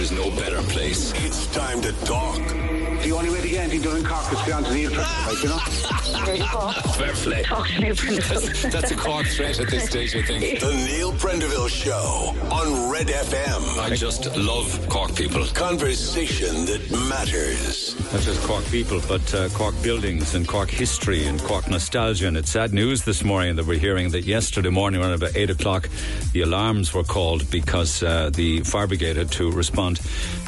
is no better place. It's time to talk. The only way to get anything done in Cork is to go on to Neil like, you know? There you go. Fair play. Talk to me, Prindle. That's a Cork threat at this stage, I think. The Neil Prendeville Show on Red FM. I just love Cork people. Conversation that matters. Not just Cork people, but uh, Cork buildings and Cork history and Cork nostalgia. And it's sad news this morning that we're hearing that yesterday morning, around about 8 o'clock, the alarms were called because uh, the fire brigade had to respond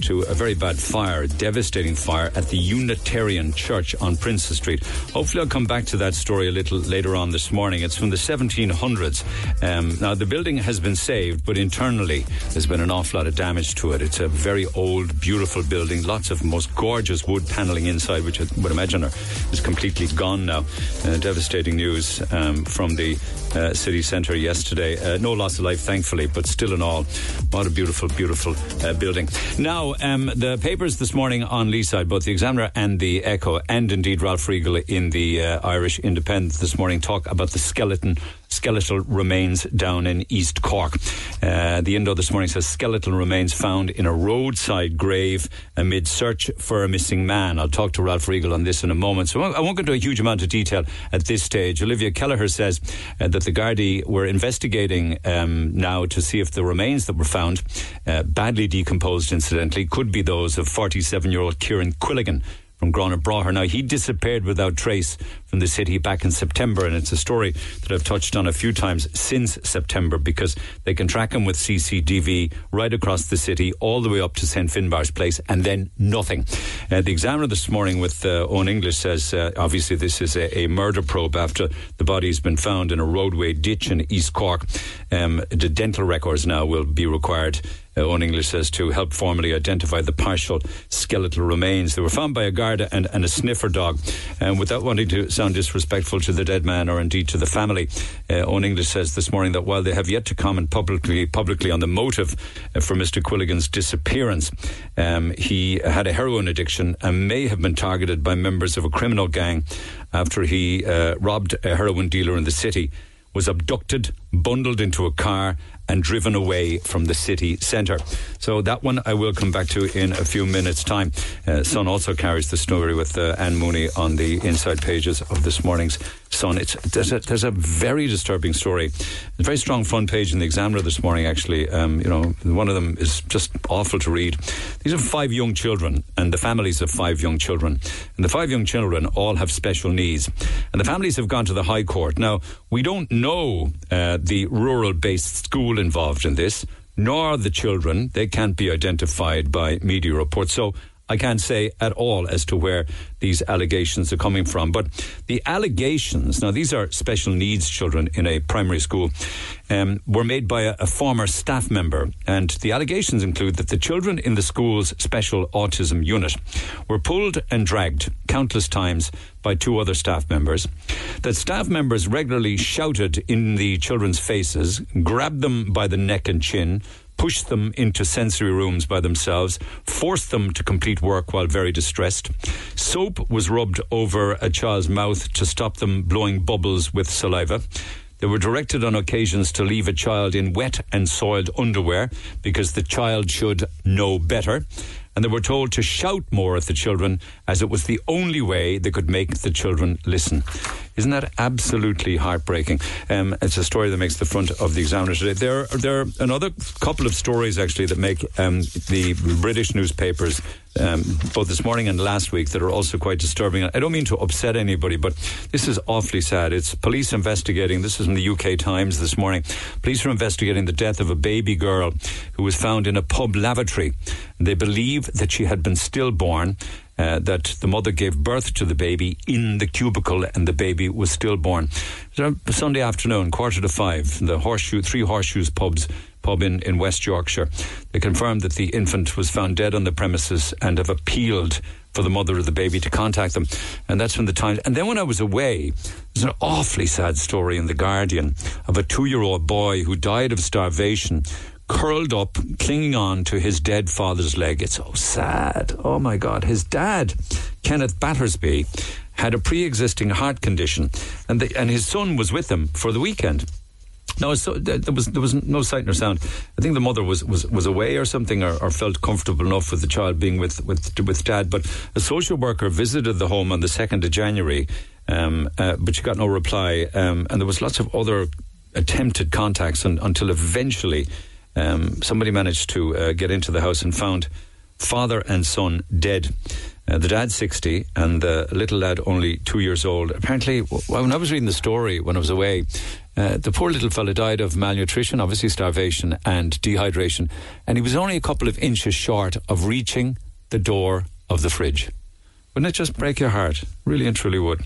to a very bad fire, a devastating fire at the Unitarian Church on Princess Street. Hopefully, I'll come back to that story a little later on this morning. It's from the 1700s. Um, now, the building has been saved, but internally, there's been an awful lot of damage to it. It's a very old, beautiful building, lots of most gorgeous wood paneling inside, which I would imagine are, is completely gone now. Uh, devastating news um, from the uh, city centre yesterday. Uh, no loss of life, thankfully, but still in all, what a beautiful, beautiful uh, building. Now, um, the papers this morning on Leeside, both the Examiner and the Echo, and indeed Ralph Riegel in the uh, Irish Independent this morning, talk about the skeleton skeletal remains down in East Cork. Uh, the Indo this morning says skeletal remains found in a roadside grave amid search for a missing man. I'll talk to Ralph Riegel on this in a moment. So I won't go into a huge amount of detail at this stage. Olivia Kelleher says uh, that the Gardaí were investigating um, now to see if the remains that were found, uh, badly decomposed incidentally, could be those of 47 year old Kieran Quilligan from Gurranabraher. Now, he disappeared without trace from the city back in September, and it's a story that I've touched on a few times since September because they can track him with CCTV right across the city, all the way up to St. Finbar's Place, and then nothing. Uh, the Examiner this morning with uh, Owen English says uh, obviously this is a, a, murder probe after the body's been found in a roadway ditch in East Cork. Um, the dental records now will be required uh, Owen English says, to help formally identify the partial skeletal remains. They were found by a Garda and, and a sniffer dog. And without wanting to sound disrespectful to the dead man or indeed to the family, uh, Owen English says this morning that while they have yet to comment publicly, publicly on the motive uh, for Mr. Quilligan's disappearance, um, he had a heroin addiction and may have been targeted by members of a criminal gang after he uh, robbed a heroin dealer in the city was abducted, bundled into a car, and driven away from the city centre. So that one I will come back to in a few minutes' time. Uh, Sun also carries the story with uh, Anne Mooney on the inside pages of this morning's Sun. It's there's a, there's a very disturbing story. A very strong front page in the Examiner this morning. Actually, um, you know, one of them is just awful to read. These are five young children and the families of five young children, and the five young children all have special needs, and the families have gone to the High Court. Now we don't know uh, the rural-based school involved in this, nor the children. They can't be identified by media reports. So I can't say at all as to where these allegations are coming from. But the allegations, now these are special needs children in a primary school, um, were made by a, a, former staff member. And the allegations include that the children in the school's special autism unit were pulled and dragged countless times by two other staff members. That staff members regularly shouted in the children's faces, grabbed them by the neck and chin, pushed them into sensory rooms by themselves, forced them to complete work while very distressed. Soap was rubbed over a child's mouth to stop them blowing bubbles with saliva. They were directed on occasions to leave a child in wet and soiled underwear because the child should know better. And they were told to shout more at the children as it was the only way they could make the children listen. Isn't that absolutely heartbreaking? Um, it's a story that makes the front of the Examiner today. There, there are another couple of stories actually that make um, the British newspapers um, both this morning and last week that are also quite disturbing. I don't mean to upset anybody, but this is awfully sad. It's police investigating. This is in the UK Times this morning. Police are investigating the death of a baby girl who was found in a pub lavatory. They believe that she had been stillborn uh, that the mother gave birth to the baby in the cubicle and the baby was stillborn. Sunday afternoon, quarter to five, the Horseshoe, Three Horseshoes pubs pub in, in West Yorkshire. They confirmed that the infant was found dead on the premises and have appealed for the mother of the baby to contact them. And that's when the time. And then when I was away, there's an awfully sad story in The Guardian of a two year old boy who died of starvation curled up, clinging on to his dead father's leg. It's so sad. Oh my God. His dad, Kenneth Battersby, had a pre existing heart condition, and, the, and his son was with him for the weekend. No, so there was there was no sight nor sound. I think the mother was, was, was away or something, or, or felt comfortable enough with the child being with, with with dad. But a social worker visited the home on the second of January, um, uh, but she got no reply, um, and there was lots of other attempted contacts un, until eventually um, somebody managed to uh, get into the house and found father and son dead. Uh, the dad 60 and the little lad only two years old. Apparently, when I was reading the story when I was away, uh, the poor little fella died of malnutrition, obviously starvation and dehydration, and he was only a couple of inches short of reaching the door of the fridge. Wouldn't it just break your heart? Really and truly would.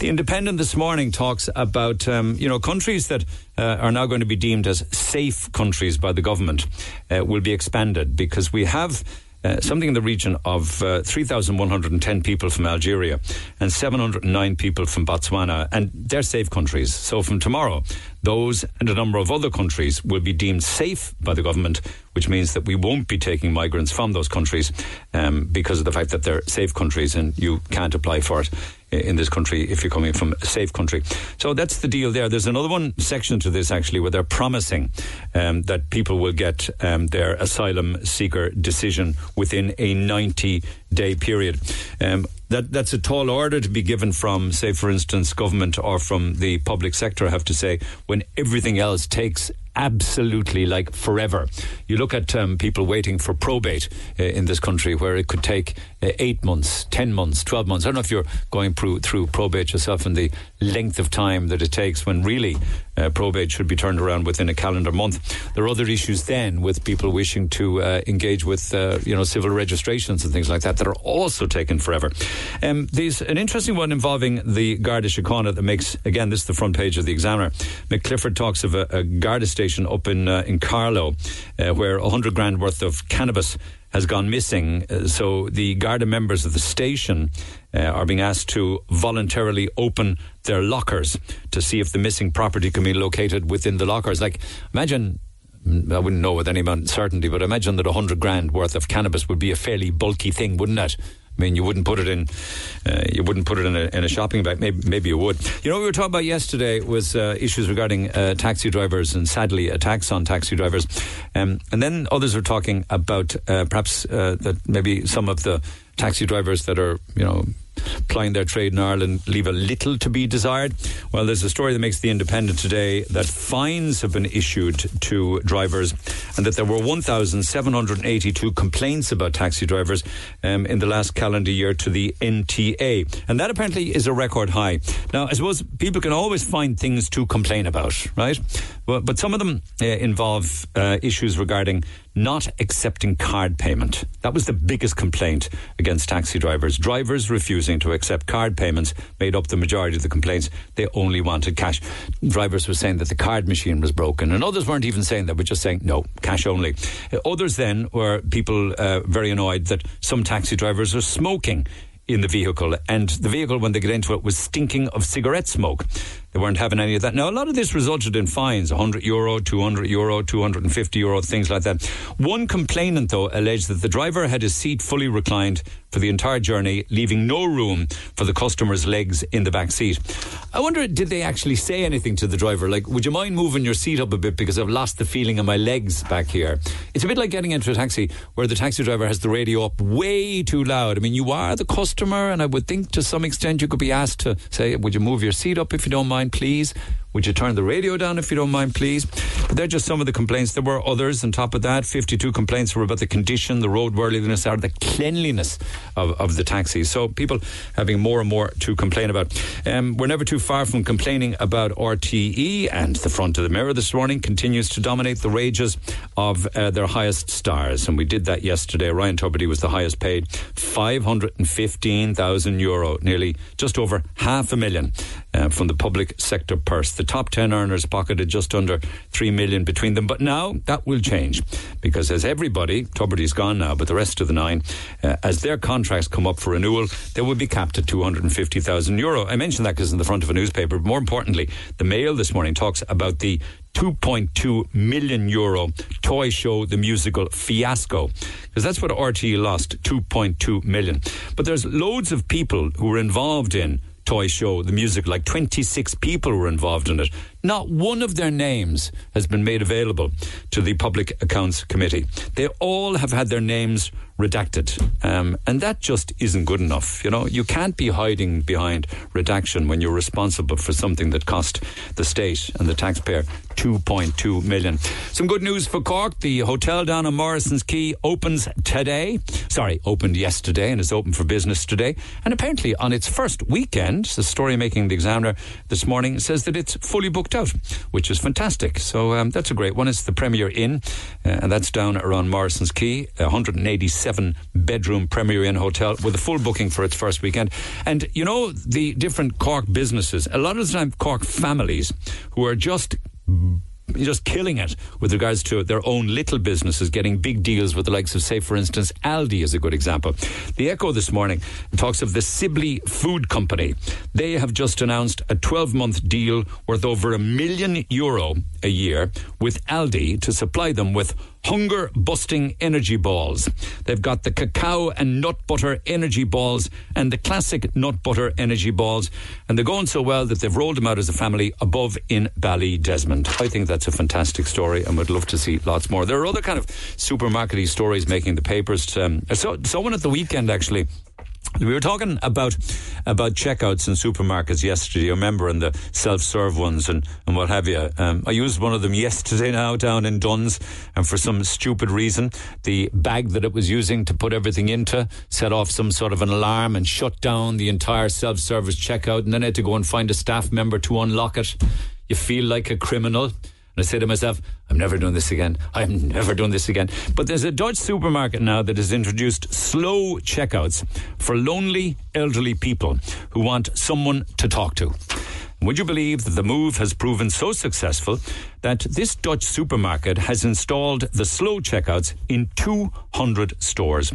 The Independent this morning talks about um, you know countries that uh, are now going to be deemed as safe countries by the government uh, will be expanded because we have. Uh, something in the region of uh, 3,110 people from Algeria and 709 people from Botswana, and they're safe countries. So from tomorrow, those and a number of other countries will be deemed safe by the government, which means that we won't be taking migrants from those countries um, because of the fact that they're safe countries and you can't apply for it in this country if you're coming from a safe country. So that's the deal there. There's another one section to this actually where they're promising um, that people will get um, their asylum seeker decision within a 90 day period. Um, that that's a tall order to be given from, say, for instance, government or from the public sector. I have to say, when everything else takes absolutely like forever. You look at um, people waiting for probate uh, in this country, where it could take eight months, ten months, twelve months. I don't know if you're going through, through probate yourself and the length of time that it takes when really uh, probate should be turned around within a calendar month. There are other issues then with people wishing to uh, engage with uh, you know civil registrations and things like that that are also taken forever. Um, there's an interesting one involving the Garda Síochána that makes again this is the front page of the Examiner. Mick Clifford talks of a, a Garda station up in uh, in Carlow uh, where a hundred grand worth of cannabis has gone missing. Uh, so the Garda members of the station uh, are being asked to voluntarily open their lockers to see if the missing property can be located within the lockers. Like, imagine. I wouldn't know with any certainty, but imagine that a hundred grand worth of cannabis would be a fairly bulky thing, wouldn't it? I mean, you wouldn't put it in, uh, you wouldn't put it in a, in a shopping bag. Maybe, maybe you would. You know, what we were talking about yesterday was uh, issues regarding uh, taxi drivers and sadly attacks on taxi drivers, um, and then others were talking about uh, perhaps uh, that maybe some of the taxi drivers that are, you know, plying their trade in Ireland leave a little to be desired. Well, there's a story that makes the Independent today that fines have been issued to drivers and that there were 1,782 complaints about taxi drivers um, in the last calendar year to the NTA. And that apparently is a record high. Now, I suppose people can always find things to complain about, right? But, but some of them uh, involve uh, issues regarding not accepting card payment. That was the biggest complaint against taxi drivers. Drivers refusing to accept card payments made up the majority of the complaints. They only wanted cash. Drivers were saying that the card machine was broken, and others weren't even saying that, but just saying no, cash only. Others then were people uh, very annoyed that some taxi drivers are smoking in the vehicle, and the vehicle, when they get into it, was stinking of cigarette smoke. They weren't having any of that. Now, a lot of this resulted in fines 100 euro, 200 euro, 250 euro, things like that. One complainant, though, alleged that the driver had his seat fully reclined for the entire journey, leaving no room for the customer's legs in the back seat. I wonder, did they actually say anything to the driver? Like, would you mind moving your seat up a bit because I've lost the feeling of my legs back here? It's a bit like getting into a taxi where the taxi driver has the radio up way too loud. I mean, you are the customer, and I would think to some extent you could be asked to say, would you move your seat up if you don't mind, please? Would you turn the radio down if you don't mind, please? But they're just some of the complaints. There were others on top of that. 52 complaints were about the condition, the roadworthiness, or the cleanliness of, of the taxis. So people having more and more to complain about. Um, we're never too far from complaining about RTE, and the front of the mirror this morning continues to dominate the rages of uh, their highest stars. And we did that yesterday. Ryan Tubridy was the highest paid, 515,000 euro, nearly just over half a million uh, from the public sector purse. The top 10 earners pocketed just under 3 million between them. But now that will change because as everybody, Tubridy's gone now, but the rest of the nine, uh, as their contracts come up for renewal, they will be capped at 250,000 euro. I mentioned that because in the front of a newspaper. But more importantly, the Mail this morning talks about the 2.2 million euro toy show, the musical fiasco. Because that's what RTE lost, 2.2 million. But there's loads of people who were involved in Toy Show, the music, like 26 people were involved in it. Not one of their names has been made available to the Public Accounts Committee. They all have had their names redacted. Um, and that just isn't good enough. You know, you can't be hiding behind redaction when you're responsible for something that cost the state and the taxpayer 2.2 million. Some good news for Cork. The hotel down on Morrison's Quay opens today. Sorry, opened yesterday and is open for business today. And apparently on its first weekend, the story making the examiner this morning says that it's fully booked out, which is fantastic. So um, that's a great one. It's the Premier Inn, uh, and that's down around Morrison's Quay, 187 seven bedroom Premier Inn hotel with a full booking for its first weekend. And you know, the different Cork businesses, a lot of the time, Cork families who are just just killing it with regards to their own little businesses getting big deals with the likes of, say, for instance, Aldi is a good example. The Echo this morning talks of the Sibley Food Company. They have just announced a 12 month deal worth over a million euro a year with Aldi to supply them with hunger busting energy balls. They've got the cacao and nut butter energy balls and the classic nut butter energy balls. And they're going so well that they've rolled them out as a family above in Ballydesmond. I think that's a fantastic story and would love to see lots more. There are other kind of supermarkety stories making the papers. Um, so, someone at the weekend actually we were talking about about checkouts in supermarkets yesterday. You remember, in the self serve ones and, and what have you. Um, I used one of them yesterday now down in Dunnes, and for some stupid reason, the bag that it was using to put everything into set off some sort of an alarm and shut down the entire self service checkout. And then I had to go and find a staff member to unlock it. You feel like a criminal. I say to myself, I'm never doing this again. I'm never doing this again. But there's a Dutch supermarket now that has introduced slow checkouts for lonely elderly people who want someone to talk to. Would you believe that the move has proven so successful that this Dutch supermarket has installed the slow checkouts in 200 stores?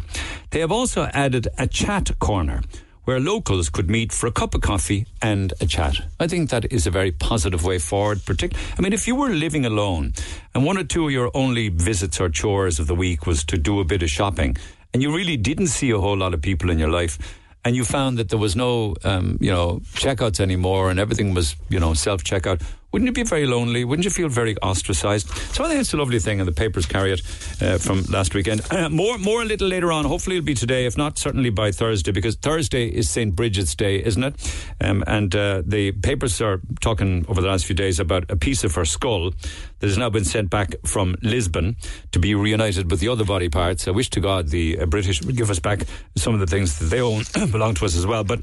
They have also added a chat corner where locals could meet for a cup of coffee and a chat. I think that is a very positive way forward. Partic- I mean, if you were living alone and one or two of your only visits or chores of the week was to do a bit of shopping, and you really didn't see a whole lot of people in your life, and you found that there was no, um, you know, checkouts anymore, and everything was, you know, self checkout. Wouldn't you be very lonely? Wouldn't you feel very ostracized? So I think it's a lovely thing, and the papers carry it uh, from last weekend. Uh, more, more a little later on. Hopefully, it'll be today. If not, certainly by Thursday, because Thursday is St. Bridget's Day, isn't it? Um, and uh, the papers are talking over the last few days about a piece of her skull that has now been sent back from Lisbon to be reunited with the other body parts. I wish to God the uh, British would give us back some of the things that they own belong to us as well, but.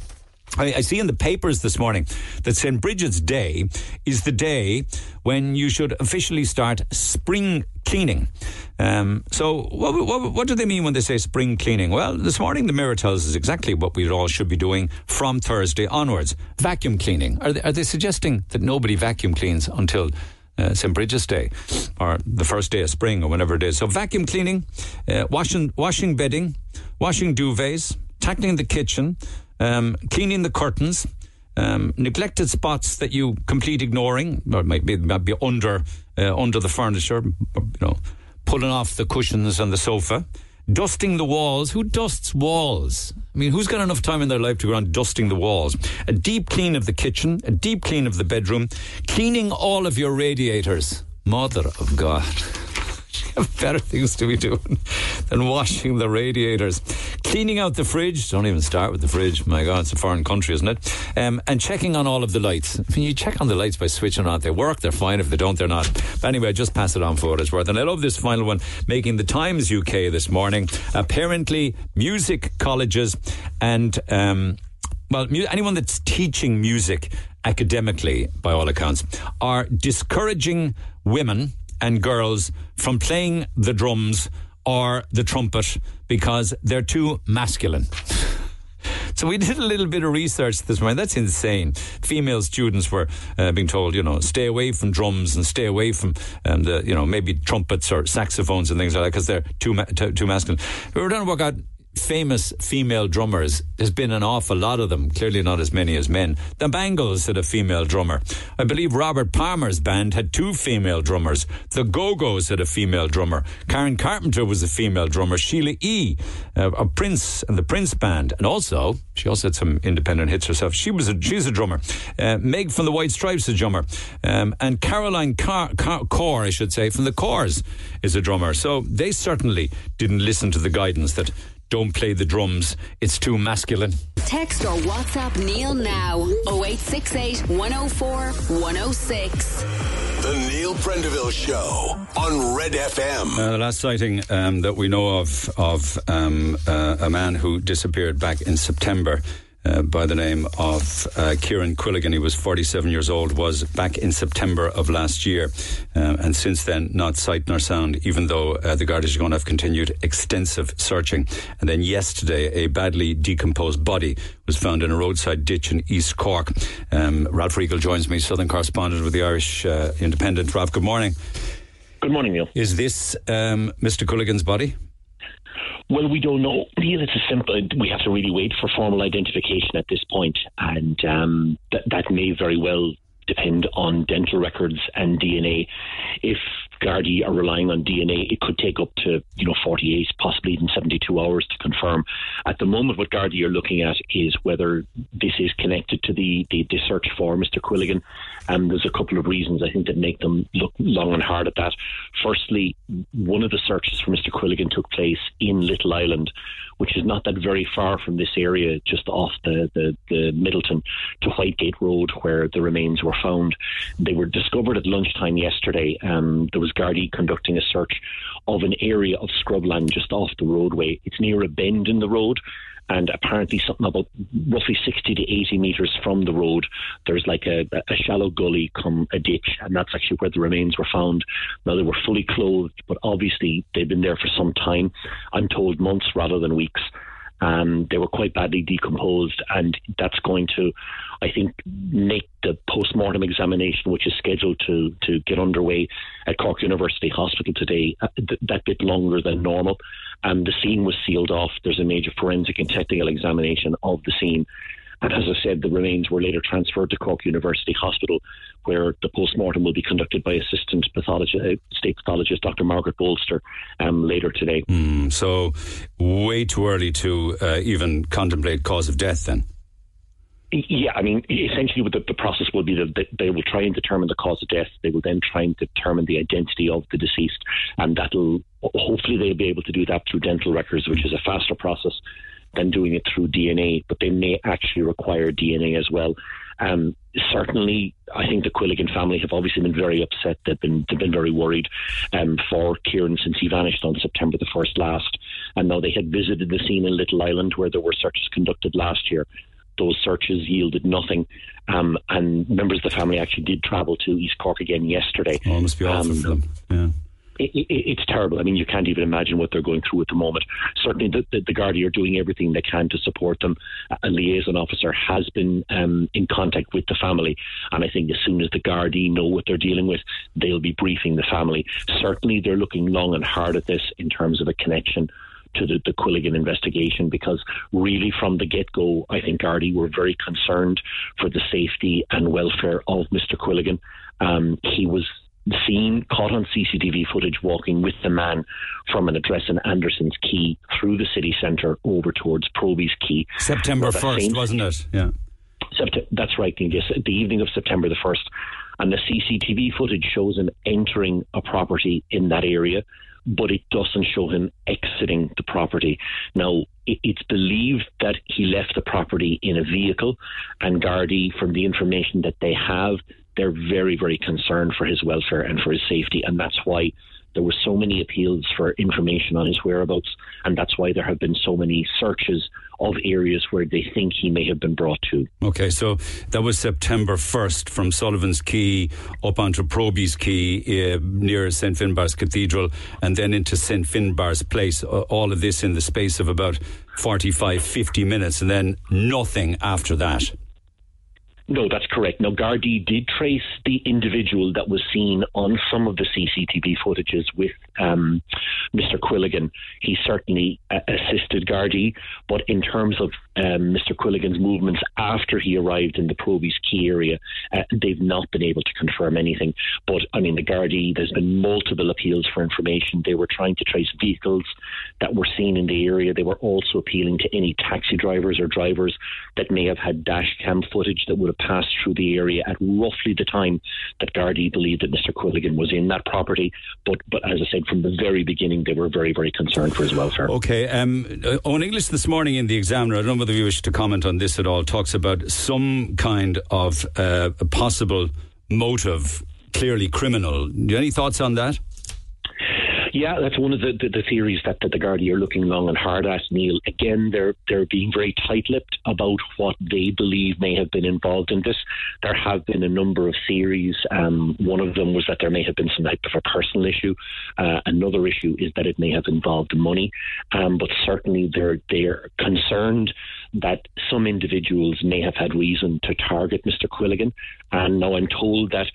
I, see in the papers this morning that St. Bridget's Day is the day when you should officially start spring cleaning. Um, so, what, what, what, do they mean when they say spring cleaning? Well, this morning the Mirror tells us exactly what we all should be doing from Thursday onwards. Vacuum cleaning. Are they, are they suggesting that nobody vacuum cleans until uh, St. Bridget's Day or the first day of spring or whenever it is? So, vacuum cleaning, uh, washing, washing bedding, washing duvets, tackling the kitchen, um, cleaning the curtains, um, neglected spots that you complete ignoring, or might be, might be under uh, under the furniture, you know, pulling off the cushions on the sofa, dusting the walls. Who dusts walls? I mean, who's got enough time in their life to go around dusting the walls? A deep clean of the kitchen, a deep clean of the bedroom, cleaning all of your radiators. Mother of God have better things to be doing than washing the radiators. Cleaning out the fridge. Don't even start with the fridge. My God, it's a foreign country, isn't it? Um, and checking on all of the lights. I mean, you check on the lights by switching on. They work, they're fine. If they don't, they're not. But anyway, I just pass it on for what it's worth. And I love this final one, making the Times UK this morning. Apparently, music colleges and, um, well, anyone that's teaching music academically, by all accounts, are discouraging women and girls from playing the drums or the trumpet because they're too masculine. So we did a little bit of research this morning. That's insane. Female students were uh, being told, you know, stay away from drums and stay away from, um, the, you know, maybe trumpets or saxophones and things like that because they're too, ma- too, too masculine. We were trying to work out famous female drummers, there's been an awful lot of them, clearly not as many as men. The Bangles had a female drummer. I believe Robert Palmer's band had two female drummers. The Go Go's had a female drummer. Karen Carpenter was a female drummer. Sheila E., uh, a Prince and the Prince Band. And also, she also had some independent hits herself. She was a, she's a drummer. Uh, Meg from the White Stripes, is a drummer. Um, and Caroline Car- Car- Corr, I should say, from the Corrs is a drummer. So they certainly didn't listen to the guidance that don't play the drums. It's too masculine. Text or WhatsApp Neil now 0868 104 106. The Neil Prendeville Show on Red FM. Uh, the last sighting um, that we know of of um, uh, a man who disappeared back in September. Uh, by the name of uh, Kieran Quilligan. He was 47 years old, was back in September of last year, uh, and since then, not sight nor sound, even though uh, the Gardaí going to have continued extensive searching. And then yesterday, a badly decomposed body was found in a roadside ditch in East Cork. Um, Ralph Riegel joins me, Southern correspondent with the Irish uh, Independent. Ralph, good morning. Good morning, Neil. Is this um, Mr. Quilligan's body? Well, we don't know. Neil, it's a simple. We have to really wait for formal identification at this point, and um, that that may very well depend on dental records and DNA. If Gardaí are relying on DNA, it could take up to you know 48, possibly even 72 hours to confirm. At the moment, what Gardaí are looking at is whether this is connected to the the, the search for Mr. Quilligan. And there's a couple of reasons I think that make them look long and hard at that. Firstly, one of the searches for Mr. Quilligan took place in Little Island, which is not that very far from this area, just off the, the, the Midleton to Whitegate Road, where the remains were found. They were discovered at lunchtime yesterday. There was Gardaí conducting a search of an area of scrubland just off the roadway. It's near a bend in the road and apparently something about roughly 60 to 80 metres from the road, there's like a, a, shallow gully come a ditch, and that's actually where the remains were found. Now, they were fully clothed, but obviously they've been there for some time. I'm told months rather than weeks. Um, they were quite badly decomposed, and that's going to, I think, make the post-mortem examination, which is scheduled to to get underway at Cork University Hospital today, uh, th- that bit longer than normal. And the scene was sealed off. There's a major forensic and technical examination of the scene. And as I said, the remains were later transferred to Cork University Hospital, where the post-mortem will be conducted by assistant pathologist, uh, state pathologist Dr. Margaret Bolster um, later today. Mm, so, way too early to uh, even contemplate cause of death then? Yeah, I mean, essentially, what the, the process will be that they will try and determine the cause of death. They will then try and determine the identity of the deceased, and that'll hopefully they'll be able to do that through dental records, which is a faster process than doing it through DNA. But they may actually require DNA as well. Um, certainly, I think the Quilligan family have obviously been very upset. They've been they've been very worried um, for Kieran since he vanished on September the first last, and now they had visited the scene in Little Island where there were searches conducted last year those searches yielded nothing. Um, and members of the family actually did travel to East Cork again yesterday. Oh, must be awful um, for them. Yeah. It, it, it's terrible. I mean, you can't even imagine what they're going through at the moment. Certainly, the, the, the are doing everything they can to support them. A liaison officer has been um, in contact with the family, and I think as soon as the Gardaí know what they're dealing with, they'll be briefing the family. Certainly, they're looking long and hard at this in terms of a connection to the, the Quilligan investigation because really from the get go, I think Gardaí were very concerned for the safety and welfare of Mr. Quilligan. Um, he was seen, caught on CCTV footage walking with the man from an address in Anderson's Quay through the city centre over towards Proby's Quay. September 1st, wasn't it? Yeah. Sept- that's right, yes, the evening of September the 1st. And the CCTV footage shows him entering a property in that area but it doesn't show him exiting the property. Now, it's believed that he left the property in a vehicle, and Gardaí, from the information that they have, they're very, very concerned for his welfare and for his safety, and that's why there were so many appeals for information on his whereabouts, and that's why there have been so many searches of areas where they think he may have been brought to. Okay, so that was September 1st from Sullivan's Quay up onto Proby's Quay uh, near St. Finbar's Cathedral and then into St. Finbar's Place. All of this in the space of about 45, 50 minutes, and then nothing after that. No, that's correct. Now, Gardaí did trace the individual that was seen on some of the CCTV footages with um, Mr. Quilligan, he certainly uh, assisted Gardaí. But in terms of um, Mr. Quilligan's movements after he arrived in the Proby's Quay area, uh, they've not been able to confirm anything. But I mean, the Gardaí, there's been multiple appeals for information. They were trying to trace vehicles that were seen in the area. They were also appealing to any taxi drivers or drivers that may have had dash cam footage that would have passed through the area at roughly the time that Gardaí believed that Mr. Quilligan was in that property. But but as I said from the very beginning, they were very very concerned for his welfare. Okay. Um, uh, Owen English this morning in the Examiner, I don't whether you wish to comment on this at all, talks about some kind of uh, possible motive, clearly criminal. Any thoughts on that? Yeah, that's one of the, the, the theories that, that the Gardaí are looking long and hard at, Neil. Again, they're they're being very tight-lipped about what they believe may have been involved in this. There have been a number of theories. Um, one of them was that there may have been some type of a personal issue. Uh, another issue is that it may have involved money. Um, but certainly they're they're concerned that some individuals may have had reason to target Mr. Quilligan. And now I'm told that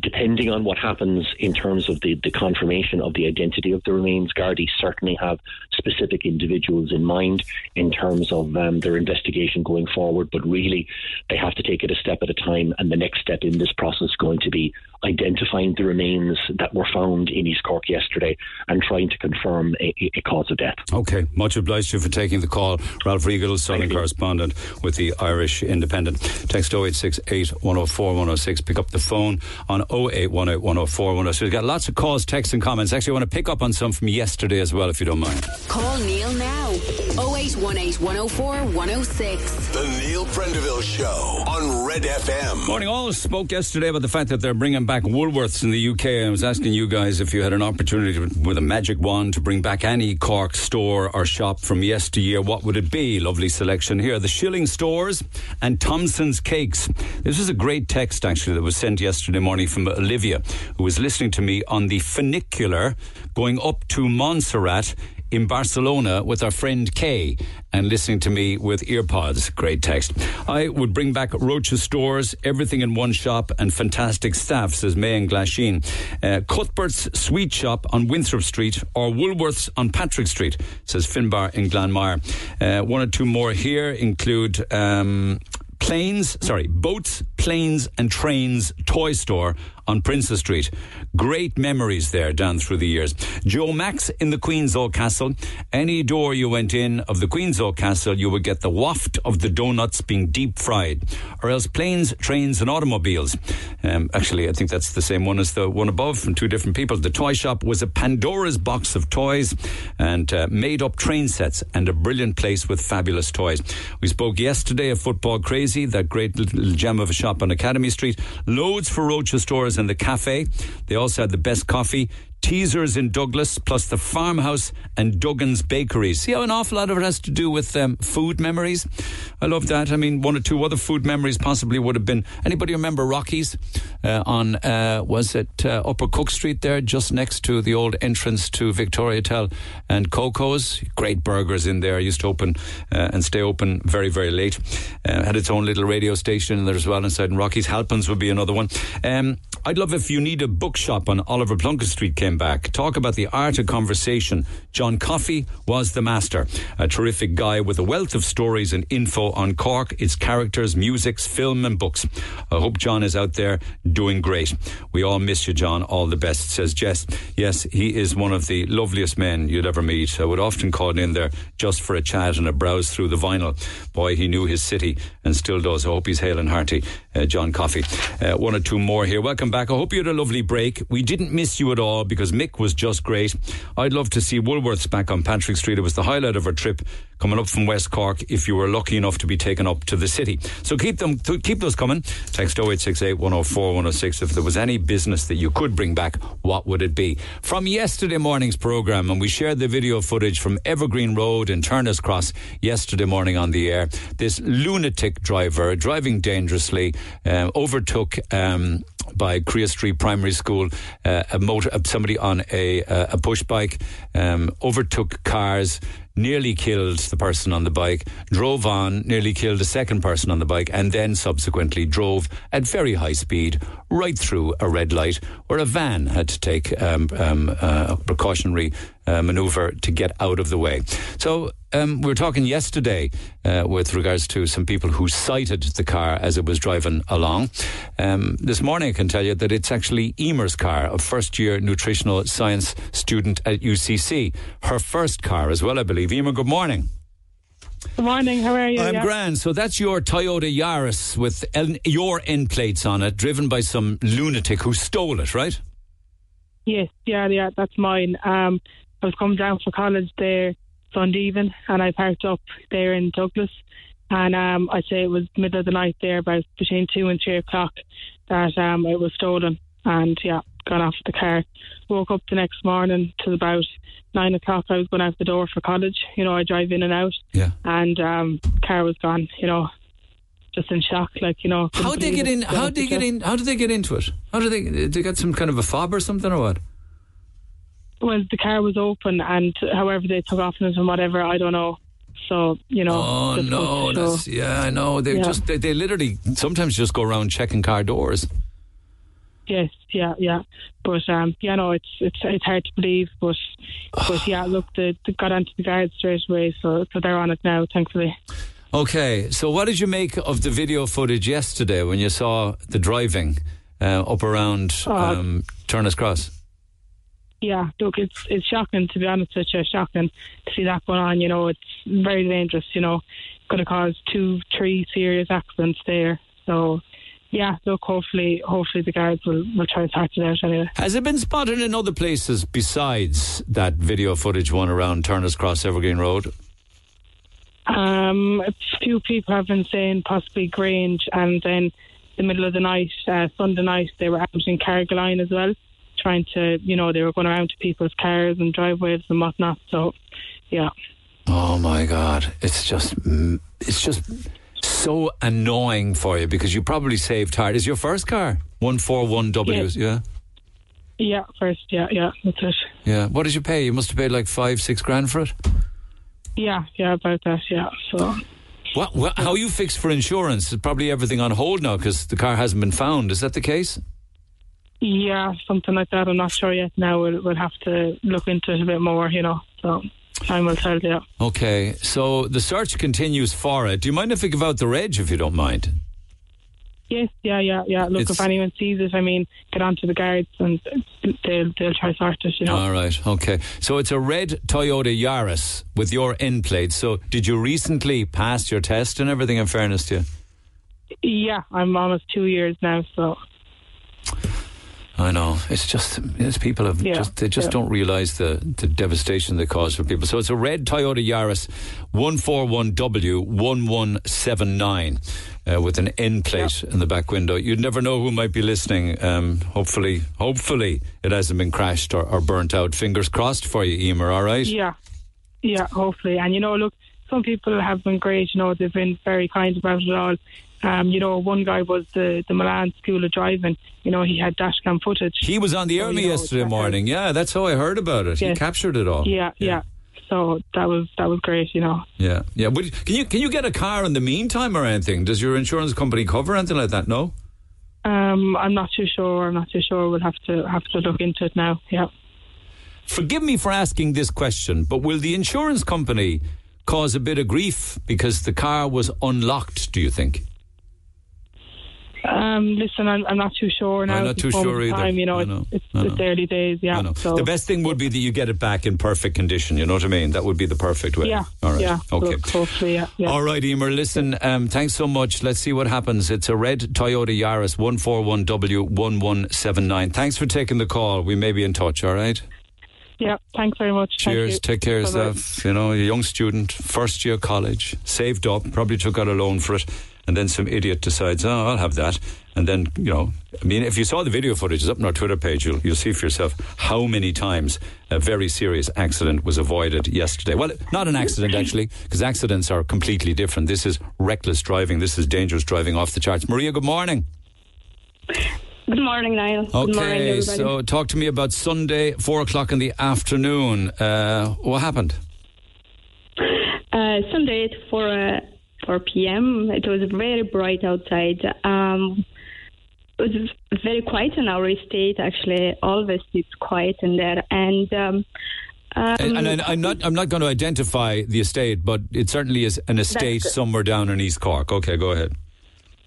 depending on what happens in terms of the, the confirmation of the identity of the remains, Gardaí certainly have specific individuals in mind in terms of um, their investigation going forward. But really, they have to take it a step at a time. And the next step in this process is going to be identifying the remains that were found in East Cork yesterday and trying to confirm a, a cause of death. Okay, much obliged to you for taking the call. Ralph Riegel, Southern correspondent with the Irish Independent. Text 0868 104 106. Pick up the phone on 0818 104 106. We've got lots of calls, texts, and comments. Actually, I want to pick up on some from yesterday as well, if you don't mind. Call Neil now. 0818 104 106. The Neil Prendeville Show on Red FM. Morning, all spoke yesterday about the fact that they're bringing back Woolworths in the UK. I was asking you guys if you had an opportunity to, with a magic wand to bring back any Cork store or shop from yesteryear, what would it be? Lovely selection here. The Shilling Stores and Thompson's Cakes. This was a great text, actually, that was sent yesterday morning from Olivia, who was listening to me on the funicular going up to Montserrat in Barcelona with our friend Kay and listening to me with earpods. Great text. I would bring back Roches stores, everything in one shop, and fantastic staff, says May and Glasheen. Uh, Cuthbert's Sweet Shop on Winthrop Street or Woolworths on Patrick Street, says Finbar in Glanmire. Uh, one or two more here include. Um, planes, sorry, boats, planes, and trains toy store on Princess Street. Great memories there down through the years. Joe Max in the Queen's Old Castle. Any door you went in of the Queen's Old Castle, you would get the waft of the donuts being deep fried, or else planes, trains, and automobiles. Um, actually, I think that's the same one as the one above from two different people. The toy shop was a Pandora's box of toys and uh, made up train sets and a brilliant place with fabulous toys. We spoke yesterday of Football Crazy, that great little gem of a shop on Academy Street. Loads for Roches stores and the cafe. They also had the best coffee. Teasers in Douglas, plus the farmhouse and Duggan's Bakery. See how an awful lot of it has to do with um, food memories? I love that. I mean, one or two other food memories possibly would have been. Anybody remember Rocky's uh, on, uh, was it uh, Upper Cook Street there, just next to the old entrance to Victoria Hotel and Coco's? Great burgers in there. Used to open uh, and stay open very, very late. Uh, had its own little radio station there as well inside. And Rocky's Halpins would be another one. Um, I'd love if you need a bookshop on Oliver Plunkett Street came back. Talk about the art of conversation. John Coffey was the master. A terrific guy with a wealth of stories and info on Cork, its characters, musics, film, and books. I hope John is out there doing great. We all miss you, John. All the best, says Jess. Yes, he is one of the loveliest men you'd ever meet. I would often call in there just for a chat and a browse through the vinyl. Boy, he knew his city and still does. I hope he's hale and hearty, uh, John Coffey. Uh, one or two more here. Welcome back. I hope you had a lovely break. We didn't miss you at all because Mick was just great. I'd love to see Woolworths back on Patrick Street. It was the highlight of our trip coming up from West Cork if you were lucky enough to be taken up to the city. So keep them, keep those coming. Text 0868 104 106. If there was any business that you could bring back, what would it be? From yesterday morning's programme, and we shared the video footage from Evergreen Road in Turners Cross yesterday morning on the air. This lunatic driver driving dangerously uh, overtook. Um, by Korea Street Primary School. Uh, a motor, uh, somebody on a uh, a push bike um, overtook cars, nearly killed the person on the bike, drove on, nearly killed a second person on the bike, and then subsequently drove at very high speed right through a red light where a van had to take um, um, uh, a precautionary uh, maneuver to get out of the way. So um, we were talking yesterday uh, with regards to some people who sighted the car as it was driving along. Um, this morning, I can tell you that it's actually Emer's car, a first year nutritional science student at UCC. Her first car as well, I believe. Emer, good morning. Good morning. How are you? I'm Yeah. grand. So that's your Toyota Yaris with el- your end plates on it, driven by some lunatic who stole it, right? Yes, yeah, yeah, that's mine. Um, I was coming down for college there Sunday evening, and I parked up there in Douglas. And um, I'd say it was middle of the night there, about between two and three o'clock, that um, it was stolen. And yeah, got off the car. Woke up the next morning till about nine o'clock. I was going out the door for college. You know, I drive in and out, Yeah. and um, car was gone. You know, just in shock, like you know. How did they get in? How did they get in? How did they get into it? How did they? Did they get some kind of a fob or something or what? Well, the car was open, and however they took off and whatever, I don't know. So you know. Oh no, show- that's yeah, I know. They Yeah. just they, they literally sometimes just go around checking car doors. Yes, yeah, yeah. But um, yeah, no, it's it's it's hard to believe, but but yeah, look, they, they got onto the guard straight away, so so they're on it now, thankfully. Okay, so what did you make of the video footage yesterday when you saw the driving uh, up around Oh. um, Turner's Cross? Yeah, look, it's it's shocking to be honest with you, shocking to see that going on. You know, it's very dangerous. You know, could have caused two, three serious accidents there. So. Yeah, look. Hopefully, hopefully the guards will, will try to sort it out anyway. Has it been spotted in other places besides that video footage one around Turner's Cross, Evergreen Road? Um, a few people have been saying possibly Grange, and then the middle of the night, uh, Sunday night, they were out in Carrigaline as well, trying to, you know, they were going around to people's cars and driveways and whatnot. So, yeah, Oh my God! It's just it's just so annoying for you because you probably saved hard. Is your first car one four one W's? Yeah, yeah, first, yeah, yeah, that's it. yeah. What did you pay? You must have paid like five six grand for it. Yeah, yeah, about that, yeah. So, What, what, how you fixed for insurance? Is probably everything on hold now because the car hasn't been found. Is that the case? Yeah, something like that. I'm not sure yet. Now we'll we'll have to look into it a bit more, you know. So, time will tell. Yeah. Okay, so the search continues for it. Do you mind if we give out the reg if you don't mind? Yes, yeah, yeah, yeah. Look, It's- if anyone sees it, I mean, get on to the guards and they'll they'll try to sort it. You know. All right, okay. So it's a red Toyota Yaris with your N plate. So did you recently pass your test and everything? In fairness to you, Yeah, I'm almost two years now, so I know it's just it's people have Yeah, just they just yeah. don't realise the the devastation they cause for people. So it's a red Toyota Yaris, one four one W one one seven nine. Uh, with an N plate in the back window, you'd never know who might be listening. Um, hopefully, hopefully it hasn't been crashed or, or burnt out. Fingers crossed for you, Emer. All right. yeah, yeah, hopefully. And you know, look, some people have been great. You know, they've been very kind about it all. Um, you know, one guy was the the Milan School of Driving. You know, he had dashcam footage. He was on the air So, you know, yesterday morning. Yeah, that's how I heard about it. He captured it all. Yeah, yeah. So that was that was great. You know. yeah, yeah. Would, can you can you get a car in the meantime or anything? Does your insurance company cover anything like that? No. Um, I'm not too sure. I'm not too sure. We'll have to have to look into it now. Yeah. Forgive me for asking this question, but will the insurance company cause a bit of grief because the car was unlocked? Do you think? Um, listen, I'm, I'm not too sure now. I'm not too sure either. Time, you know, it's, know. it's, I it's early days. Yeah. So the best thing would be that you get it back in perfect condition. You know what I mean? That would be the perfect way. Yeah. All right. Yeah. Okay. Look, hopefully, yeah. yeah. All right, Emer. Listen, um, thanks so much. Let's see what happens. It's a red Toyota Yaris 141W1179. Thanks for taking the call. We may be in touch, all right? Yeah, thanks very much. Cheers. Take care of yourself. You know, a young student, first year college, saved up, probably took out a loan for it, and then some idiot decides, oh, I'll have that. And then, you know, I mean, if you saw the video footage, it's up on our Twitter page, you'll, you'll see for yourself how many times a very serious accident was avoided yesterday. Well, not an accident, actually, because accidents are completely different. This is reckless driving. This is dangerous driving off the charts. Maria, good morning. Good morning, Niall. Good morning, Okay, everybody. so talk to me about Sunday, four o'clock in the afternoon. Uh, what happened? Uh, Sunday at 4, uh, 4 p.m. It was very bright outside. Um, it was very quiet in our estate, actually. Always it's quiet in there. And, um, um, And, and I, I'm not. I'm not going to identify the estate, but it certainly is an estate somewhere down in East Cork. Okay, go ahead.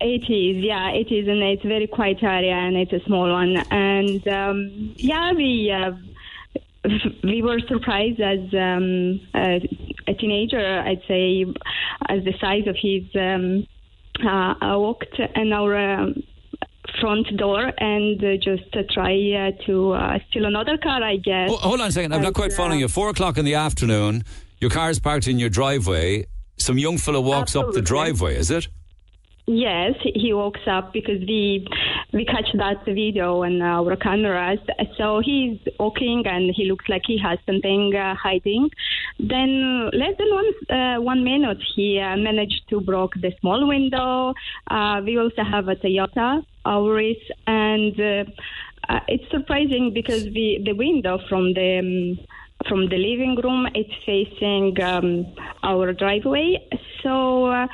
It is, yeah, it is, and it's a very quiet area, and it's a small one. And um, yeah, we uh, we were surprised as um, a, a teenager, I'd say, as the size of his. Um, uh, I walked in our um, front door and uh, just uh, try uh, to uh, steal another car, I guess. Oh, hold on a second. I'm not quite following uh, you. Four o'clock in the afternoon. Your car is parked in your driveway. Some young fellow walks up the driveway. Is it? Yes, he- walks up because we we catch that video on our cameras. So he's walking and he looks like he has something uh, hiding. Then less than one uh, one minute, he uh, managed to broke the small window. Uh, we also have a Toyota Auris, and uh, uh, it's surprising because the the window from the um, from the living room it's facing um, our driveway. So.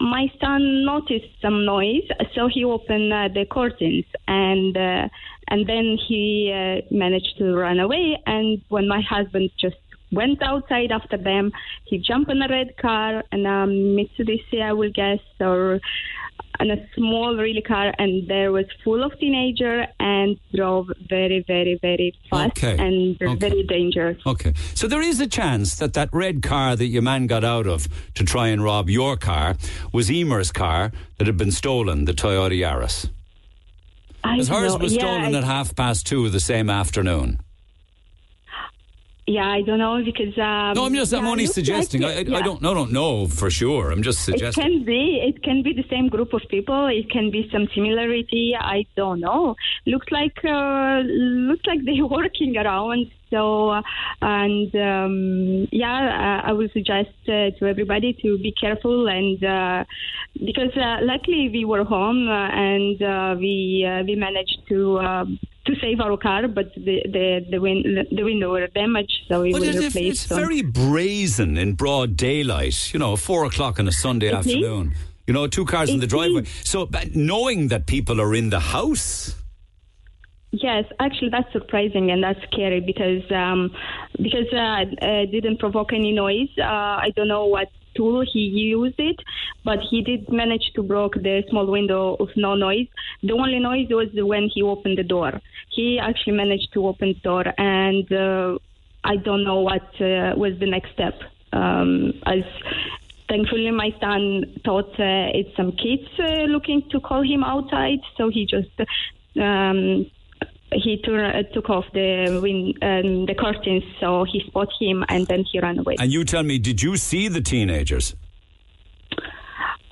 My son noticed some noise, so he opened uh, the curtains, and uh, and then he uh, managed to run away. And when my husband just went outside after them, he jumped in a red car and a Mitsubishi, I will guess, or and a small really car, and there was full of teenager and drove very, very, very fast Okay. and Okay. very dangerous. Okay. So there is a chance that that red car that your man got out of to try and rob your car was Emer's car that had been stolen, the Toyota Yaris. I hers know. was Yeah, stolen I- at half past two the same afternoon. Yeah, I don't know because. Um, No, I'm just, I'm yeah, only looks like suggesting. it, I, I, yeah. I don't, no, don't know for sure. I'm just suggesting. It can be. It can be the same group of people. It can be some similarity. I don't know. Looks like uh, looks like they're working around. So uh, and um, yeah, uh, I would suggest uh, to everybody to be careful and uh, because uh, luckily we were home uh, and uh, we uh, we managed to. To save our car, but the the the, win- the window were damaged, so we But will it- replace it's them. very brazen in broad daylight. You know, four o'clock on a Sunday It is. afternoon. You know, two cars in the driveway. is. So, knowing that people are in the house. Yes, actually, that's surprising and that's scary because um, because uh, uh, didn't provoke any noise. Uh, I don't know what tool he used it, but he did manage to broke the small window of no noise. The only noise was when he opened the door. He actually managed to open the door, and uh, I don't know what uh, was the next step. Um, as thankfully, my son thought uh, it's some kids uh, looking to call him outside, so he just. Um, he tur- uh, took off the win- um, the curtains, so he spot him, and then he ran away. And you tell me, did you see the teenagers?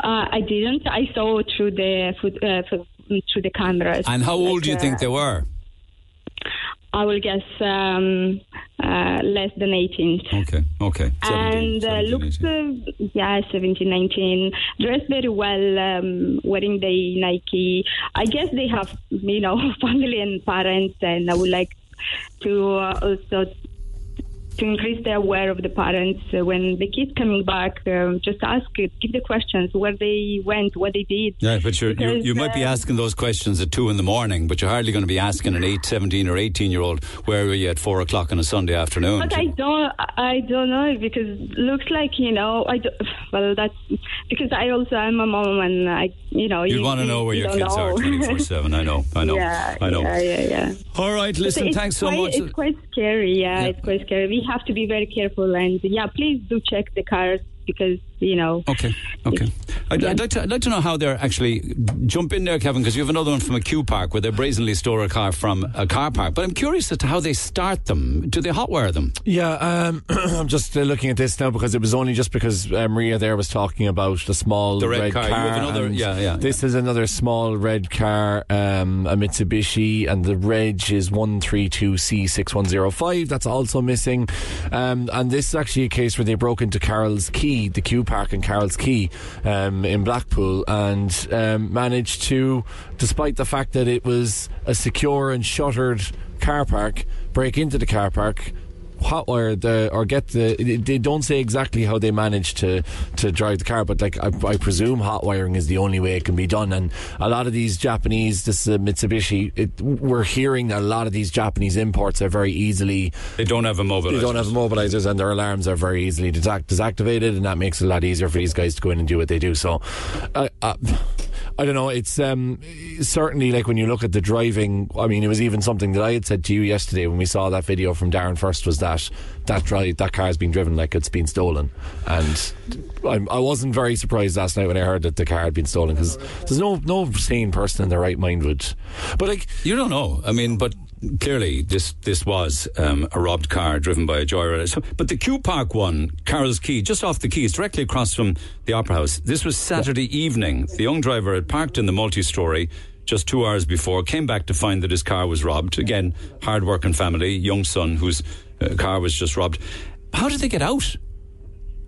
Uh, I didn't. I saw through the uh, through the cameras. And how old Like, do you think uh, they were? I will guess um, uh, less than 18. Okay, okay. 17, and uh, 17, looks 18. uh, yeah 17 19 dressed very well um, wearing the nike i guess they have you know family and parents and i would like to uh, also to increase the aware of the parents uh, when the kids coming back um, just ask it give the questions where they went what they did Yeah, but Because, you might be uh, asking those questions at two in the morning, but you're hardly going to be asking an 8, 17, or 18 year old, where were you at four o'clock on a Sunday afternoon? But I don't, I don't know because looks like you know, I don't, well that's because I also am a mom and I, you know, You'd you want to know where you your kids are know. 24 7. I know, I know, yeah, I know. yeah, yeah, yeah. All right, listen, thanks so quite, much. It's quite scary. Yeah, Yeah. it's quite scary. We have to be very careful and yeah, please do check the cars because you know. Okay, okay. I'd, Yeah. I'd, like to, I'd like to know how they're actually jump in there, Kevin, because you have another one from a Q park where they brazenly store a car from a car park. But I'm curious as to how they start them. Do they hotwire them? Yeah, um, I'm just uh, looking at this now because it was only just because uh, Maria there was talking about the small The red car. You have another- yeah, yeah, This is another small red car, um, a Mitsubishi, and the reg is 132C6105. That's also missing. Um, and this is actually a case where they broke into Carroll's Quay, the Q Park in Carroll's Quay um, in Blackpool and um, managed to, despite the fact that it was a secure and shuttered car park, break into the car park hotwire the or get the they don't say exactly how they managed to to drive the car but like I, I presume hot wiring is the only way it can be done and a lot of these Japanese this is a Mitsubishi it, we're hearing that a lot of these Japanese imports are very easily They don't have a immobilizers. they don't have immobilizers and their alarms are very easily desact- desactivated and that makes it a lot easier for these guys to go in and do what they do so uh, uh, I don't know it's um, certainly like when you look at the driving I mean it was even something that I had said to you yesterday when we saw that video from Darren First was that that drive that car has been driven like it's been stolen and I'm, I wasn't very surprised last night when I heard that the car had been stolen because there's no no sane person in their right mind would but like You don't know. I mean, but clearly this this was um, a robbed car driven by a joyride. So, but the Q Park one, Carroll's Quay, just off the quays, directly across from the Opera House. This was Saturday evening. The young driver had parked in the multi-story just two hours before, came back to find that his car was robbed. Again, hard-working family, young son whose uh, car was just robbed. How did they get out?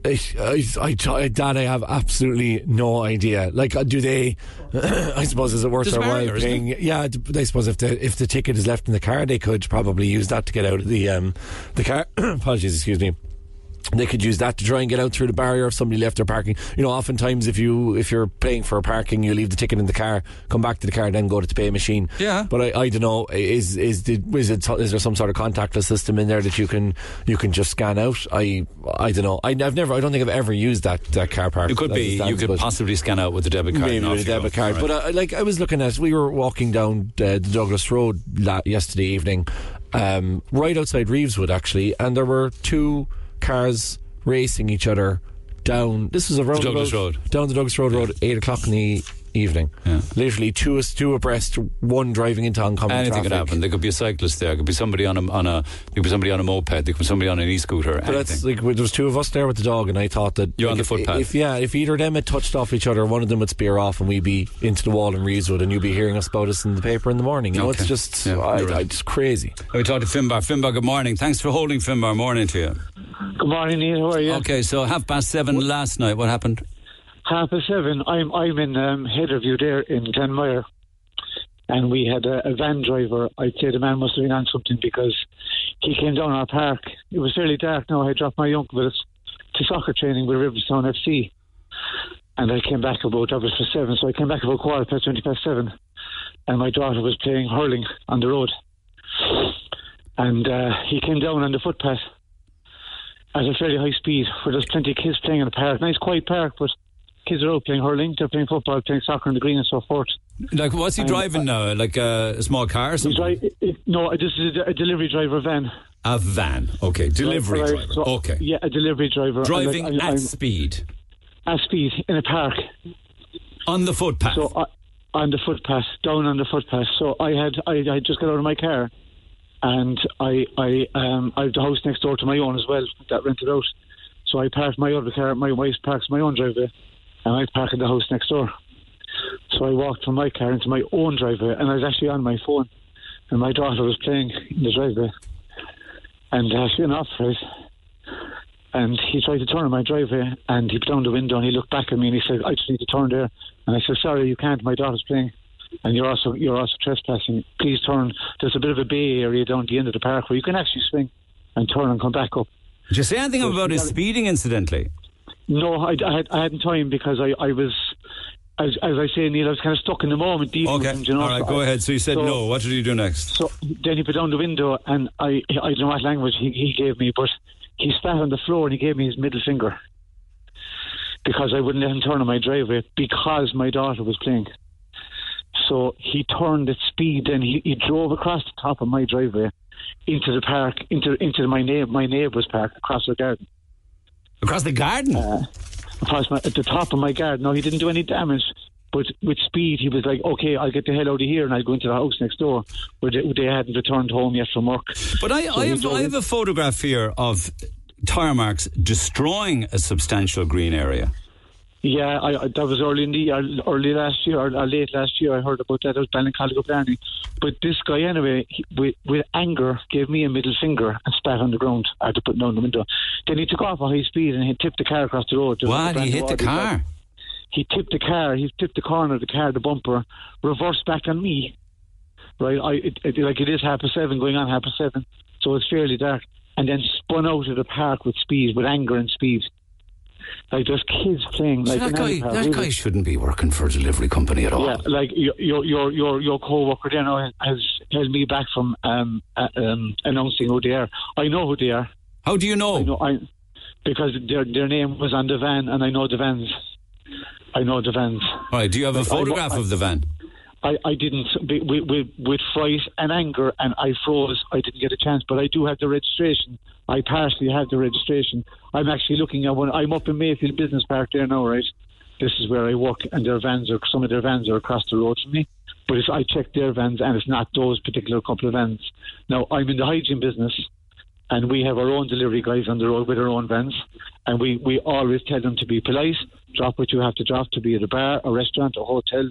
I, I, I, that I have absolutely no idea. Like, uh, do they? I suppose is it worth their while paying? Yeah, I suppose if the if the ticket is left in the car, they could probably use that to get out of the um the car. Apologies, excuse me. They could use that to try and get out through the barrier if somebody left their parking. You know, oftentimes if you if you're paying for a parking, you leave the ticket in the car, come back to the car, then go to the pay machine. Yeah. But I, I don't know. Is is the, is it is there some sort of contactless system in there that you can you can just scan out? I I don't know. I, I've never. I don't think I've ever used that that car park. It could be. You could possibly scan out with a debit card. Maybe with a debit card. Right. But uh, like I was looking at, we were walking down uh, the Douglas Road la- yesterday evening, um, right outside Reeveswood actually, and there were two cars racing each other down. This was around Douglas Road. down the Douglas Road Road, eight o'clock in the evening. Yeah. Literally two two abreast, one driving into oncoming Anything traffic. could happen. There could be a cyclist there. There could be somebody on a on a. There could be somebody on a moped. There could be somebody on an e-scooter. But that's like there was two of us there with the dog, and I thought that You're on the if, footpath. If yeah, if either of them had touched off each other, one of them would spear off, and we'd be into the wall in Reeswood, and you'd be hearing us about us in the paper in the morning. You know, it's just Yeah, I, right. I, it's crazy. we talked to Finbar. Finbar, good morning. Thanks for holding Finbar. Morning to you. Good morning, Neil. How are you? Okay, so half past seven last night. What happened? Half past seven. I'm I'm in um, there in Glanmire, and we had a, a van driver. I'd say the man must have been on something because he came down our park. It was fairly dark now. I dropped my young with us to soccer training with Riverstown FC, and I came back about that was for seven. So I came back about quarter past twenty past seven, and my daughter was playing hurling on the road, and uh, he came down on the footpath at a fairly high speed where there's plenty of kids playing in the park. Nice quiet park, but kids are out playing hurling, they're playing football, playing soccer on the green and so forth. Like, what's he Um, driving now? Like uh, a small car or something? right, it, no, this is a, a delivery driver van. A van. Okay, delivery Right, driver. so- okay. Yeah, a delivery driver. Driving And I- at I'm speed at speed in a park. on the footpath. So I, on the footpath, down on the footpath. So I had I, I just got out of my car, and I I um I have the house next door to my own as well that rented out. So I parked my other car. My wife parks my own driveway, and I park in the house next door. So I walked from my car into my own driveway, and I was actually on my phone, and my daughter was playing in the driveway, and uh, she went off right. And he tried to turn in my driveway, and he put down the window, and he looked back at me, and he said, "I just need to turn there." And I said, "Sorry, you can't. My daughter's playing, and you're also you're also trespassing. Please turn. There's a bit of a bay area down the end of the park where you can actually swing and turn and come back up." Did you say anything So about his speeding, incidentally? No, I, I, had, I hadn't time because I, I was, as, as I say, Neil, I was kind of stuck in the moment. dealing with Okay. him, you know? All right, go ahead. So you said so- no. What did you do next? So then he put down the window, and I I don't know what language he, he gave me, but he spat on the floor and he gave me his middle finger because I wouldn't let him turn on my driveway because my daughter was playing. So he turned at speed and he, he drove across the top of my driveway into the park, into into my neighbor, my neighbour's park across the garden. Across the garden? Uh, across my, at the top of my garden. No, he didn't do any damage, but with speed, he was like, "Okay, I'll get the hell out of here," and I'll go into the house next door where they, they hadn't returned home yet from work. But I, So I, have, I have a photograph here of tire marks destroying a substantial green area. Yeah, I, I, that was early in the year, early last year, or, or late last year. I heard about that. I was Ballincollig Blarney. But this guy, anyway, he, with, with anger, gave me a middle finger and spat on the ground after putting down the window. Then he took off at high speed and he tipped the car across the road. There What? He hit the car? He tipped the car. He tipped the corner of the car, the bumper, reversed back on me. Right, I it, it, like it is half past seven, going on half past seven, so it's fairly dark. And then spun out of the park with speed, with anger and speed. Like there's kids playing. So Like that guy, that really. guy shouldn't be working for a delivery company at all. Yeah, like your your your your, co-worker there now has held me back from um, uh, um, announcing who they are. I know who they are. How do you know? I know I because their their name was on the van, and I know the vans. I know the vans. All right, do you have a Like, I- photograph I- of the van? I, I didn't with, with with fright and anger, and I froze. I didn't get a chance, but I do have the registration. I partially have the registration. I'm actually looking at one. I'm up in Mayfield Business Park there now, right? This is where I work, and their vans are some of their vans are across the road from me. But if I check their vans, and it's not those particular couple of vans. Now I'm in the hygiene business, and we have our own delivery guys on the road with our own vans, and we, we always tell them to be polite, drop what you have to drop, to be at a bar, a restaurant, a hotel,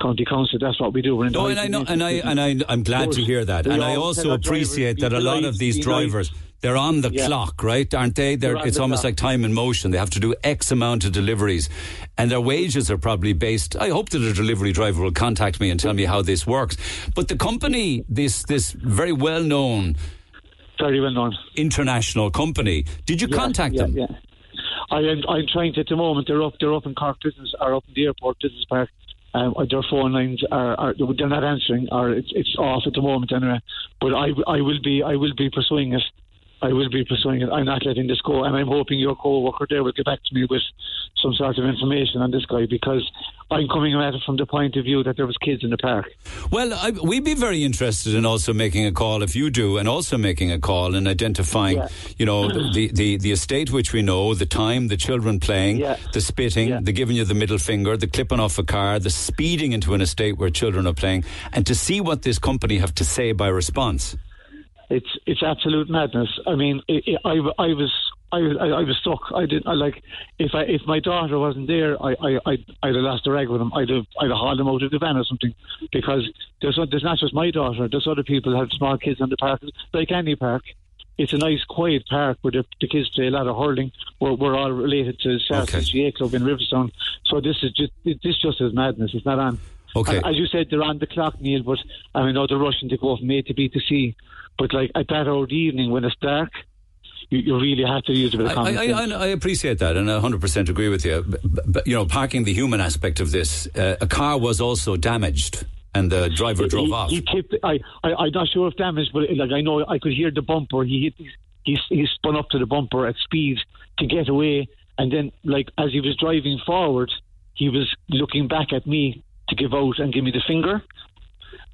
county council. That's what we do. We're in the No, and I know, and I and I I'm glad to hear that, We and I also tell our drivers, appreciate that a lot of these drivers. They're on the Yeah. clock, right? Aren't they? They're, They're it's the almost clock. like time in motion. They have to do X amount of deliveries, and their wages are probably based. I hope that a delivery driver will contact me and tell me how this works. But the company, this this very well known, very well known international company, did you Yeah, contact yeah, them? Yeah. I am. I'm trying to at the moment. They're up. They're up in Cork Business, or up in the airport business park. Um, their phone lines are, are they're not answering, or it's it's off at the moment anyway. But I, I will be I will be pursuing it. I will be pursuing it. I'm not letting this go, and I'm hoping your co-worker there will get back to me with some sort of information on this guy because I'm coming at it from the point of view that there was kids in the park. Well, I, we'd be very interested in also making a call if you do, and also making a call and identifying, Yeah. you know, the, the, the, estate which we know, the time, the children playing, Yeah. the spitting, Yeah. the giving you the middle finger, the clipping off a car, the speeding into an estate where children are playing, and to see what this company have to say by response. It's it's absolute madness. I mean, i I, I was I, was- I, I was stuck. I didn't. I like if I if my daughter wasn't there, I I I'd, I'd have lost a rag with him. I'd have I'd have hauled him out of the van or something because there's there's not just my daughter. There's other people who have small kids in the park, like any park. It's a nice, quiet park where the, the kids play a lot of hurling. We're, we're all related to Saracen GAA Club in Riverstown. So this is just this just is madness. It's not on. Okay. As you said, they're on the clock, Neil. But I know they're rushing to go from A to B to C. But like at that hour of the evening when it's dark, you, you really have to use a bit of I, common I, sense. I, I appreciate that, and I 100% agree with you. But, but, you know, parking the human aspect of this, uh, a car was also damaged, and the driver drove he, off. He tipped. I, I, I'm not sure if damage, but like I know, I could hear the bumper. He hit. He, he spun up to the bumper at speed to get away, and then like as he was driving forward, he was looking back at me to give out and give me the finger.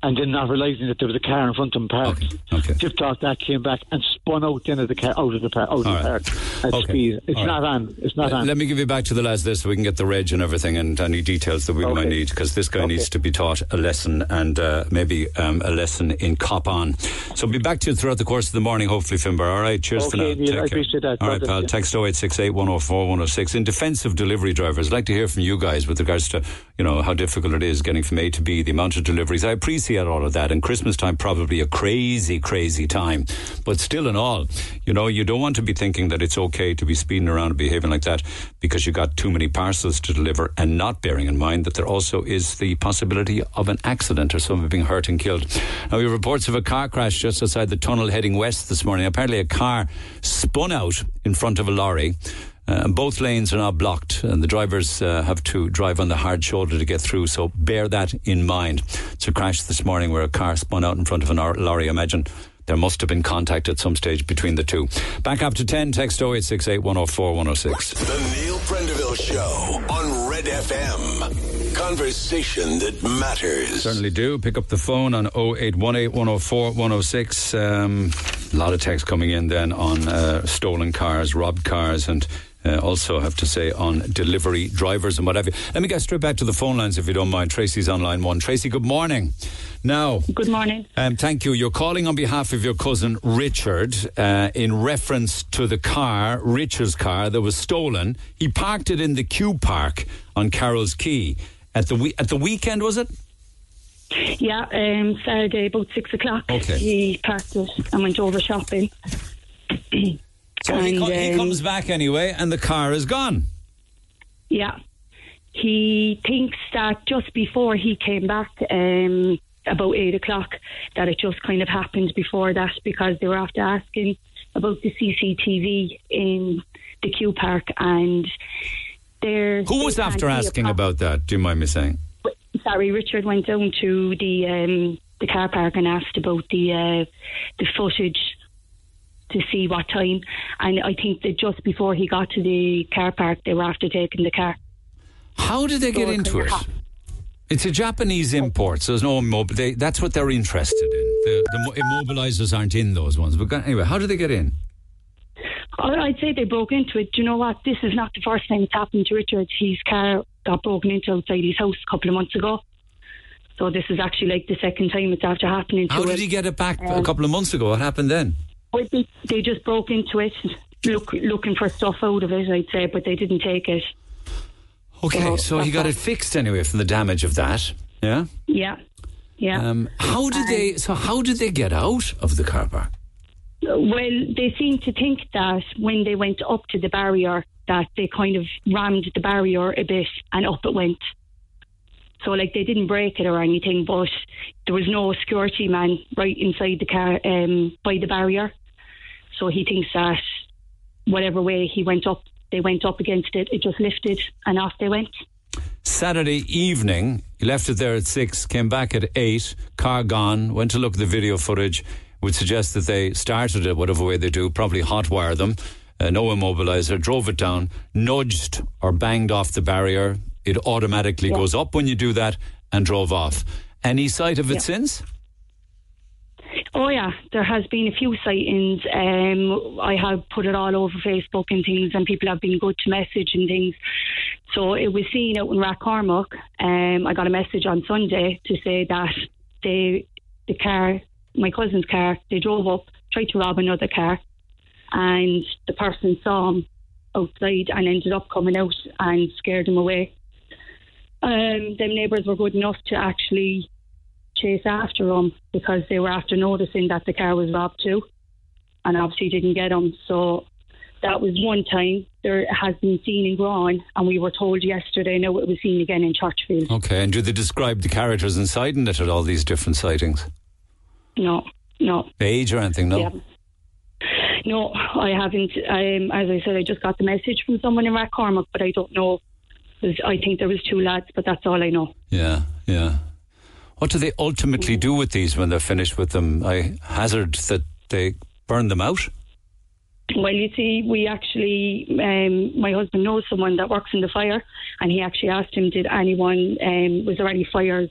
And then not realizing that there was a car in front of him parked, okay. tipped off that, came back and spun out of the car out of the park, out of the All right. park at Okay. speed. It's All right. not on. It's not on. Let me give you back to the lads there so we can get the reg and everything and any details that we might need because this guy needs to be taught a lesson and uh, maybe um, a lesson in cop on. So we'll be back to you throughout the course of the morning, hopefully, Finbar. All right, cheers for now. Okay, Neil, Take I care. appreciate that. All right, pal. you. Text 0868 104 106. In defence of delivery drivers, I'd like to hear from you guys with regards to you know how difficult it is getting from A to B, the amount of deliveries. I appreciate all of that, and Christmas time probably a crazy, crazy time. But still, in all, you know, you don't want to be thinking that it's okay to be speeding around and behaving like that because you got too many parcels to deliver, and not bearing in mind that there also is the possibility of an accident or someone being hurt and killed. Now, we have reports of a car crash just outside the tunnel heading west this morning. Apparently, a car spun out in front of a lorry. Uh, both lanes are now blocked, and the drivers uh, have to drive on the hard shoulder to get through. So bear that in mind. It's a crash this morning where a car spun out in front of an or- lorry. Imagine there must have been contact at some stage between the two. Back up to 10, text 0868 104 106. The Neil Prendeville Show on Red FM. Conversation that matters. Certainly do. Pick up the phone on 0818 104 106. Um, a lot of text coming in then on uh, stolen cars, robbed cars, and uh, also have to say on delivery drivers and whatever. Let me get straight back to the phone lines if you don't mind. Tracy's on line one. Tracy, good morning. Now, Good morning. um, thank you. You're calling on behalf of your cousin Richard uh, in reference to the car, Richard's car, that was stolen. He parked it in the Q Park on Carroll's Quay at the we- at the weekend. Was it? Yeah, um, Saturday about six o'clock. Okay. He parked it and went over shopping. So he, And, co- he comes back anyway, and the car is gone. Yeah. He thinks that just before he came back, um, about eight o'clock, that it just kind of happened before that because they were after asking about the CCTV in the Q Park and there. Who was after asking about that? Do you mind me saying? Sorry, Richard went down to the um, the car park and asked about the uh, the footage to see what time. And I think that just before he got to the car park, they were after taking the car. How did they get So it into it? happened. It's a Japanese import, so there's no immob- they, That's what they're interested in. The, the immobilizers aren't in those ones. But anyway, how did they get in? I'd say they broke into it. Do you know what? This is not the first time it's happened to Richard. His car got broken into outside his house a couple of months ago. So this is actually like the second time it's after happening to How it. did he get it back a Um, couple of months ago? What happened then? Well, they, they just broke into it, look, looking for stuff out of it, I'd say, but they didn't take it. Okay, so so he got it fixed anyway from the damage of that. Yeah. Yeah, yeah. Um, how did they? So how did they get out of the car park? Well, they seem to think that when they went up to the barrier, that they kind of rammed the barrier a bit and up it went. So, like, they didn't break it or anything, but there was no security man right inside the car um, by the barrier. So he thinks that whatever way he went up, they went up against it, it just lifted and off they went. Saturday evening, he left it there at six, came back at eight, car gone, went to look at the video footage, would suggest that they started it whatever way they do, probably hotwire them, uh, no immobilizer, drove it down, nudged or banged off the barrier. It automatically Yeah. goes up when you do that and drove off. Any sight of it Yeah. since? Oh yeah, there has been a few sightings. Um, I have put it all over Facebook and things, and people have been good to message and things. So it was seen out in Rathcormac. Um, I got a message on Sunday to say that they, the car, my cousin's car, they drove up, tried to rob another car, and the person saw him outside and ended up coming out and scared him away. Um, them neighbours were good enough to actually chase after him because they were after noticing that the car was robbed too, and obviously didn't get him. So that was one time. There has been seen in Grawn, and we were told yesterday. Now it was seen again in Churchfield. Okay, and do they describe the characters inside in it at all these different sightings? No, no, Age or anything? No. haven't. No, I haven't. Um, as I said, I just got the message from someone in Rathcormac, but I don't know. I think there was two lads, but that's all I know. Yeah, yeah. What do they ultimately do with these when they're finished with them? I hazard that they burn them out. Well, you see, we actually, um, my husband knows someone that works in the fire, and he actually asked him, did anyone, um, was there any fires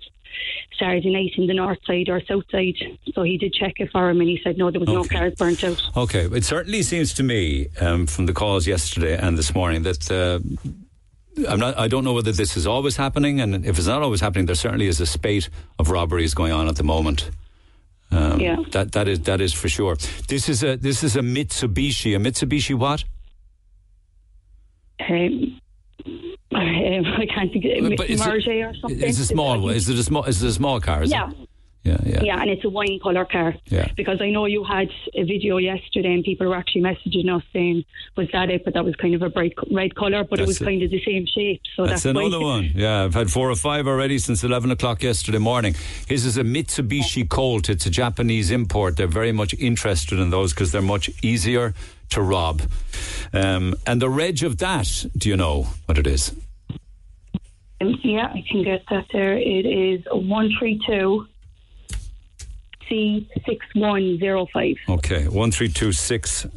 Saturday night in the north side or south side? So he did check it for him, and he said, no, there was no Okay. cars burnt out. Okay, it certainly seems to me um, from the calls yesterday and this morning that uh, I'm not. I don't know whether this is always happening, and if it's not always happening, there certainly is a spate of robberies going on at the moment. Um, Yeah. that that is that is for sure. This is a this is a Mitsubishi. A Mitsubishi what? Um, I can't think of But Mirage or something. It's a small. Is it a small? Is it a small car? Is it? Yeah. Yeah, yeah. And it's a wine colour car. Yeah. Because I know you had a video yesterday and people were actually messaging us saying, was that it? But that was kind of a bright red colour, but That's it was it. kind of the same shape. So That's that's, another one. Yeah, I've had four or five already since 11 o'clock yesterday morning. His is a Mitsubishi Colt. It's a Japanese import. They're very much interested in those because they're much easier to rob. Um, and the reg of that, do you know what it is? Yeah, I can get that there. It is 132 C6105. Okay, 1326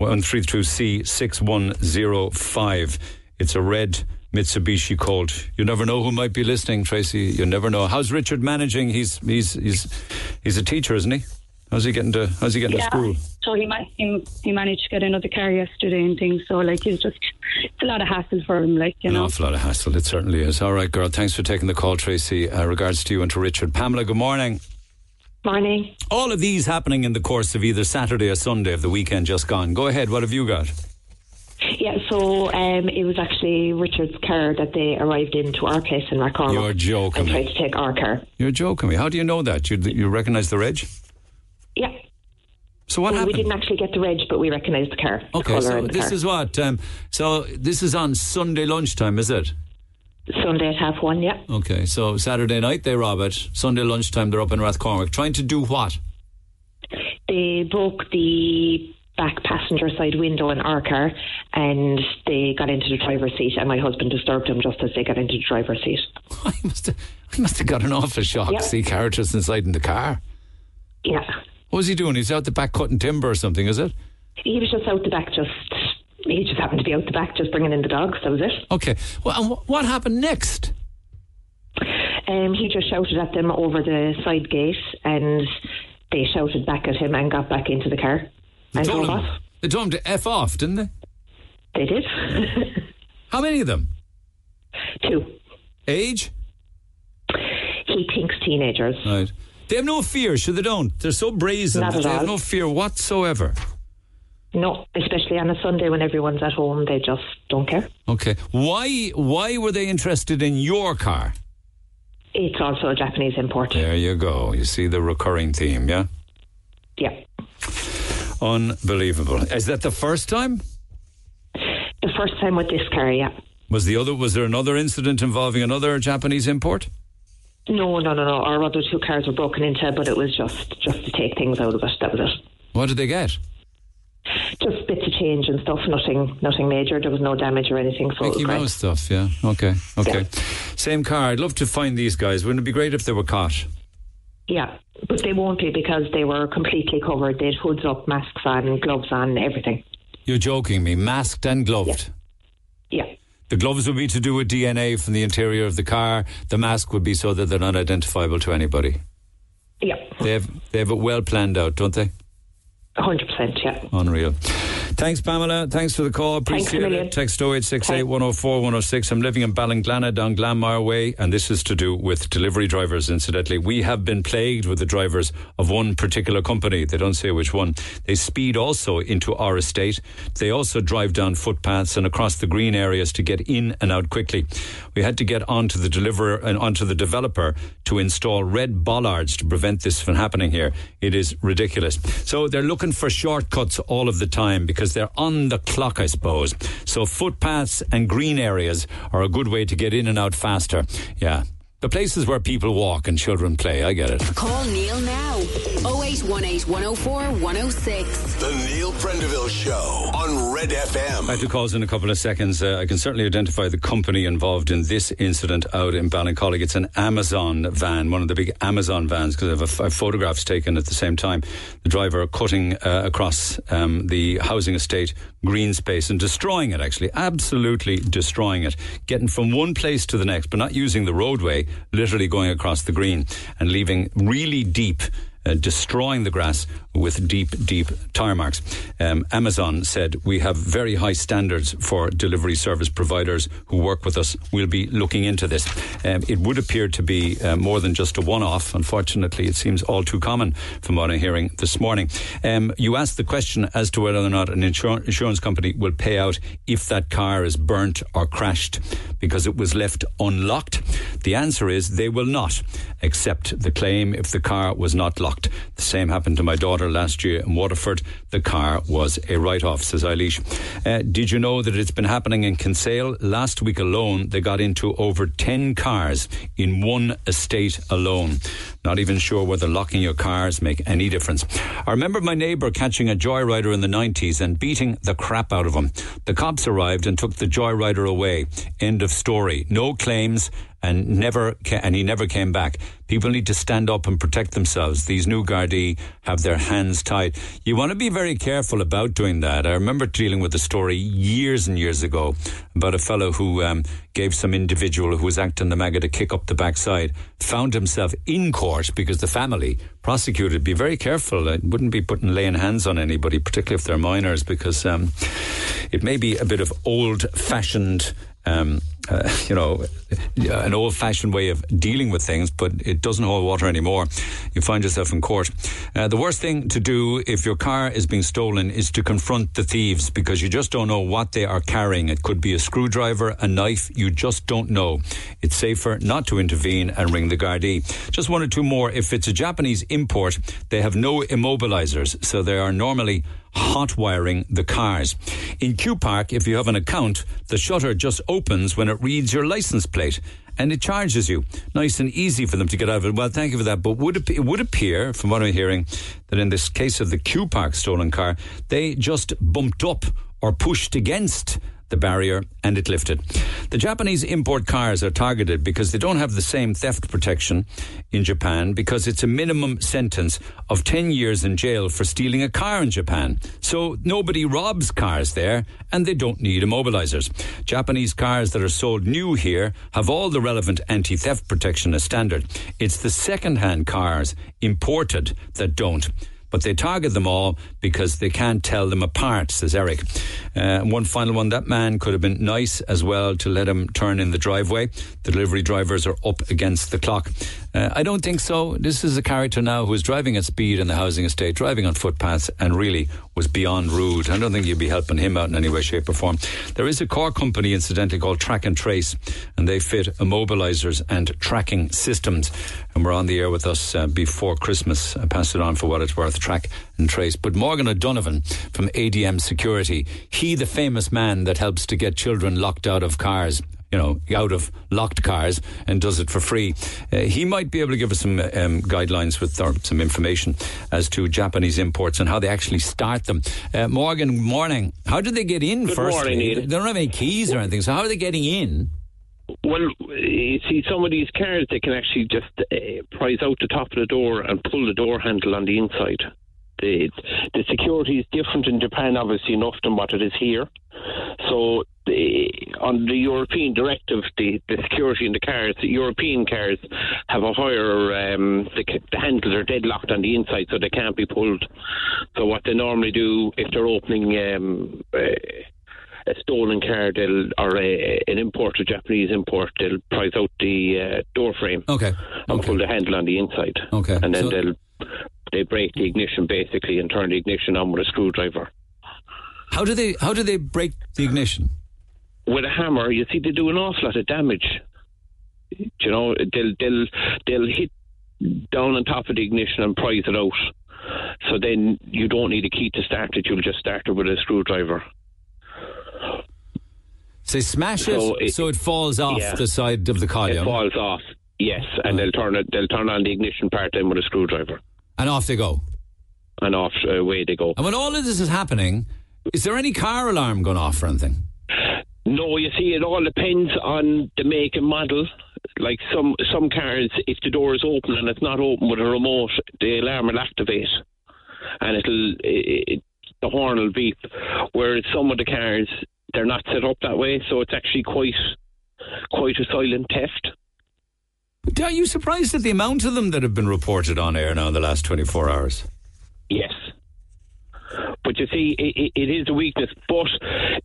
132C6105. It's a red Mitsubishi Colt. You never know who might be listening, Tracy. You never know. How's Richard managing? He's he's he's he's a teacher, isn't he? How's he getting to How's he getting to school? So he, he he managed to get another car yesterday and things. So like he's just it's a lot of hassle for him, like you An know. awful lot of hassle. It certainly is. All right, girl. Thanks for taking the call, Tracy. Uh, regards to you and to Richard. Pamela, good morning. Morning. All of these happening in the course of either Saturday or Sunday of the weekend just gone. Go ahead. What have you got? Yeah, so um, it was actually Richard's car that they arrived into our place in Rathcormac. You're joking And me. tried to take our car. You're joking me. How do you know that? You, you recognise the reg? Yeah. So what Well, happened? We didn't actually get the reg, but we recognised the car. Okay, so this car. is what? Um, so this is on Sunday lunchtime, is it? Sunday at half one, yeah. Okay, so Saturday night they rob it. Sunday lunchtime they're up in Rathcormac. Trying to do what? They broke the back passenger side window in our car and they got into the driver's seat and my husband disturbed them just as they got into the driver's seat. I must have, I must have got an awful shock Yeah. to see characters inside in the car. Yeah. What was he doing? He's out the back cutting timber or something, is it? He was just out the back just he just happened to be out the back just bringing in the dogs, that was it. Okay. Well, and what happened next? Um, he just shouted at them over the side gate, and they shouted back at him and got back into the car They and told, drove him, off. they told him to F off, didn't they? They did. How many of them? Two. Age? He thinks teenagers. Right. They have no fear, sure they don't. They're so brazen Not that at they have no fear whatsoever. No, especially on a Sunday when everyone's at home, they just don't care. Okay. Why why were they interested in your car? It's also a Japanese import. There you go. You see the recurring theme, yeah? Yeah. Unbelievable. Is that the first time? The first time with this car, yeah. Was the other was there another incident involving another Japanese import? No, no, no, no. Our other two cars were broken into, but it was just just to take things out of us. That was it. What did they get? Just bits of change and stuff. Nothing, nothing major. There was no damage or anything. So Mickey. Mouse stuff, yeah. Okay, okay. Same car. I'd love to find these guys. Wouldn't it be great if they were caught? Yeah, but they won't be because they were completely covered. They had hoods up, masks on, gloves on, everything. You're joking me. Masked and gloved. Yeah. The gloves would be to do with DNA from the interior of the car. The mask would be so that they're not identifiable to anybody. Yeah, They have they have it well planned out, don't they? 100%, yeah. Unreal. Thanks, Pamela. Thanks for the call. Thanks Appreciate million. it. Text 0868 104 106. I'm living in Ballinglanna down Glanmire Way, and this is to do with delivery drivers, incidentally. We have been plagued with the drivers of one particular company. They don't say which one. They speed also into our estate. They also drive down footpaths and across the green areas to get in and out quickly. We had to get onto the deliverer and onto the developer to install red bollards to prevent this from happening here. It is ridiculous. So they're looking for shortcuts all of the time because they're on the clock, I suppose. So footpaths and green areas are a good way to get in and out faster. Yeah. The places where people walk and children play, I get it. Call Neil now. 0818 104 106. The Neil Prendeville Show on Red FM. I have to calls in a couple of seconds. Uh, I can certainly identify the company involved in this incident out in Ballincollig. It's an Amazon van, one of the big Amazon vans, because I have, a f- I have photographs taken at the same time. The driver cutting uh, across um, the housing estate green space and destroying it, actually, absolutely destroying it, getting from one place to the next, but not using the roadway, literally going across the green and leaving really deep uh, destroying the grass with deep, deep tire marks. Um, Amazon said we have very high standards for delivery service providers who work with us. We'll be looking into this. Um, it would appear to be uh, more than just a one-off. Unfortunately, it seems all too common from what I'm hearing this morning. Um, you asked the question as to whether or not an insur- insurance company will pay out if that car is burnt or crashed because it was left unlocked. The answer is they will not accept the claim if the car was not locked. The same happened to my daughter last year in Waterford. The car was a write off, says Eilish. Uh, did you know that it's been happening in Kinsale? Last week alone, they got into over 10 cars in one estate alone. Not even sure whether locking your cars make any difference. I remember my neighbour catching a joyrider in the 90s and beating the crap out of him. The cops arrived and took the joyrider away. End of story. No claims and never ca- and he never came back. People need to stand up and protect themselves. These new Gardaí have their hands tied. You want to be very careful about doing that. I remember dealing with a story years and years ago about a fellow who um, gave some individual who was acting the maggot a kick up the backside, found himself in court because the family prosecuted. Be very careful. I wouldn't be putting laying hands on anybody, particularly if they're minors, because um, it may be a bit of old fashioned um, uh, you know, an old fashioned way of dealing with things, but it doesn't hold water anymore. You find yourself in court. Uh, the worst thing to do if your car is being stolen is to confront the thieves because you just don't know what they are carrying. It could be a screwdriver, a knife, you just don't know. It's safer not to intervene and ring the Gardaí. Just one or two more. If it's a Japanese import, they have no immobilizers, so they are normally hot wiring the cars. In Q Park, if you have an account, the shutter just opens when it reads your license plate and it charges you. Nice and easy for them to get out of it. Well, thank you for that. But would it, it would appear, from what I'm hearing, that in this case of the Q Park stolen car, they just bumped up or pushed against the barrier and it lifted. The Japanese import cars are targeted because they don't have the same theft protection in Japan because it's a minimum sentence of 10 years in jail for stealing a car in Japan. So nobody robs cars there and they don't need immobilizers. Japanese cars that are sold new here have all the relevant anti theft protection as standard. It's the second hand cars imported that don't but they target them all because they can't tell them apart, says Eric. Uh, one final one that man could have been nice as well to let him turn in the driveway. The delivery drivers are up against the clock. Uh, I don't think so. This is a character now who is driving at speed in the housing estate, driving on footpaths, and really was beyond rude. I don't think you'd be helping him out in any way, shape, or form. There is a car company, incidentally, called Track and Trace, and they fit immobilizers and tracking systems. And we're on the air with us uh, before Christmas. I pass it on for what it's worth, Track and Trace. But Morgan O'Donovan from ADM Security, he the famous man that helps to get children locked out of cars you know, out of locked cars and does it for free. Uh, he might be able to give us some um, guidelines with or some information as to Japanese imports and how they actually start them. Uh, Morgan, morning. How did they get in Good first? morning, they don't have any keys or anything, so how are they getting in? Well, you see, some of these cars they can actually just uh, prise out the top of the door and pull the door handle on the inside. The the security is different in Japan, obviously enough than what it is here. So, the, on the European directive, the, the security in the cars, the European cars have a higher. Um, the, the handles are deadlocked on the inside, so they can't be pulled. So, what they normally do if they're opening. Um, a stolen car, they'll or a, an import, a Japanese import, they'll prise out the uh, door frame Okay. and pull the handle on the inside. Okay. and then So- they'll they break the ignition basically and turn the ignition on with a screwdriver. How do they how do they break the ignition? With a hammer, you see, they do an awful lot of damage. You know, they'll they'll they'll hit down on top of the ignition and prise it out. So then you don't need a key to start it. You'll just start it with a screwdriver. So they smash So it, it- so it falls off yeah. the side of the It falls off. Yes, and uh. they'll turn it. They'll turn on the ignition part then with a screwdriver, and off they go. and off uh, away they go. And when all of this is happening, is there any car alarm going off or anything? No, you see, it all depends on the make and model. Like some some cars, if the door is open and it's not open with a remote, the alarm will activate, and it'll it, it, the horn will beep. Whereas some of the cars, they're not set up that way, so it's actually quite quite a silent theft. Are you surprised at the amount of them that have been reported on air now in the last 24 hours? Yes. But you see, it, it is a weakness. But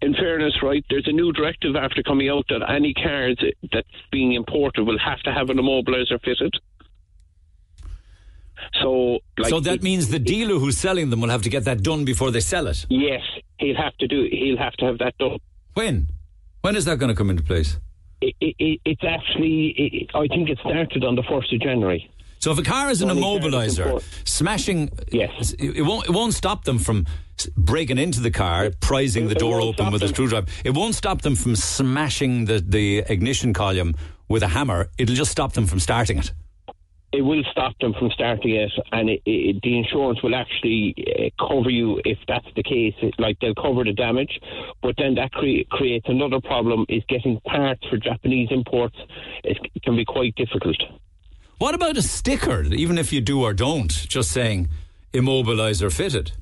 in fairness, right, there's a new directive after coming out that any cars that's being imported will have to have an immobilizer fitted. So, like, so that it- means the dealer who's selling them will have to get that done before they sell it. yes, he'll have to do. He'll have to have that done. When? When is that going to come into place? It, it, it, it's actually, I think it started on the first of January. So if a car is an immobilizer, smashing, Yes. it, won't it won't stop them from breaking into the car, prizing the door open with a screwdriver. It won't stop them from smashing the, the ignition column with a hammer. It'll just stop them from starting it. It will stop them from starting it, and it, it, the insurance will actually uh, cover you if that's the case. It, like they'll cover the damage, but then that cre- creates another problem: is getting parts for Japanese imports. It can be quite difficult. What about a sticker, even if you do or don't, just saying immobilizer fitted?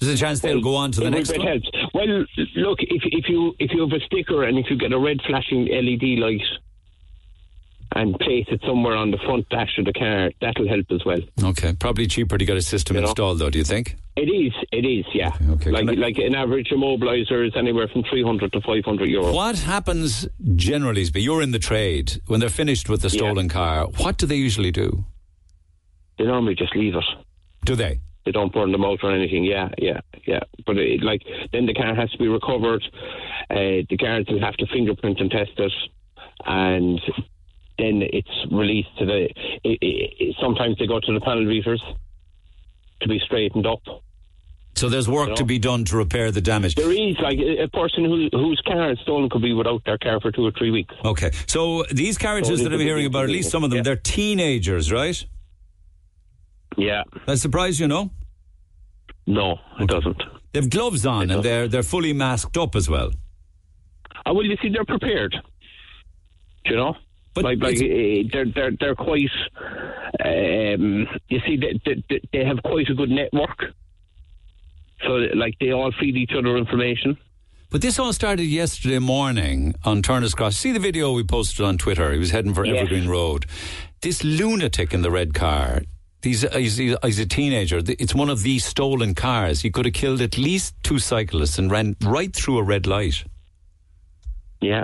There's a chance they'll go on to the next one. helps. Well, look if if you if you have a sticker and if you get a red flashing LED light. And place it somewhere on the front dash of the car. That'll help as well. Okay, probably cheaper to get a system You know? installed, though. Do you think? It is, it is, yeah. Okay, like can I- like an average immobiliser is anywhere from 300 to 500 euro. What happens generally, but you're in the trade, when they're finished with the stolen car, what do they usually do? They normally just leave it. Do they? They don't burn them out or anything. Yeah, yeah, yeah. But it, like then the car has to be recovered. Uh, the guards will have to fingerprint and test it, and then it's released to the. It, it, sometimes they go to the panel beaters to be straightened up. So there's work to be done to repair the damage. There is like a, person who, whose car is stolen could be without their car for two or three weeks. Okay, so these carriages So that I'm hearing about, at least some of them, they're teenagers, right? Yeah. That surprise you, no? No, it doesn't. They've gloves on and they're they're fully masked up as well. Oh, well, you see, they're prepared. Do you know? But like, like eh, they're they're they're quite. Um, you see, they, they they have quite a good network. So, like, they all feed each other information. But this all started yesterday morning on Turner's Cross. See the video we posted on Twitter? He was heading for Yes. Evergreen Road. This lunatic in the red car. He's, he's, he's a teenager. It's one of these stolen cars. He could have killed at least two cyclists and ran right through a red light. Yeah.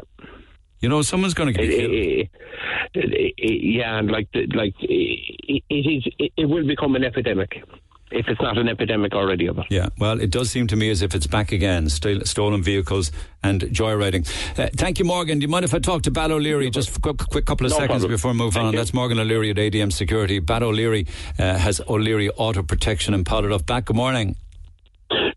You know, someone's going to get It- killed. it- it- it- yeah, and like like eh, it, is. It, will become an epidemic if it's not an epidemic already of it. Yeah, well, it does seem to me as if it's back again. St- stolen vehicles and joyriding. Uh, thank you, Morgan. Do you mind if I talk to Bat O'Leary just a quick, quick couple of No seconds problem. before we move Thank on? you. That's Morgan O'Leary at ADM Security. Bat O'Leary uh, has O'Leary Auto Protection and Powdered Off. Bat, good morning.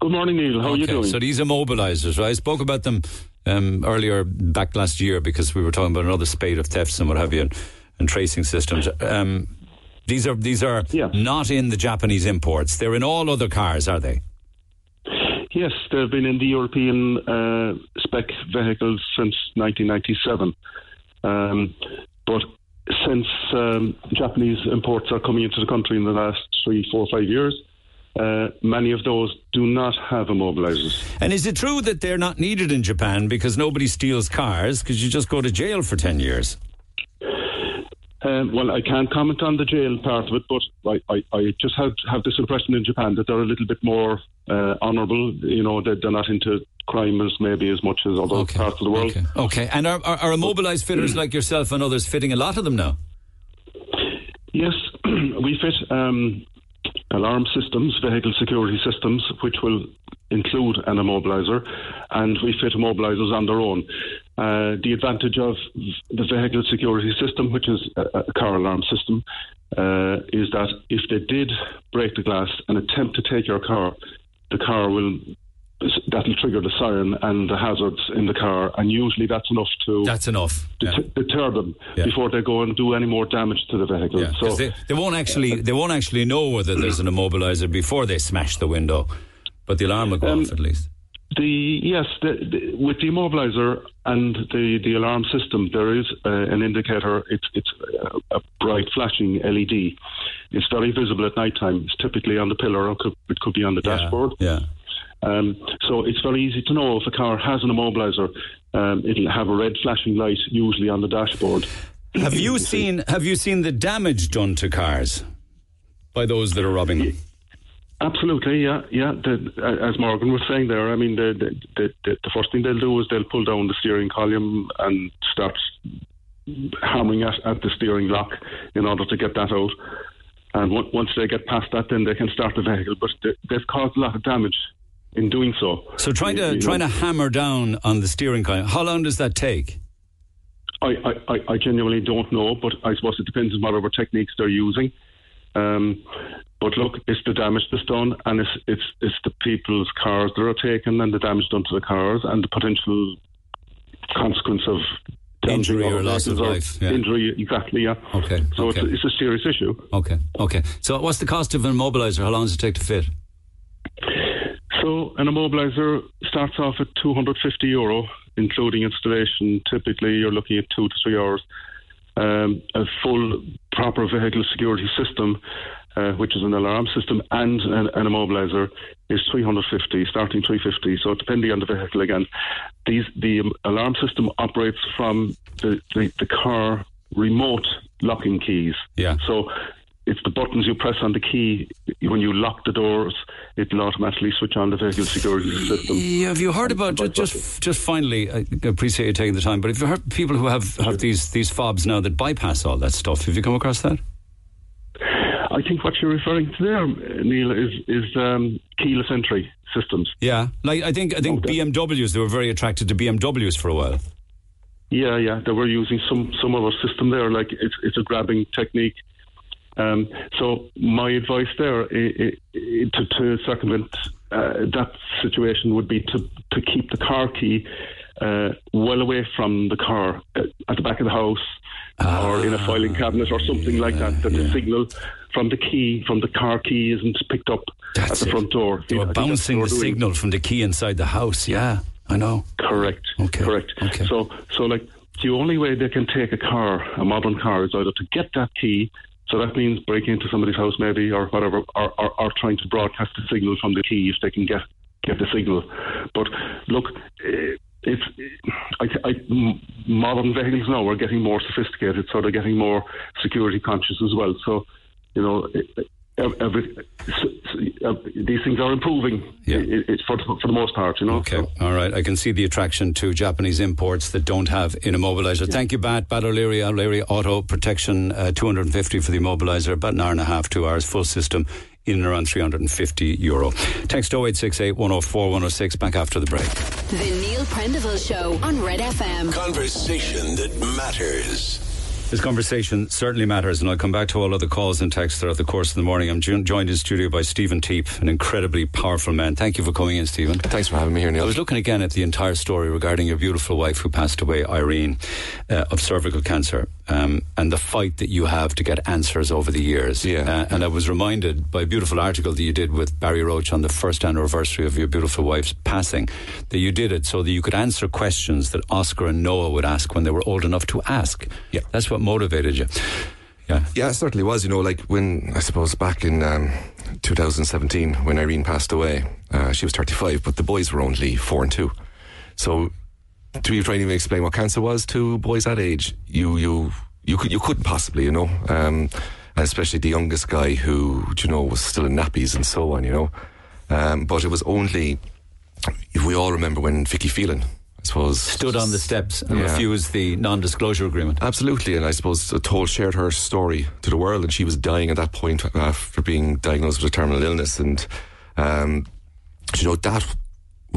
Good morning, Neil. How are you doing? So these immobilizers, right? I spoke about them um, earlier back last year because we were talking about another spate of thefts and what have you and, and tracing systems. Um, these are these are not in the Japanese imports. They're in all other cars, are they? Yes, they've been in the European uh, spec vehicles since 1997. Um, but since um, Japanese imports are coming into the country in the last three, four, five years, uh, many of those do not have immobilizers. And is it true that they're not needed in Japan because nobody steals cars because you just go to jail for 10 years? Um, well, I can't comment on the jail part of it, but I, I, I just have have this impression in Japan that they're a little bit more uh, honourable. You know, that they're not into crime as maybe as much as other parts of the world. Okay. And are, are, are immobilized fitters like yourself and others fitting a lot of them now? Yes, we fit um, alarm systems, vehicle security systems, which will include an immobilizer, and we fit immobilizers on their own. Uh, the advantage of the vehicle security system, which is a, a car alarm system, uh, is that if they did break the glass and attempt to take your car, the car will that'll trigger the siren and the hazards in the car, and usually that's enough to That's enough. det- deter them Yeah. before they go and do any more damage to the vehicle. Yeah, so they, they won't actually they won't actually know whether there's an immobilizer before they smash the window, but the alarm will go Um, off at least. The yes, the, the, with the immobilizer and the, the alarm system, there is uh, an indicator. It's it's a, a bright flashing LED. It's very visible at night time. It's typically on the pillar, or could, it could be on the dashboard. Yeah. Um, so it's very easy to know if a car has an immobilizer. Um, it'll have a red flashing light, usually on the dashboard. Have you seen Have you seen the damage done to cars by those that are robbing them? Absolutely, yeah, yeah. The, uh, as Morgan was saying there, I mean, the, the the the first thing they'll do is they'll pull down the steering column and start hammering at, at the steering lock in order to get that out. And on- once they get past that, then they can start the vehicle. But they, they've caused a lot of damage in doing so. So trying to You know, trying to hammer down on the steering column. How long does that take? I, I, I- I genuinely don't know, but I suppose it depends on whatever techniques they're using. Um, but look, it's the damage that's done, and it's it's it's the people's cars that are taken, and the damage done to the cars, and the potential consequence of Injury or loss of life, yeah. Injury, exactly, yeah. Okay. So okay. it's, it's a serious issue. Okay. Okay. So what's the cost of an immobilizer? How long does it take to fit? So an immobilizer starts off at 250 euro, including installation. Typically, you're looking at two to three hours. Um, a full proper vehicle security system, uh, which is an alarm system and an, an immobilizer, is 350, starting 350. So depending on the vehicle again, these the alarm system operates from the, the, the car remote locking keys. Yeah. So it's the buttons you press on the key when you lock the doors. It'll automatically switch on the vehicle security system. Yeah, have you heard about just just, just finally? I appreciate you taking the time, but have you heard people who have, have these these fobs now that bypass all that stuff? Have you come across that? I think what you're referring to there, Neil, is is um, keyless entry systems. Yeah, like I think I think BMWs they were very attracted to BMWs for a while. Yeah, yeah, they were using some some other system there, like it's it's a grabbing technique. Um, so my advice there to, to circumvent uh, that situation would be to to keep the car key uh, well away from the car uh, at the back of the house or in a filing cabinet or something like that. That the signal from the key from the car key isn't picked up at the front door. They were that's bouncing the what they're doing. signal from the key inside the house. Yeah, I know. Correct. Okay. Correct. Okay. So, so like the only way they can take a car, a modern car, is either to get that key. So that means breaking into somebody's house, maybe, or whatever, or, or, or trying to broadcast the signal from the key if they can get get the signal. But look, eh, it's I, I, modern vehicles now are getting more sophisticated, so they're getting more security conscious as well. So, you know, every, s- s- uh, these things are improving. Yeah. i- i- for for the most part, you know. Okay, all right. I can see the attraction to Japanese imports that don't have an immobilizer. Thank you, Bat. Bat O'Leary, O'Leary Auto Protection, uh, 250 for the immobilizer, about an hour and a half, two hours, full system, in and around 350 euro. Text 0868 104 106, back after the break. The Neil Prendeville Show on Red FM. Conversation that matters. This conversation certainly matters, and I'll come back to all other calls and texts throughout the course of the morning. I'm joined in studio by Stephen Teap, an incredibly powerful man. Thank you for coming in, Stephen. Thanks for having me here, Neil. I was looking again at the entire story regarding your beautiful wife who passed away, Irene, uh, of cervical cancer, um, and the fight that you have to get answers over the years. Yeah. Uh, and I was reminded by a beautiful article that you did with Barry Roche on the first anniversary of your beautiful wife's passing, that you did it so that you could answer questions that Oscar and Noah would ask when they were old enough to ask. Yeah. That's what motivated you. Yeah. Yeah, it certainly was. You know, like when I suppose back in um, 2017 when Irene passed away, uh, she was 35, but the boys were only four and two. So to be trying to even explain what cancer was to boys that age, you you you could you couldn't possibly, you know, um, especially the youngest guy who you know was still in nappies and so on, you know. Um, but it was only if we all remember when Vicky Phelan, I suppose, Stood on the steps and Yeah. refused the non disclosure agreement. Absolutely, and I suppose told shared her story to the world, and she was dying at that point after being diagnosed with a terminal illness, and um, you know that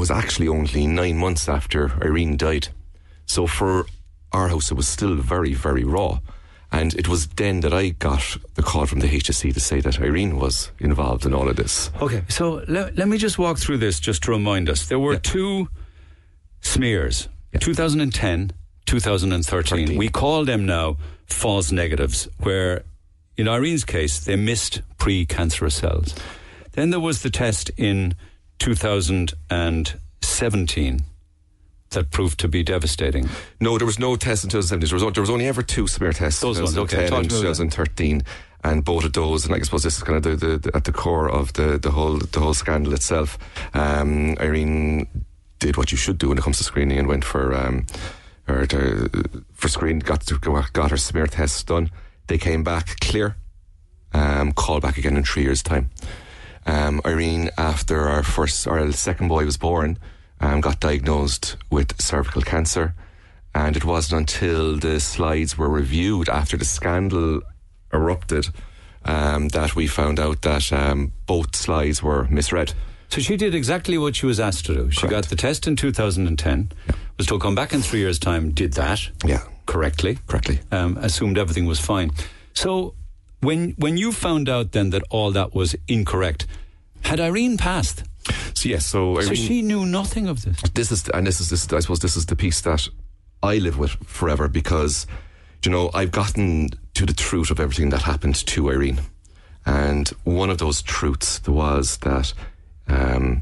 was actually only nine months after Irene died. So for our house, it was still very, very raw, and it was then that I got the call from the HSE to say that Irene was involved in all of this. Okay, so let, let me just walk through this just to remind us. There were two smears 2010, 2013. We call them now false negatives, where in Irene's case, they missed pre cancerous cells. Then there was the test in 2017 that proved to be devastating. No, there was no test in 2017. There was, there was only ever two smear tests. Those ones, okay. 2010 Talk and to me about that. 2013, and both of those, and I suppose this is kind of the, the, at the core of the, the whole the whole scandal itself. Um, Irene did what you should do when it comes to screening and went for um, or to, for screen got to, got her smear tests done. They came back clear. Um, called back again in three years' time. Um, Irene, after our first or our second boy was born, um, got diagnosed with cervical cancer, and it wasn't until the slides were reviewed after the scandal erupted um, that we found out that um, both slides were misread. So she did exactly what she was asked to do. She got the test in 2010, was told come back in three years' time, did that Yeah, correctly, correctly. um, assumed everything was fine. So when when you found out then that all that was incorrect, had Irene passed? So yes, so So she knew nothing of this. this is and this is this I suppose this is the piece that I live with forever because you know I've gotten to the truth of everything that happened to Irene, and one of those truths was that um,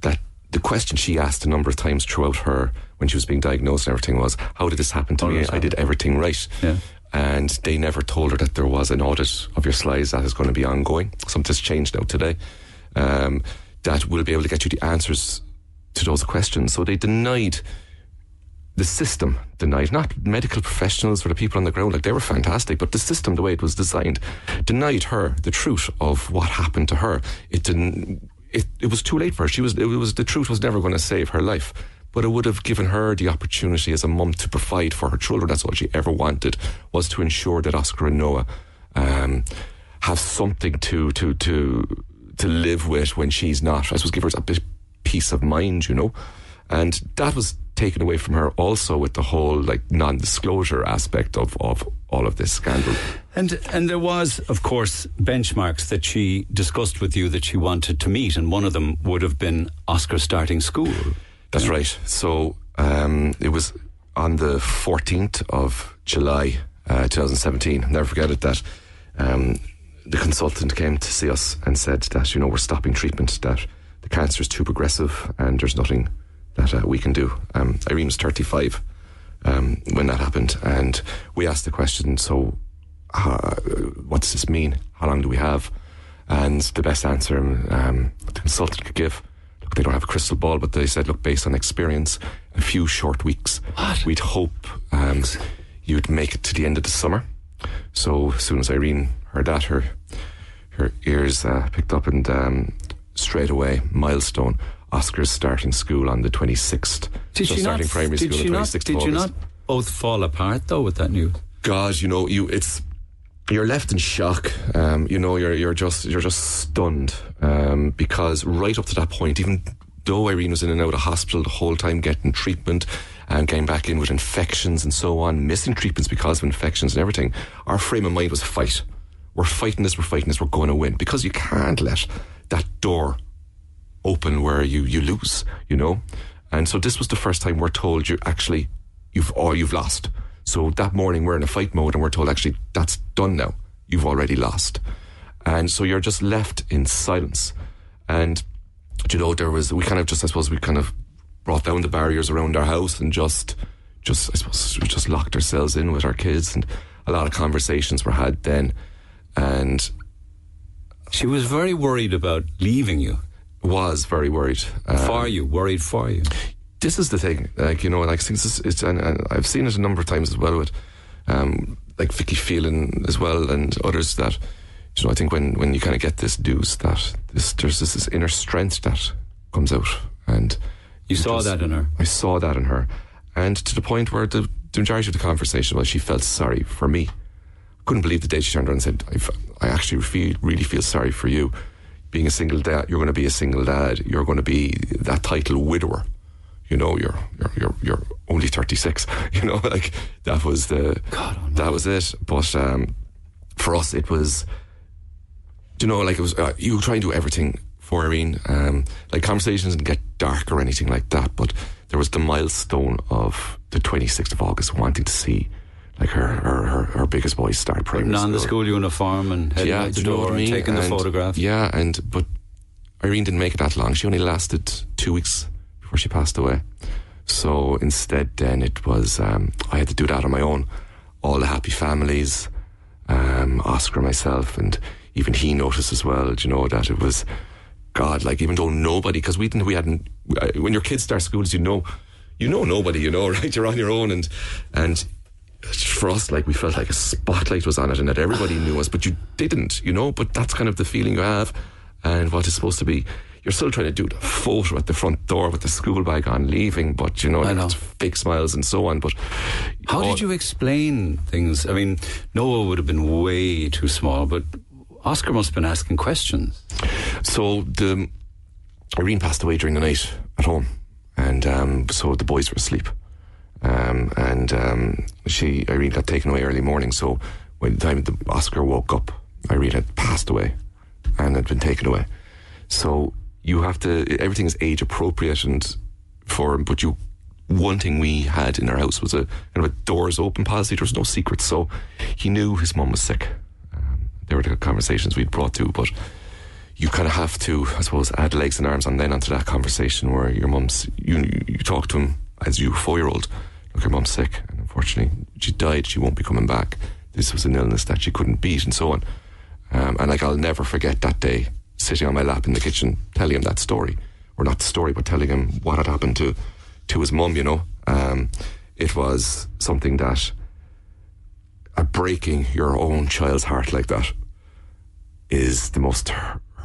that the question she asked a number of times throughout her when she was being diagnosed and everything was, "How did this happen to How me? I did everything right." Yeah. And they never told her that there was an audit of your slides that is going to be ongoing. Something's changed now today. Um, that will be able to get you the answers to those questions. So they denied the system denied, not medical professionals or the people on the ground, like they were fantastic, but the system, the way it was designed, denied her the truth of what happened to her. It didn't. It, it was too late for her. She was. It was the truth was never going to save her life, but it would have given her the opportunity as a mum to provide for her children. That's all she ever wanted was to ensure that Oscar and Noah um, have something to to to to live with when she's not. I suppose give her a bit peace of mind, you know, and that was taken away from her also with the whole like non-disclosure aspect of, of all of this scandal. And and there was, of course, benchmarks that she discussed with you that she wanted to meet, and one of them would have been Oscar starting school. That's right. So um, it was on the 14th of July, uh, 2017. I'll never forget it that um, the consultant came to see us and said that you know we're stopping treatment, that the cancer is too progressive, and there's nothing that uh, we can do. Um, Irene was 35 um, when that happened, and we asked the question, so uh, what does this mean? How long do we have? And the best answer um, the consultant could give, they don't have a crystal ball, but they said, look, based on experience, a few short weeks. What? We'd hope um, you'd make it to the end of the summer. So as soon as Irene heard that, her her ears uh, picked up, and um, straight away, milestone. Oscar's starting school on the 26th. Did so she starting not, primary did school she on the not, 26th Did of you not both fall apart though with that news? God, you know, you it's you're left in shock. Um, you know, you're you're just you're just stunned um, because right up to that point, even though Irene was in and out of hospital the whole time getting treatment and came back in with infections and so on, missing treatments because of infections and everything, our frame of mind was fight. We're fighting this, we're fighting this, we're going to win because you can't let that door open where you you lose, you know. And so this was the first time we're told you actually you've or you've lost. So that morning we're in a fight mode and we're told actually that's done now. You've already lost. And so you're just left in silence. And you know, there was we kind of just I suppose we kind of brought down the barriers around our house and just just I suppose we just locked ourselves in with our kids and a lot of conversations were had then and she was very worried about leaving you was very worried um, for you, worried for you. This is the thing, like you know, like since it's, it's and, and, I've seen it a number of times as well with, um, like Vicky Phelan as well and others that, you know, I think when when you kind of get this deuce that this there's this, this inner strength that comes out, and you saw just, that in her. I saw that in her, and to the point where the, the majority of the conversation was she felt sorry for me. I Couldn't believe the day she turned around and said, "I actually feel, really feel sorry for you." being a single dad, you're going to be a single dad. You're going to be that title widower. You know, you're you're you're, you're only 36. You know, like that was the God, that was it. But um, for us, it was. You know, like it was. Uh, you try and do everything for Irene. Um, like conversations didn't get dark or anything like that. But there was the milestone of the 26th of August, wanting to see like her her, her, her biggest boys start primary Putting on the school uniform and heading yeah, out the door and taking and, the photograph. Yeah, and but Irene didn't make it that long. She only lasted two weeks before she passed away. So instead, then it was um, I had to do that on my own. All the happy families, um, Oscar, myself, and even he noticed as well. You know that it was God. Like even though nobody, because we didn't, we hadn't. uh, When your kids start schools, you know, you know nobody. You know, right? You're on your own, and and for us, like we felt like a spotlight was on it and that everybody knew us, but you didn't, you know. But that's kind of the feeling you have, and what is supposed to be. You're still trying to do the photo at the front door with the school bag on, leaving, but you know, I know. fake smiles and so on. But how did you explain things? I mean, Noah would have been way too small, but Oscar must have been asking questions. So the Irene passed away during the night at home, and um, so the boys were asleep. Um, and um, she Irene got taken away early morning. So by the time the Oscar woke up, Irene had passed away and had been taken away. So you have to everything is age appropriate and for him. But you one thing we had in our house was a kind of a doors open policy. There was no secrets, so he knew his mum was sick. Um, there were the conversations we'd brought to, but you kind of have to, I suppose, add legs and arms and then onto that conversation where your mum's you you talk to him as you four year old look, her mum's sick, and unfortunately, she died. She won't be coming back. This was an illness that she couldn't beat, and so on. Um, and like, I'll never forget that day sitting on my lap in the kitchen, telling him that story, or not the story, but telling him what had happened to to his mum. You know, um, it was something that uh, breaking your own child's heart like that is the most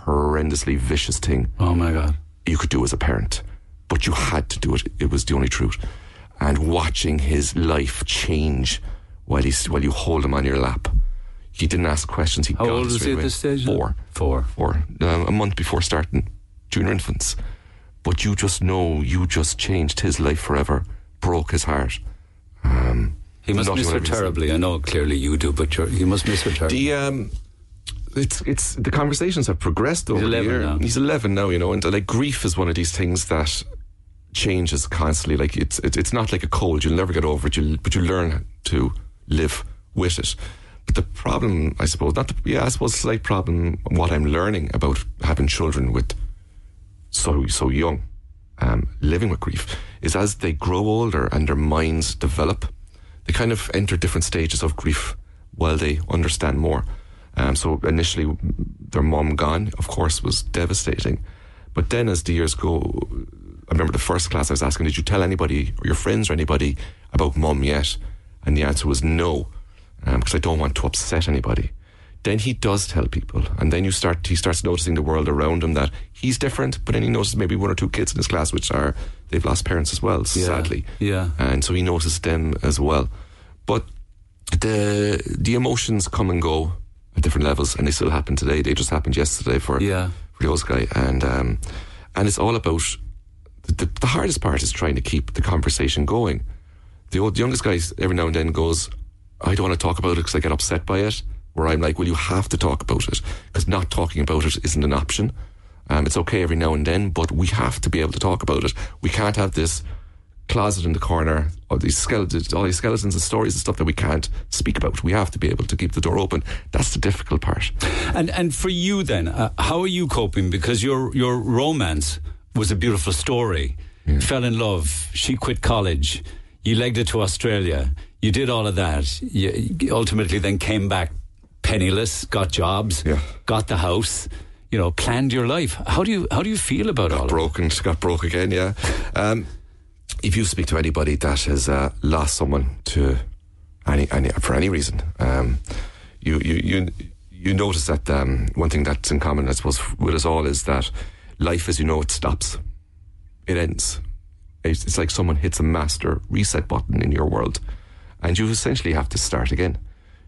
horrendously vicious thing. Oh my God! You could do as a parent, but you had to do it. It was the only truth. And watching his life change while he's while you hold him on your lap, he didn't ask questions. He How got old was he at away. this stage? Four, four, four. Um, a month before starting junior infants. But you just know you just changed his life forever, broke his heart. Um, He must miss her ever be the same. terribly. I know clearly you do, but you're, you must miss her terribly. The um, it's it's the conversations have progressed over He's the 11 year. now. He's eleven now, you know, and like grief is one of these things that changes constantly. Like it's it, it's not like a cold; you'll never get over it. You but you learn to live with it. But the problem, I suppose, not the, yeah, I suppose, slight problem. What I'm learning about having children with so so young, um, living with grief, is as they grow older and their minds develop, they kind of enter different stages of grief while they understand more. Um, so initially, their mom gone, of course, was devastating. But then, as the years go, I remember the first class I was asking, "Did you tell anybody or your friends or anybody about mum yet?" And the answer was no, because I don't want to upset anybody. Then he does tell people, and then you start. He starts noticing the world around him that he's different. But then he notices maybe one or two kids in his class which are they've lost parents as well, sadly. Yeah. And so he notices them as well. But the the emotions come and go at different levels, and they still happen today. They just happened yesterday for Yeah. for the old guy, and um, and it's all about the, the, the hardest part is trying to keep the conversation going. The old the youngest guy every now and then goes, I don't want to talk about it because I get upset by it. Where I'm like, well, you have to talk about it because not talking about it isn't an option. Um, it's okay every now and then, but we have to be able to talk about it. We can't have this closet in the corner, all these skeletons, all these skeletons and stories and stuff that we can't speak about. We have to be able to keep the door open. That's the difficult part. And and for you then, uh, how are you coping? Because your your romance was a beautiful story. Fell in love. She quit college. You legged it to Australia. You did all of that. You ultimately then came back penniless, got jobs, got the house. You know, planned your life. How do you how do you feel about all of broken, got broke again. Yeah. Um, if you speak to anybody that has uh, lost someone to any, any for any reason, um, you you you you notice that um, one thing that's in common, I suppose, with us all is that life, as you know, it stops, it ends. It's, it's like someone hits a master reset button in your world, and you essentially have to start again.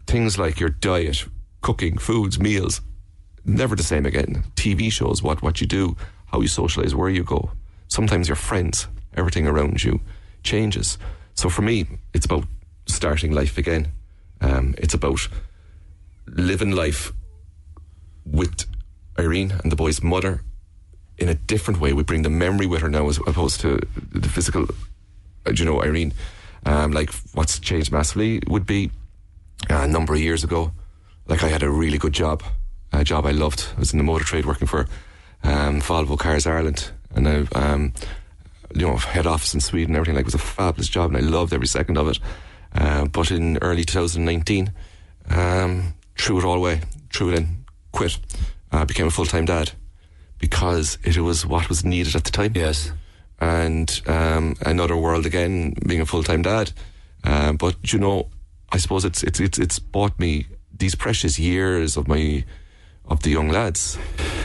Things like your diet, cooking, foods, meals, never the same again. TV shows, what what you do, how you socialize, where you go. Sometimes your friends, everything around you changes. So for me, it's about starting life again. Um, it's about living life with Irene and the boy's mother in a different way. We bring the memory with her now as opposed to the physical. uh, You know, Irene. Um, like what's changed massively would be uh, a number of years ago. Like I had a really good job, a job I loved. I was in the motor trade working for um, Volvo Cars Ireland, and I, um, you know, head office in Sweden. Everything like it was a fabulous job, and I loved every second of it. Uh, but in early 2019, um, threw it all away, threw it in, quit, uh, became a full time dad because it was what was needed at the time. Yes. And um, another world again, being a full time dad. Um, but you know, I suppose it's it's it's it's bought me these precious years of my of the young lads.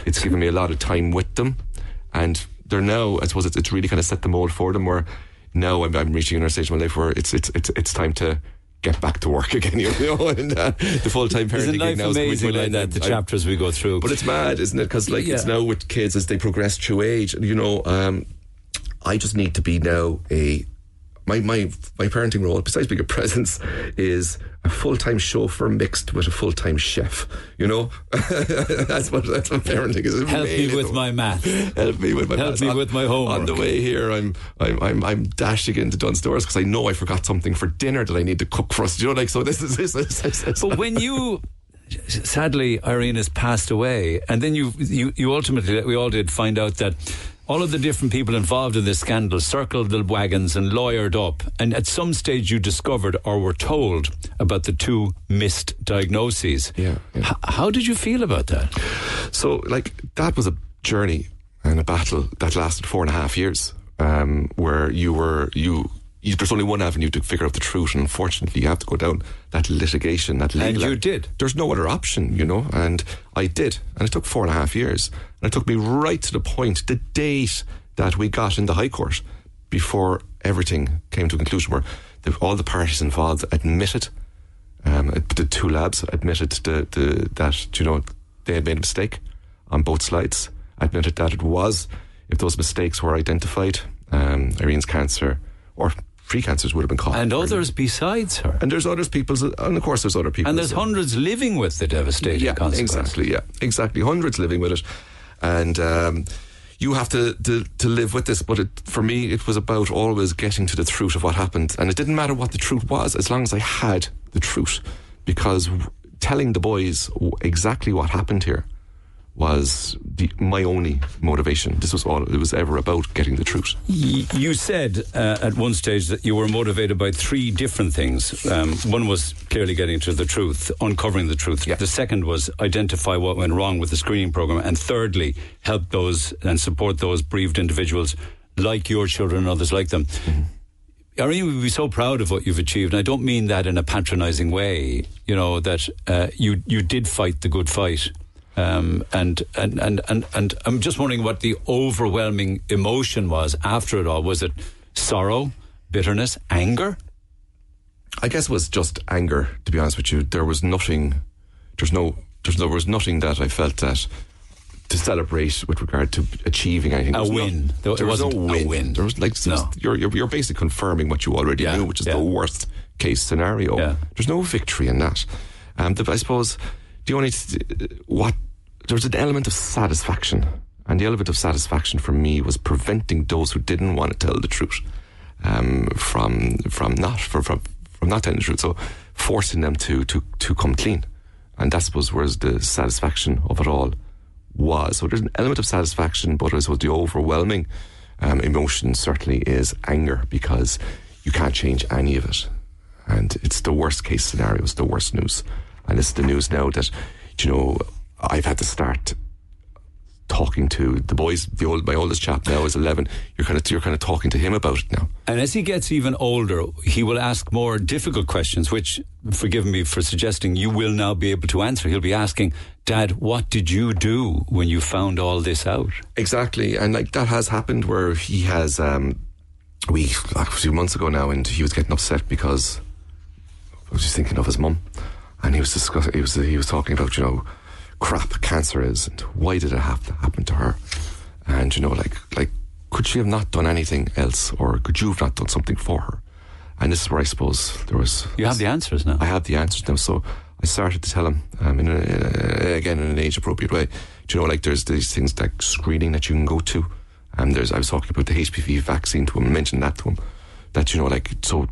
It's given me a lot of time with them, and they're now. I suppose it's, it's really kind of set the mold for them. Where now I'm, I'm reaching a stage in my life where it's it's it's it's time to get back to work again. You know, and uh, the full time parenting life now is amazing an like that? The I- chapters we go through. but it's mad, isn't it? Because like it's now with kids as they progress through age. You know, um, I just need to be now a my my my parenting role. Besides being a presence, is a full time chauffeur mixed with a full time chef. You know, that's what that's what parenting is. Help me with my math. Help me with my Help maths. me On- with my homework. On the way here, I'm I'm I'm, I'm dashing into Dunnes Stores because I know I forgot something for dinner that I need to cook for us. You know, like so. This is this is. This is But when you, sadly, Irene has passed away, and then you, you, you ultimately, we all did, find out that all of the different people involved in this scandal circled the wagons and lawyered up, and at some stage you discovered or were told about the two missed diagnoses. Yeah. H- how did you feel about that? So, like, that was a journey and a battle that lasted four and a half years, um, where you were you you, there's only one avenue to figure out the truth, and unfortunately, you have to go down that litigation, that legal. And you did. There's no other option, you know, and I did, and it took four and a half years, and it took me right to the point, the date that we got in the High Court, before everything came to a conclusion, where the, all the parties involved admitted, um, the two labs admitted the, the, that you know they had made a mistake on both slides, admitted that it was if those mistakes were identified, um, Irene's cancer or three cancers would have been caught. And others besides her. And there's others people's, and of course there's other people. And there's hundreds living with the devastating yeah, consequences. exactly. Yeah, exactly. Hundreds living with it, and um, you have to, to to live with this. But it, for me, it was about always getting to the truth of what happened, and it didn't matter what the truth was as long as I had the truth, because telling the boys exactly what happened here was the, my only motivation. This was all it was ever about getting the truth. Y- You said uh, at one stage that you were motivated by three different things. Um, one was clearly getting to the truth, uncovering the truth. The second was identify what went wrong with the screening program, and thirdly, help those and support those bereaved individuals like your children and others like them. Irene you would be so proud of what you've achieved. And I don't mean that in a patronising way. You know that uh, you you did fight the good fight. Um, and, and, and, and, and I'm just wondering what the overwhelming emotion was after it all. Was it sorrow, bitterness, anger? I guess it was just anger. To be honest with you, there was nothing. There's no. There's there was nothing that I felt that to celebrate with regard to achieving anything. A was no- win. There- there was no win. win. There was like No. you're, you're you're basically confirming what you already knew, which is the worst case scenario. There's no victory in that. Um, the, I suppose the only what there's an element of satisfaction, and the element of satisfaction for me was preventing those who didn't want to tell the truth um, from from not from, from from not telling the truth. So forcing them to to to come clean, and that was the satisfaction of it all was. So there's an element of satisfaction, but I suppose the overwhelming um, emotion certainly is anger because you can't change any of it, and it's the worst case scenario. It's the worst news, and it's the news now that you know I've had to start talking to the boys. The old my oldest chap now is eleven. You're kind of you're kind of talking to him about it now. And as he gets even older, he will ask more difficult questions, which, forgive me for suggesting, you will now be able to answer. He'll be asking, Dad, what did you do when you found all this out? Exactly, and like that has happened where he has. Um, we like a few months ago now, and he was getting upset because I was just thinking of his mum, and he was discussing. He was he was talking about you know, crap cancer is, and why did it have to happen to her, and you know like like could she have not done anything else, or could you have not done something for her? And this is where I suppose there was. You have the answers now. I have the answers now, so I started to tell him um, in a, a, again in an age appropriate way. Do you know, like there's these things like screening that you can go to. and there's I was talking about the HPV vaccine to him, mentioned that to him. That you know, like so,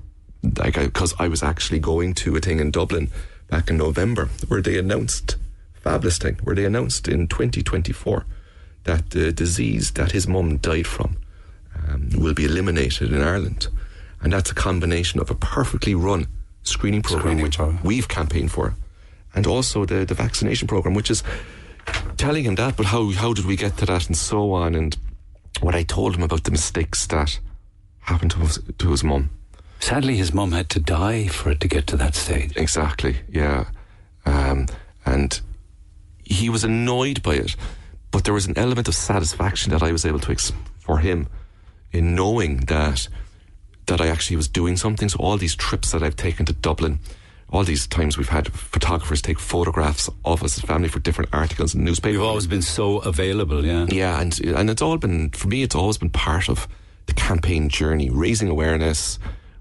like because I, was actually going to a thing in Dublin back in November where they announced fabulous thing where they announced in 2024 that the disease that his mum died from um, will be eliminated in Ireland, and that's a combination of a perfectly run screening program which we've campaigned for, and also the the vaccination program, which is telling him that. But how how did we get to that, and so on, and what I told him about the mistakes that happened to his, to his mum. Sadly, his mum had to die for it to get to that stage. Exactly, yeah. Um, and he was annoyed by it, but there was an element of satisfaction that I was able to ex- for him in knowing that that I actually was doing something. So all these trips that I've taken to Dublin, all these times we've had photographers take photographs of us as family for different articles and newspapers. You've always been so available, yeah. Yeah, and and it's all been for me. It's always been part of the campaign journey, raising awareness.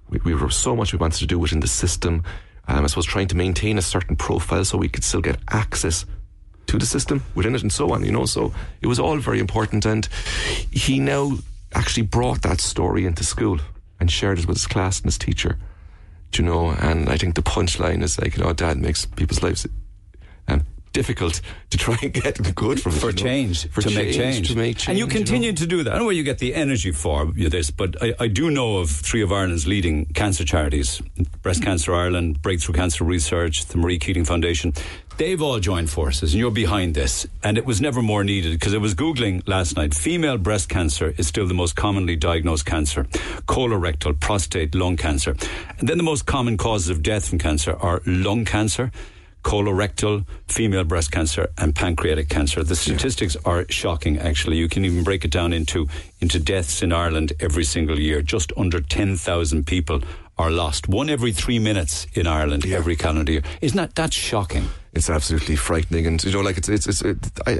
We, we were so much we wanted to do within the system. Um, I suppose trying to maintain a certain profile so we could still get access to the system within it and so on. You know, so it was all very important. And he now actually brought that story into school and shared it with his class and his teacher. Do you know? And I think the punchline is like, you know, Dad makes people's lives um, difficult to try and get good from it, for know? change, for to make change, to make change. and you continue to do that. I don't know where you get the energy for this, but I, I do know of three of Ireland's leading cancer charities: Breast Cancer Ireland, Breakthrough Cancer Research, the Marie Keating Foundation. They've all joined forces, and you're behind this. And it was never more needed because I was googling last night. Female breast cancer is still the most commonly diagnosed cancer. Colorectal, prostate, lung cancer, and then the most common causes of death from cancer are lung cancer colorectal, female breast cancer, and pancreatic cancer. The statistics are shocking. Actually, you can even break it down into into deaths in Ireland every single year. Just under ten thousand people are lost. One every three minutes in Ireland every calendar year. Isn't that that's shocking? It's absolutely frightening, and you know, like it's it's, it's it, I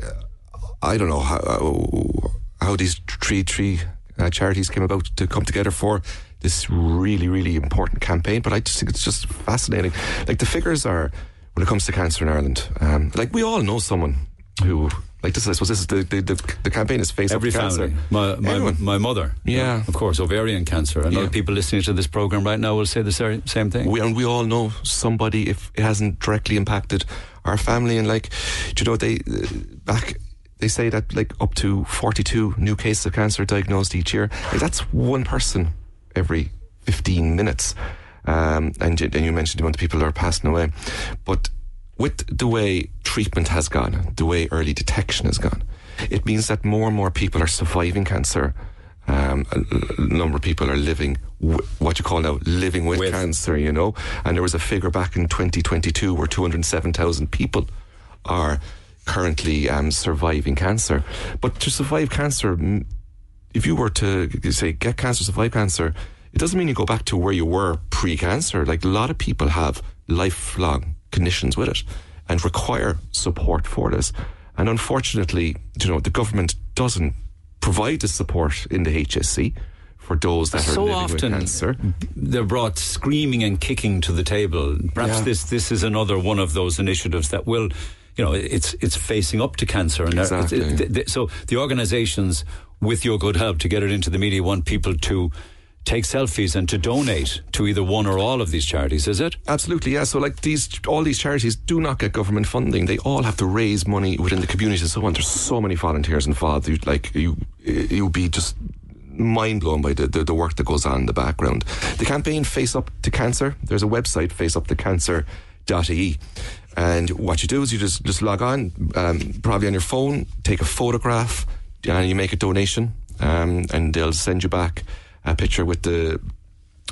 I don't know how how these three three uh, charities came about to come together for this really really important campaign. But I just think it's just fascinating. Like the figures are when it comes to cancer in Ireland. Um, like we all know someone who. Like this, I suppose this is the the, the, the campaign is face Every family. cancer. My, my, Everyone. my mother. Yeah. Of course, ovarian cancer. And Yeah. other people listening to this program right now will say the same thing. We and we all know somebody if it hasn't directly impacted our family and like do you know they uh, back they say that like up to 42 new cases of cancer diagnosed each year. Like that's one person every 15 minutes. Um, and, and you mentioned the amount of people that are passing away. But with the way treatment has gone, the way early detection has gone, it means that more and more people are surviving cancer. Um, a, number of people are living w- what you call now living with, cancer, you know. And there was a figure back in 2022 where 207,000 people are currently um, surviving cancer. But to survive cancer, if you were to say get cancer, survive cancer, it doesn't mean you go back to where you were pre-cancer. Like a lot of people have lifelong conditions with it and require support for this. And unfortunately, you know, the government doesn't provide the support in the HSE for those that are so living often with cancer. they're brought screaming and kicking to the table. Perhaps Yeah. this this is another one of those initiatives that will, you know, it's it's facing up to cancer, and uh, it's- Exactly. it- th- so the organisations, with your good help, to get it into the media, want people to take selfies and to donate to either one or all of these charities. Is it? Absolutely, yeah. So, like these, all these charities do not get government funding. They all have to raise money within the community and so on. There's so many volunteers involved. You, like you, you'll be just mind blown by the, the, the work that goes on in the background. The campaign Face Up to Cancer. There's a website, faceuptocancer.ie. And what you do is you just, just log on, um, probably on your phone, take a photograph, and you make a donation, um, and they'll send you back a picture with the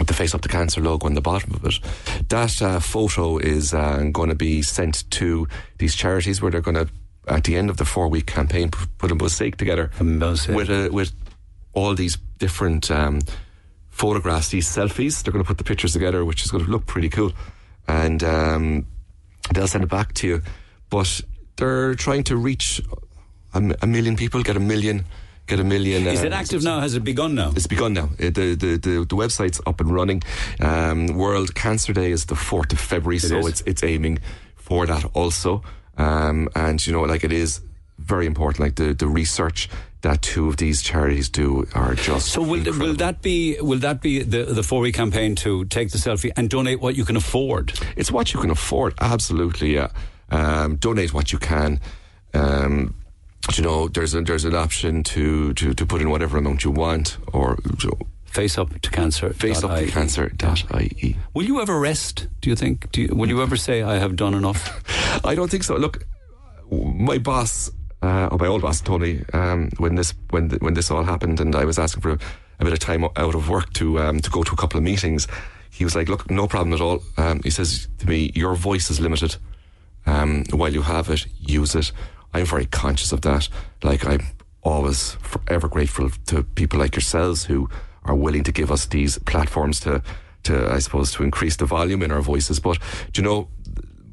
the Face Up the Cancer logo on the bottom of it. That uh, photo is uh, going to be sent to these charities where they're going to, at the end of the four week campaign, put a mosaic together with a, with all these different um, photographs, these selfies. They're going to put the pictures together, which is going to look pretty cool, and um, they'll send it back to you. But they're trying to reach a million people, get a million. Get a million. Is uh, it active now? Has it begun now? it's begun now. Uh, The, the, the, the website's up and running. Um, World Cancer Day is the 4th of February, so is. it's it's aiming for that also. Um, and, you know, like it is very important. Like the, the research that two of these charities do are just. So will, will that be will that be the the four week campaign to take the selfie and donate what you can afford? It's what you can afford, absolutely, yeah. Um, donate what you can. Um, you know, there's a, there's an option to, to, to put in whatever amount you want, or you know, face up to cancer. Face up to cancer. Dot ie. Will you ever rest? Do you think? Do you, will you ever say I have done enough? I don't think so. Look, my boss, uh, or my old boss, Tony, um, when this when th- when this all happened, and I was asking for a, a bit of time out of work to um, to go to a couple of meetings, he was like, "Look, no problem at all." Um, he says to me, "Your voice is limited. Um, while you have it, use it." I'm very conscious of that. Like I'm always forever grateful to people like yourselves who are willing to give us these platforms to to I suppose to increase the volume in our voices. But do you know,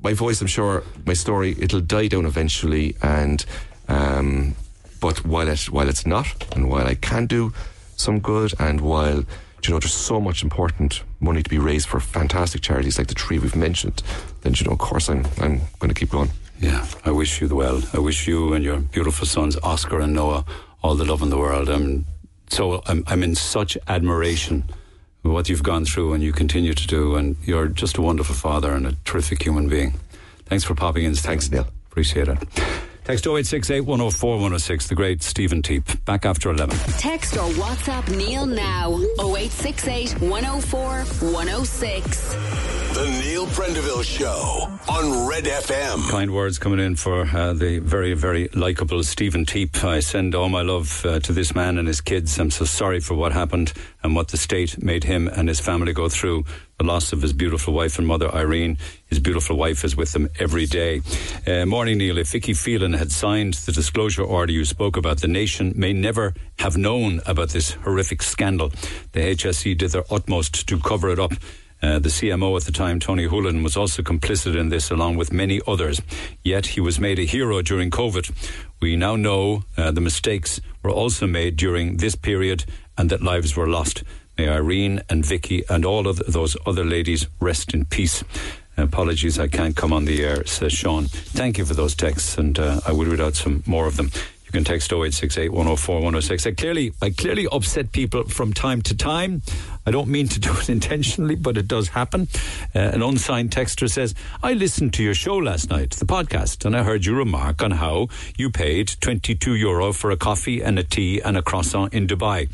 my voice, I'm sure, my story, it'll die down eventually. And um, but while it while it's not, and while I can do some good, and while you know, there's so much important money to be raised for fantastic charities like the tree we've mentioned. Then you know, of course, I'm I'm going to keep going. Yeah, I wish you the well. I wish you and your beautiful sons, Oscar and Noah, all the love in the world. I'm so I'm I'm in such admiration of what you've gone through and you continue to do, and you're just a wonderful father and a terrific human being. Thanks for popping in. Thanks, Neil. Appreciate it. Text 0868 104 106, the great Stephen Teap. Back after 11. Text or WhatsApp Neil now 0868 104 106. The Neil Prendeville Show on Red FM. Kind words coming in for uh, the very, very likable Stephen Teap. I send all my love uh, to this man and his kids. I'm so sorry for what happened and what the state made him and his family go through. The loss of his beautiful wife and mother, Irene. His beautiful wife is with them every day. Uh, morning, Neil. If Vicky Phelan had signed the disclosure order you spoke about, the nation may never have known about this horrific scandal. The HSE did their utmost to cover it up. Uh, the CMO at the time, Tony Holohan, was also complicit in this, along with many others. Yet he was made a hero during COVID. We now know uh, the mistakes were also made during this period and that lives were lost. May Irene and Vicky and all of those other ladies rest in peace. Apologies, I can't come on the air, says Sean. Thank you for those texts, and uh, I will read out some more of them. You can text 0868 104 106. I clearly, I clearly upset people from time to time. I don't mean to do it intentionally, but it does happen. Uh, an unsigned texter says, I listened to your show last night, the podcast, and I heard you remark on how you paid 22 euro for a coffee and a tea and a croissant in Dubai.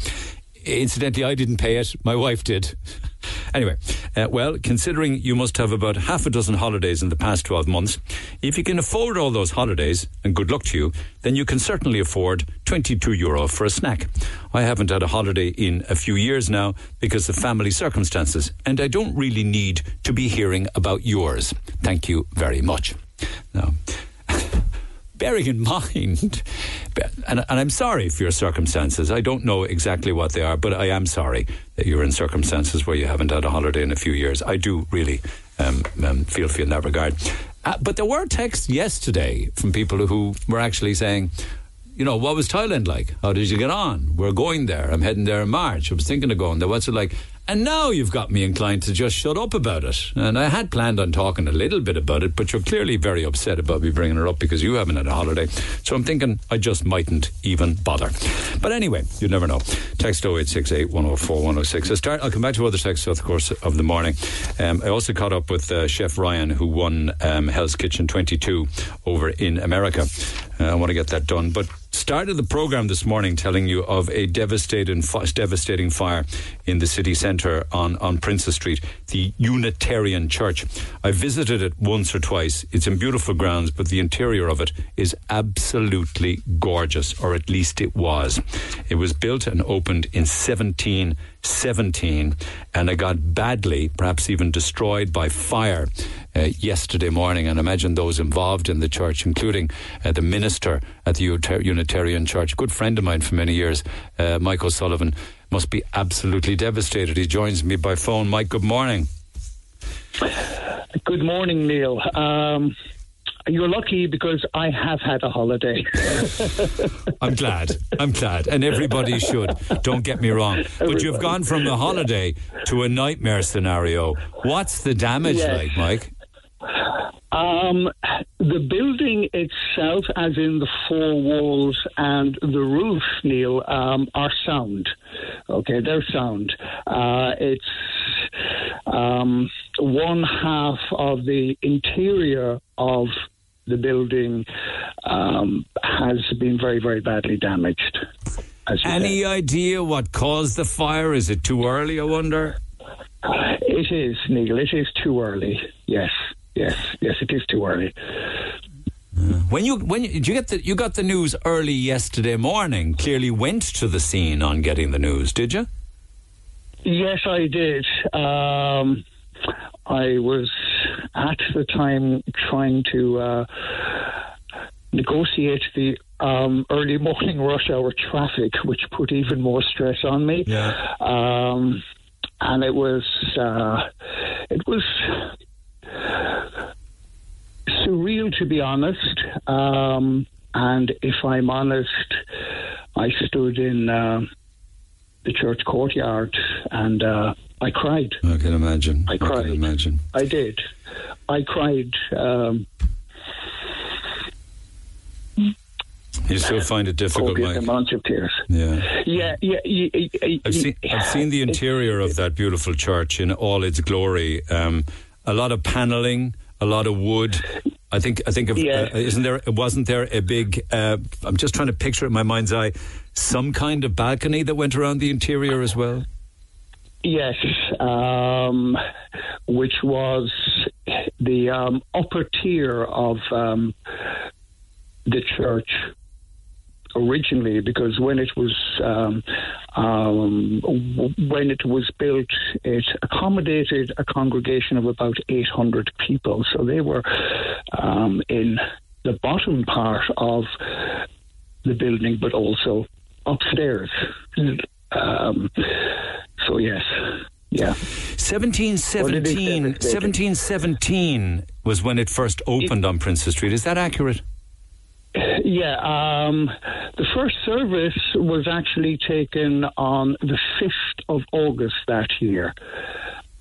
Incidentally, I didn't pay it, my wife did. Anyway, uh, well, considering you must have about half a dozen holidays in the past 12 months, if you can afford all those holidays, and good luck to you, then you can certainly afford 22 euro for a snack. I haven't had a holiday in a few years now because of family circumstances, and I don't really need to be hearing about yours. Thank you very much. Now, bearing in mind, and, and, I'm sorry for your circumstances. I don't know exactly what they are, but I am sorry that you're in circumstances where you haven't had a holiday in a few years. I do really um, um, feel for you in that regard. Uh, but there were texts yesterday from people who were actually saying, you know, what was Thailand like? How did you get on? We're going there. I'm heading there in March. I was thinking of going there. What's it like? And now you've got me inclined to just shut up about it. And I had planned on talking a little bit about it, but you're clearly very upset about me bringing her up because you haven't had a holiday. So I'm thinking I just mightn't even bother. But anyway, you never know. Text 0868 104 106. I'll, start, I'll come back to other texts throughout the course of the morning. Um, I also caught up with uh, Chef Ryan, who won um, Hell's Kitchen 22 over in America. Uh, I want to get that done. But started the program this morning telling you of a devastating, devastating fire in the city centre on, on Princess Street, the Unitarian Church. I visited it once or twice. It's in beautiful grounds, but the interior of it is absolutely gorgeous, or at least it was. It was built and opened in 1717, and it got badly, perhaps even destroyed by fire uh, yesterday morning. And imagine those involved in the church, including uh, the minister at the Unitarian Church, a good friend of mine for many years, uh, Mike O'Sullivan, must be absolutely devastated. He joins me by phone. Mike, good morning. Good morning, Neil. Um, you're lucky because I have had a holiday. I'm glad. I'm glad. And everybody should. Don't get me wrong. But you've gone from a holiday to a nightmare scenario. What's the damage yes. like, Mike? Um, the building itself, as in the four walls and the roof, Neil, um, are sound. Okay, they're sound. Uh, it's um, one half of the interior of the building um, has been very, very badly damaged. Any said. idea what caused the fire? Is it too early, I wonder? It is, Neil. It is too early. Yes, yes, yes. It is too early. When you when you, did you get the you got the news early yesterday morning? Clearly went to the scene on getting the news, did you? Yes, I did. Um, I was at the time trying to uh, negotiate the um, early morning rush hour traffic, which put even more stress on me. Yeah. Um, and it was uh, it was surreal to be honest. Um, and if I'm honest, I stood in uh, the church courtyard and uh, I cried. I can imagine. I cried. I can imagine. I did. I cried. Um, you still find it difficult, Mike? amounts of tears. Yeah, yeah, yeah. yeah, yeah I've seen I've seen the interior of that beautiful church in all its glory. Um, a lot of paneling, a lot of wood. I think I think of, Yeah. uh, isn't there wasn't there a big uh, I'm just trying to picture it in my mind's eye some kind of balcony that went around the interior as well. Yes, um, which was the um, upper tier of um, the church originally, because when it was um, um, when it was built, it accommodated a congregation of about 800 people. So they were um, in the bottom part of the building, but also upstairs. So yes, yeah. 1717, 1717 was when it first opened on Princess Street. Is that accurate? Yeah, um, the first service was actually taken on the 5th of August that year.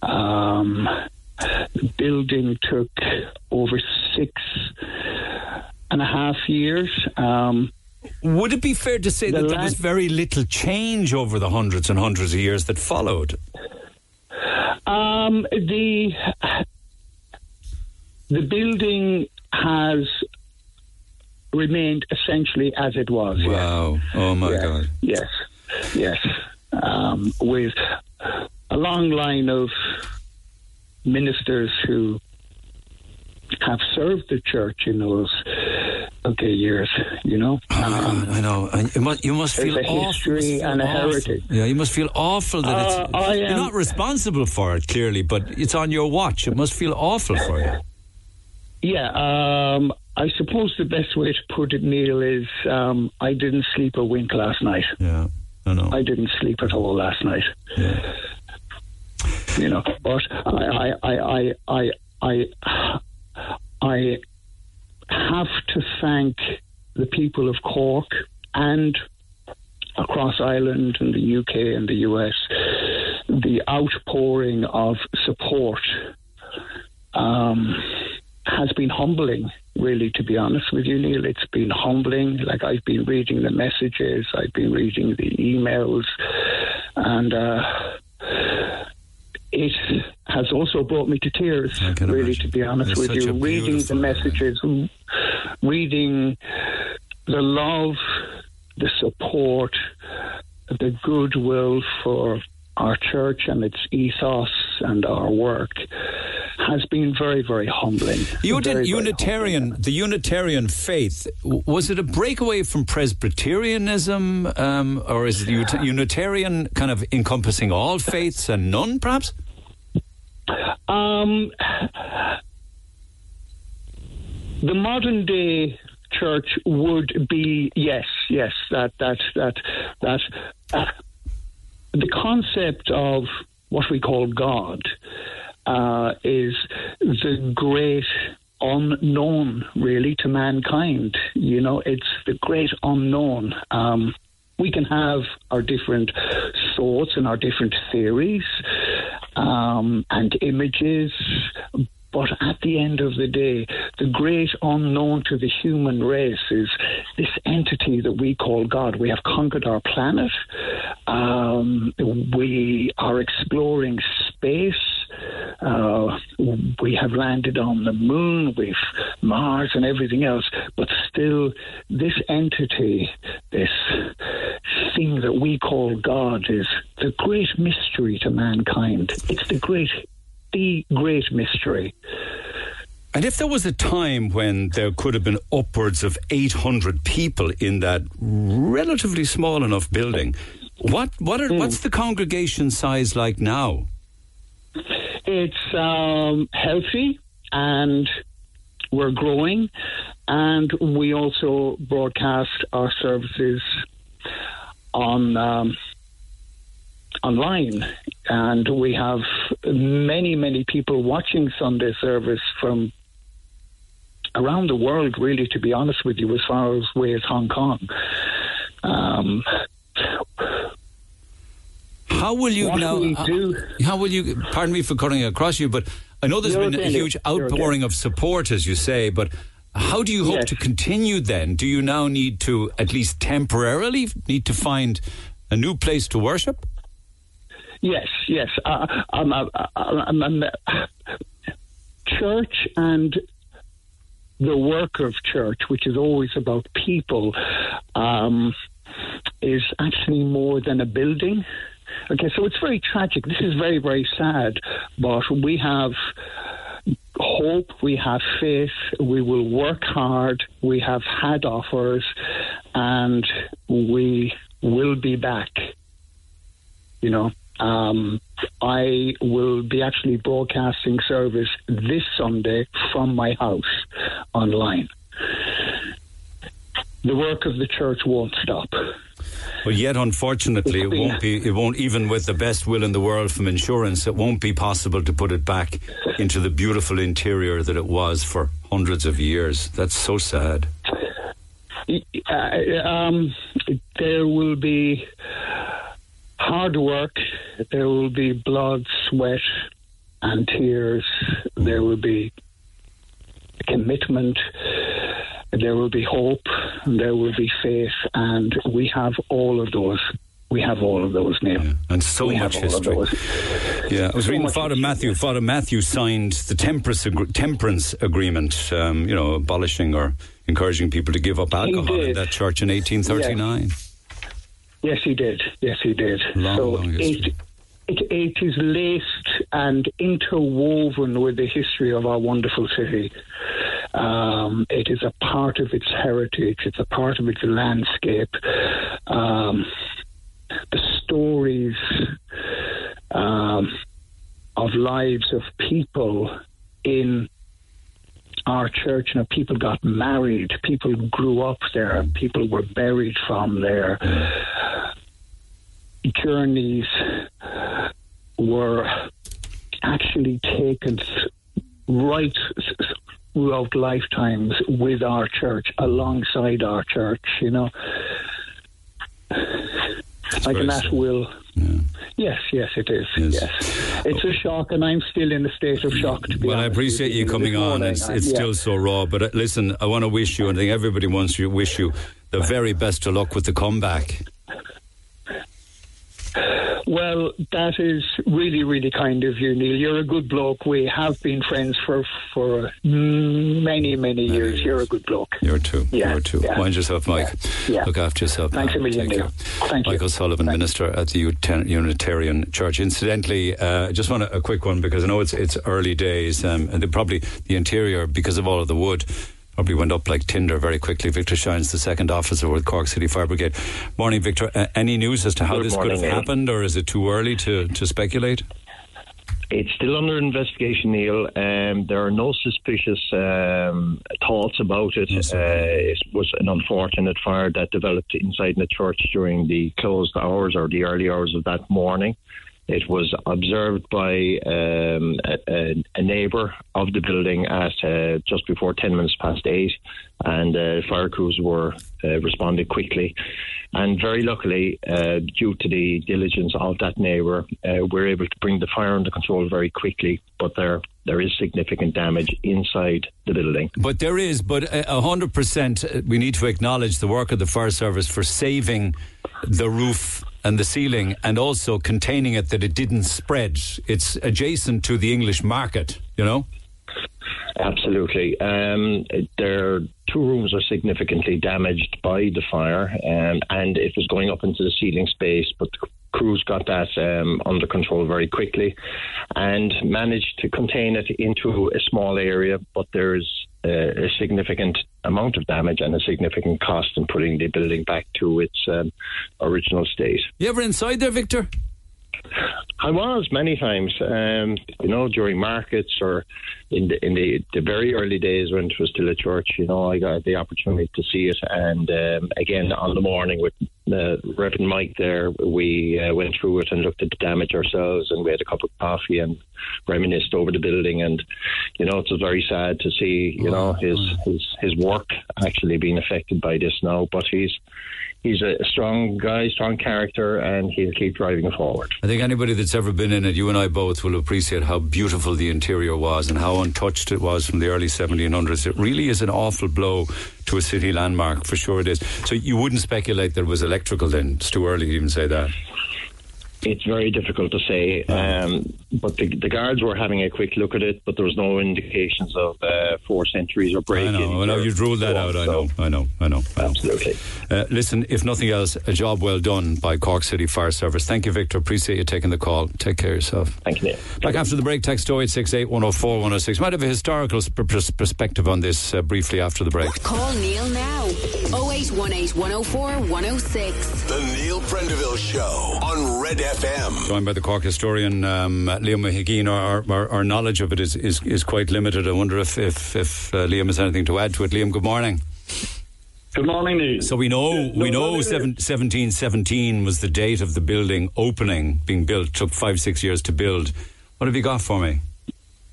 Um, the building took over six and a half years. Um, Would it be fair to say The that there was very little change over the hundreds and hundreds of years that followed? Um, the the building has remained essentially as it was. yes. Wow! Oh my. God! Yes, yes. Um, with a long line of ministers who have served the church in those okay years, you know. I know. And you must, you must feel a awful. history and a awful. heritage. Yeah, you must feel awful that Uh, it's. I you're am- not responsible for it, clearly, but it's on your watch. It must feel awful for you. Yeah, um, I suppose the best way to put it, Neil, is um, I didn't sleep a wink last night. Yeah, I know. I didn't sleep at all last night. Yeah. You know, but I, I, I, I, I, I, I have to thank the people of Cork and across Ireland and the UK and the US the outpouring of support um, has been humbling, really, to be honest with you, Neil. It's been humbling. Like, I've been reading the messages, I've been reading the emails, and uh, it has also brought me to tears, really, to be honest It's with you. Reading the messages, reading the love, the support, the goodwill for our church and its ethos and our work has been very, very humbling. You did Very, very Unitarian, the Unitarian faith. Was it a breakaway from Presbyterianism, um, or is it Unitarian kind of encompassing all faiths and none, perhaps? Um, the modern day church would be yes, yes, that that that that uh, the concept of what we call God uh, is the great unknown, really, to mankind. You know, it's the great unknown. Um, we can have our different thoughts and our different theories um, and images, but at the end of the day, the great unknown to the human race is this entity that we call God. We have conquered our planet. Um, we are exploring space. Uh, we have landed on the moon, with Mars and everything else, but still, this entity, this thing that we call God, is the great mystery to mankind. It's the great, the great mystery. And if there was a time when there could have been upwards of 800 people in that relatively small enough building, what what are, what's the congregation size like now? It's um, healthy and we're growing, and we also broadcast our services on um, online, and we have many many people watching Sunday service from around the world. Really, to be honest with you, as far as away as Hong Kong. Um, How will you What now? how- do- How will you? Pardon me for cutting across you, but I know there's You're been a huge. Outpouring of support, as you say. But how do you hope Yes. to continue? Then, do you now need to at least temporarily need to find a new place to worship? Yes, yes. Uh, uh, um, um, uh, church and the work of church, which is always about people, um, is actually more than a building. Okay, so it's very tragic. This is very, very sad, but we have hope, we have faith, we will work hard, we have had offers, and we will be back. You know, um, I will be actually broadcasting service this Sunday from my house online. The work of the church won't stop. But yet, unfortunately, it won't be. It won't even with the best will in the world from insurance. It won't be possible to put it back into the beautiful interior that it was for hundreds of years. That's so sad. Uh, um, there will be hard work. There will be blood, sweat, and tears. There will be commitment. There will be hope. There will be faith, and we have all of those. We have all of those, Neil. Yeah, and so we much have all of history. Yeah, I was So reading Father history. Mathew. Father Mathew signed the temperance, agr- temperance agreement, um, you know, abolishing or encouraging people to give up alcohol in that church in 1839. Yes, he did. Yes, he did. Long, so long it, it, it is laced and interwoven with the history of our wonderful city. Um, it is a part of its heritage. It's a part of its landscape. Um, the stories um, of lives of people in our church. You know, people got married, people grew up there, people were buried from there. Journeys were actually taken right throughout lifetimes with our church, alongside our church. You know, like very and that sad. Will. Yes, yes, it is. Yes. it's a shock, and I'm still in a state of shock. To be Well, I appreciate you coming on. It's, it's yeah. still so raw, but uh, listen, I want to wish you, and I think everybody wants to wish you the very best of luck with the comeback. Well, that is really, really kind of you, Neil. You're a good bloke. We have been friends for for many, many years. You're a good bloke. You're too. Yeah, You're too. yeah. Mind yourself, Mike. Yeah. Look after yourself. Thanks now. a million, Neil. Thank you. Michael Sullivan, minister at the Unitarian Church. Incidentally, uh, I just want a, a quick one because I know it's it's early days, um, and probably the interior because of all of the wood. Probably went up like tinder very quickly. Victor Shines, the second officer with Cork City Fire Brigade. Morning, Victor. Uh, any news as to how Good this morning, could have Neil. happened, or is it too early to, to speculate? It's still under investigation, Neil. Um, there are no suspicious um, thoughts about it. Uh, it was an unfortunate fire that developed inside the church during the closed hours or the early hours of that morning. It was observed by um, a, a, neighbour of the building at uh, just before 10 minutes past 8, and uh, fire crews were uh, responded quickly. And very luckily, uh, due to the diligence of that neighbour, uh, we're able to bring the fire under control very quickly. But there, there is significant damage inside the building. But there is, but a hundred percent, uh, we need to acknowledge the work of the fire service for saving the roof and the ceiling, and also containing it that it didn't spread. It's adjacent to the English market, you know. Absolutely. Um, their two rooms are significantly damaged by the fire, um, and it was going up into the ceiling space, but the crews got that um, under control very quickly and managed to contain it into a small area. But there's a significant amount of damage and a significant cost in putting the building back to its um, original state. You ever inside there, Victor? I was many times, um, you know, during markets or in the in the, the very early days when it was still a church. You know, I got the opportunity to see it, and um, again on the morning with the Reverend Mike there, we uh, went through it and looked at the damage ourselves, and we had a cup of coffee and reminisced over the building. And you know, it's very sad to see you know his his his work actually being affected by this now, but he's. He's a strong guy, strong character, and he'll keep driving forward. I think anybody that's ever been in it, you and I both will appreciate how beautiful the interior was and how untouched it was from the early 1700s. It really is an awful blow to a city landmark, for sure it is. So you wouldn't speculate there was electrical then? It's too early to even say that. It's very difficult to say. Um, but the, the guards were having a quick look at it, but there was no indications of uh, forced entries or I break-ins. know. I know you've ruled that so out. on, I so- know. I know. I know. I know. Absolutely. Uh, listen, if nothing else, a job well done by Cork City Fire Service. Thank you, Victor. Appreciate you taking the call. Take care of yourself. Thank you. Back after the break, text 0868 104 106. Might have a historical perspective on this uh, briefly after the break. Call Neil now. 0818 104 106. The Neil Prendeville Show on Red FM. Joined by the Cork historian um, Liam Mahigeen. Our, our, our knowledge of it is, is, is quite limited. I wonder if, if, if uh, Liam has anything to add to it. Liam, good morning. Good morning, Neil. So we know we know seven, 1717 was the date of the building opening, being built. Took five six years to build. What have you got for me?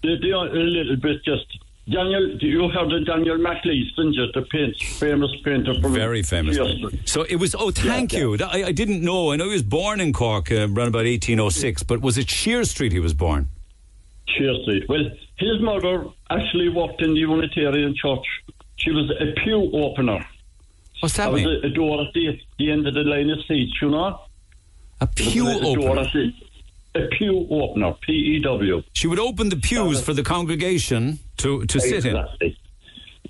The, the, a little bit just. Daniel, you heard of Daniel MacLeeson, just a paint, famous painter from Very famous. Yes. So it was. Oh, thank you. That- I, I didn't know. I know he was born in Cork uh, around about 1806, but was it Shear Street he was born? Shear Street. Well, his mother actually worked in the Unitarian Church. She was a pew opener. What's that was mean? a, a door at the, the end of the line of seats, you know? A pew a, door opener? the- a pew opener, P E W. She would open the pews for the congregation to, to sit in.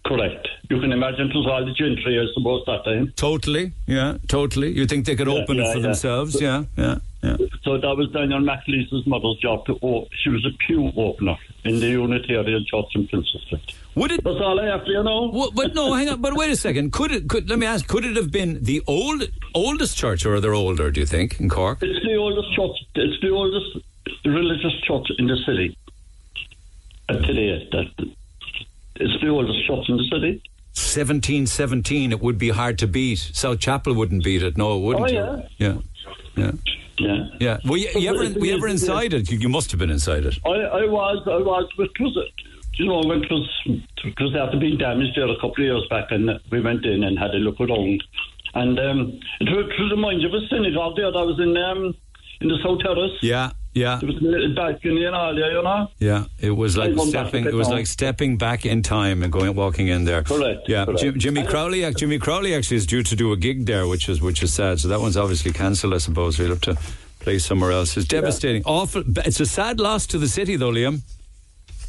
Correct. You can imagine it was all the gentry, I suppose, that time. Totally. Yeah, totally. You think they could Yeah, open yeah, it for yeah. themselves? Yeah, yeah, yeah. So that was Daniel Maclise's mother's job to o- she was a pew opener in the Unitarian Church in Princess Street. Would it? That's all I have to you know. Well, but no, hang on. But wait a second. Could it? Could let me ask? Could it have been the old oldest church, or are they older? Do you think in Cork? It's the oldest church. It's the oldest religious church in the city. Today, that it's the oldest church in the city. 1717. It would be hard to beat. South Chapel wouldn't beat it. No, it wouldn't. Oh, yeah. Yeah. Yeah. Yeah. Were you, you ever? Were you ever inside it? You, you must have been inside it. I, I was, I was, but it was, you know, it was, it was after being damaged there a couple of years back, and we went in and had a look around, and um, it was, it remind you of a synagogue there that was in um, in the South Terrace. Yeah. Yeah. There was a little balcony and all there, you know. Yeah, it was like back stepping. It was like stepping back in time and going walking in there. Correct, Yeah, correct. Jim, Jimmy Crowley. Jimmy Crowley actually is due to do a gig there, which is which is sad. So that one's obviously cancelled. I suppose we'll have to play somewhere else. It's devastating. Awful. It's a sad loss to the city, though, Liam.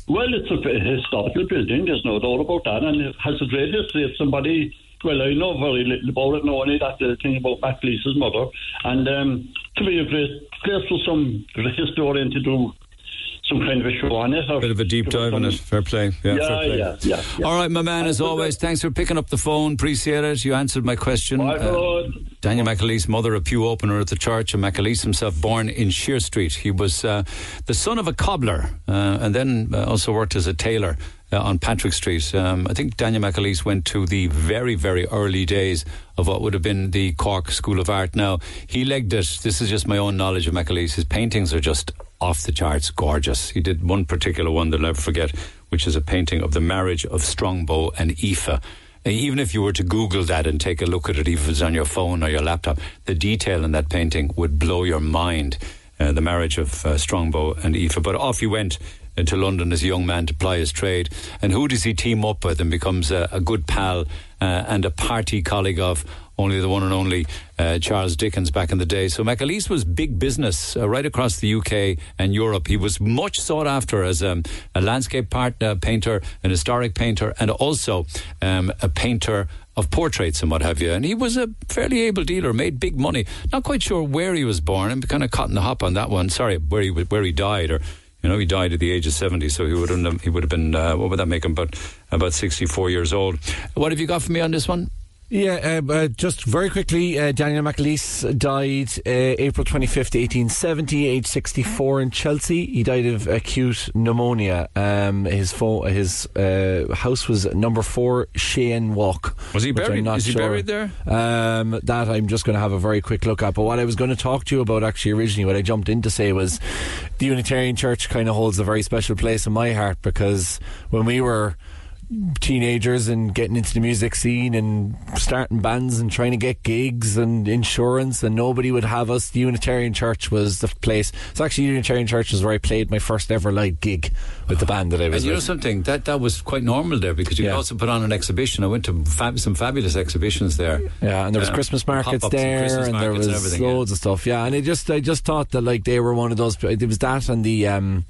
Well, it's a historical building, there's no doubt about that, and it has a great history. If somebody, well, I know very little about it, know only that little thing about Maclise's mother, and um, to be a great place for some historian to do some kind of a show on it. Bit of a deep dive on it. Fair play. Yeah, Yeah, fair play. yeah, yeah, yeah. All right, my man, as always, thanks for picking up the phone. Appreciate it. You answered my question. Bye, Uh. Daniel Maclise, mother, a pew opener at the church, and Maclise himself born in Shear Street. He was uh, the son of a cobbler uh, and then uh, also worked as a tailor uh, on Patrick Street. Um, I think Daniel Maclise went to the very, very early days of what would have been the Cork School of Art. Now, he legged it. This is just my own knowledge of Maclise. His paintings are just off the charts, gorgeous. He did one particular one that I'll never forget, which is a painting of the marriage of Strongbow and Aoife. Uh, Even if you were to Google that and take a look at it, even if it's on your phone or your laptop, the detail in that painting would blow your mind. Uh, the marriage of uh, Strongbow and Aoife. But off he went to London as a young man to ply his trade. And who does he team up with and becomes a, a good pal uh, and a party colleague of? Only the one and only uh, Charles Dickens back in the day. So Maclise was big business uh, right across the UK and Europe. He was much sought after as um, a landscape part, uh, painter, an historic painter, and also um, a painter of portraits and what have you. And he was a fairly able dealer, made big money. Not quite sure where he was born. I'm kind of caught in the hop on that one. Sorry, where he where he died or. You know, he died at the age of seventy, so he would have he would have been uh, what would that make him? About about sixty four years old. What have you got for me on this one? Yeah, uh, uh, just very quickly, uh, Daniel Maclise died uh, April 25th, 1870, age 64 in Chelsea. He died of acute pneumonia. Um, his fo- his uh, house was number four Cheyne Walk. Was he buried- is he sure. buried there? Um, that I'm just going to have a very quick look at. But what I was going to talk to you about actually originally, what I jumped in to say was the Unitarian Church kind of holds a very special place in my heart because when we were teenagers and getting into the music scene and starting bands and trying to get gigs and insurance and nobody would have us. The Unitarian Church was the place. It's actually Unitarian Church was where I played my first ever live gig with the band that I was And you know something that that was quite normal there because you could also put on an exhibition. I went to fab, some fabulous exhibitions there. Yeah, and there was Christmas markets pop-ups and there, Christmas and there markets was yeah. loads of stuff. Yeah, and I just, I just thought that like they were one of those. It was that and the. Um,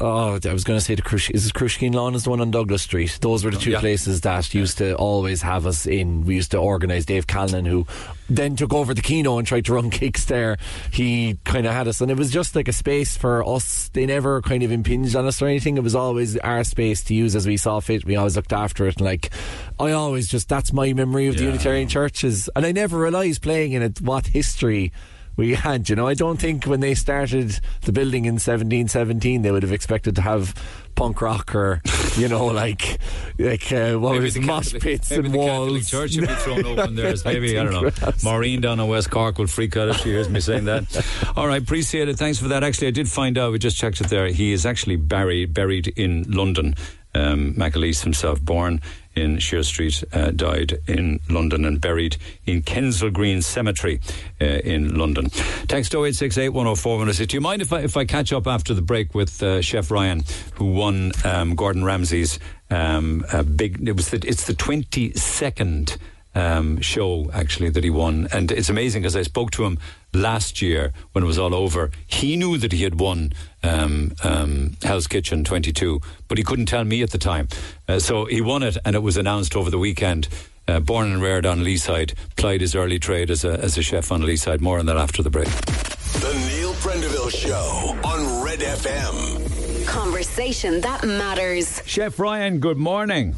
Oh, I was going to say the Crush. Is it Cruiskeen Lawn? Is the one on Douglas Street? Those were the two Yeah. places that used to always have us in. We used to organise. Dave Callan, who then took over the Kino and tried to run gigs there, he kind of had us, and it was just like a space for us. They never kind of impinged on us or anything. It was always our space to use as we saw fit. We always looked after it, and like I always just that's my memory of the Yeah. Unitarian churches, and I never realised playing in it what history we had. You know, I don't think when they started the building in 1717 they would have expected to have punk rock or you know like like uh, what Maybe was mosh Catholic- pits maybe and the walls. Church should be thrown open there. as I Maybe I, don't know. perhaps. Maureen down in West Cork will freak out if she hears me saying that. All right, appreciate it. Thanks for that. Actually, I did find out. We just checked it there. He is actually buried buried in London. Um, Maclise himself, born in Shear Street, uh, died in London and buried in Kensal Green Cemetery uh, in London. Text 0868 104 106. Do you mind if I, if I catch up after the break with uh, Chef Ryan, who won um, Gordon Ramsay's um, big? It was the, it's the twenty second um, show actually that he won, and it's amazing because I spoke to him last year when it was all over. He knew that he had won um, um, Hell's Kitchen 22, but he couldn't tell me at the time. Uh, so he won it, and it was announced over the weekend. Uh, born and reared on Leeside, plied his early trade as a, as a chef on Leeside. More on that after the break. The Neil Prendeville Show on Red FM. Conversation that matters. Chef Ryan, good morning.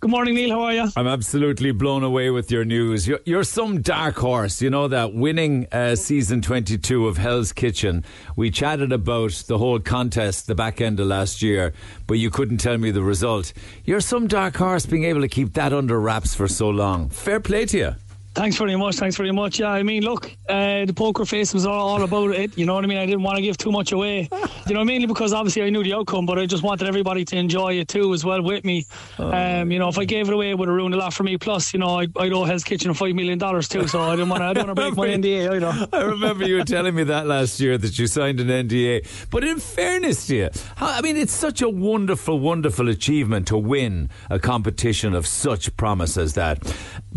Good morning, Neil. How are you? I'm absolutely blown away with your news. You're, you're some dark horse, you know that winning uh, season 22 of Hell's Kitchen. We chatted about the whole contest the back end of last year, but you couldn't tell me the result. You're some dark horse being able to keep that under wraps for so long. Fair play to you. Thanks very much. Thanks very much. Yeah, I mean, look, uh, the poker face was all, all about it. You know what I mean? I didn't want to give too much away. You know, mainly because obviously I knew the outcome, but I just wanted everybody to enjoy it too as well with me. Um, you know, if I gave it away, it would have ruined a lot for me. Plus, you know, I, I'd owe Hell's Kitchen five million dollars too, so I didn't want to. I don't want to break my NDA either. I remember you were telling me that last year that you signed an NDA. But in fairness to you, I mean, it's such a wonderful, wonderful achievement to win a competition of such promise as that.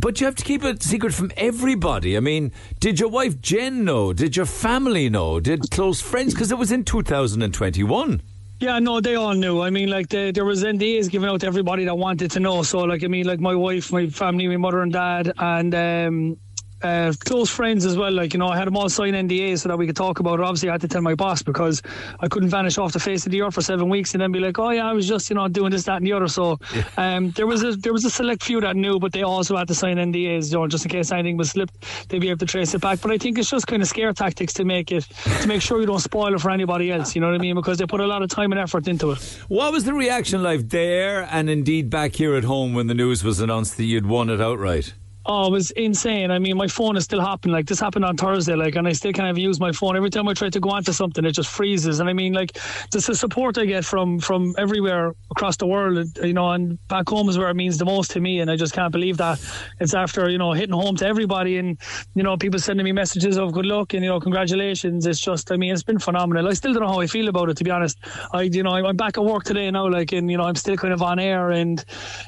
But you have to keep it secret from everybody. I mean, did your wife Jen know? Did your family know? Did close friends? Because it was in 2021. Yeah, no, they all knew. I mean, like the, there was NDAs given out to everybody that wanted to know. So, like, I mean, like my wife, my family, my mother and dad, and um, uh, close friends as well. Like, you know, I had them all sign NDAs so that we could talk about it. Obviously, I had to tell my boss because I couldn't vanish off the face of the earth for seven weeks and then be like, oh yeah, I was just, you know, doing this, that, and the other. So, um, there was a there was a select few that knew, but they also had to sign NDAs, you know, just in case anything was slipped, they'd be able to trace it back. But I think it's just kind of scare tactics to make it to make sure you don't spoil it for anybody else. You know what I mean? Because they put a lot of time and effort into it. What was the reaction like there and indeed back here at home when the news was announced that you'd won it outright? Oh, it was insane. I mean, my phone is still hopping. Like this happened on Thursday, like, and I still can't even use my phone. Every time I try to go onto something, it just freezes. And I mean, like, just the support I get from from everywhere across the world, you know, and back home is where it means the most to me. And I just can't believe that it's after you know hitting home to everybody, and you know, people sending me messages of good luck and you know, congratulations. It's just, I mean, it's been phenomenal. I still don't know how I feel about it, to be honest. I, you know, I'm back at work today now, like, and you know, I'm still kind of on air, and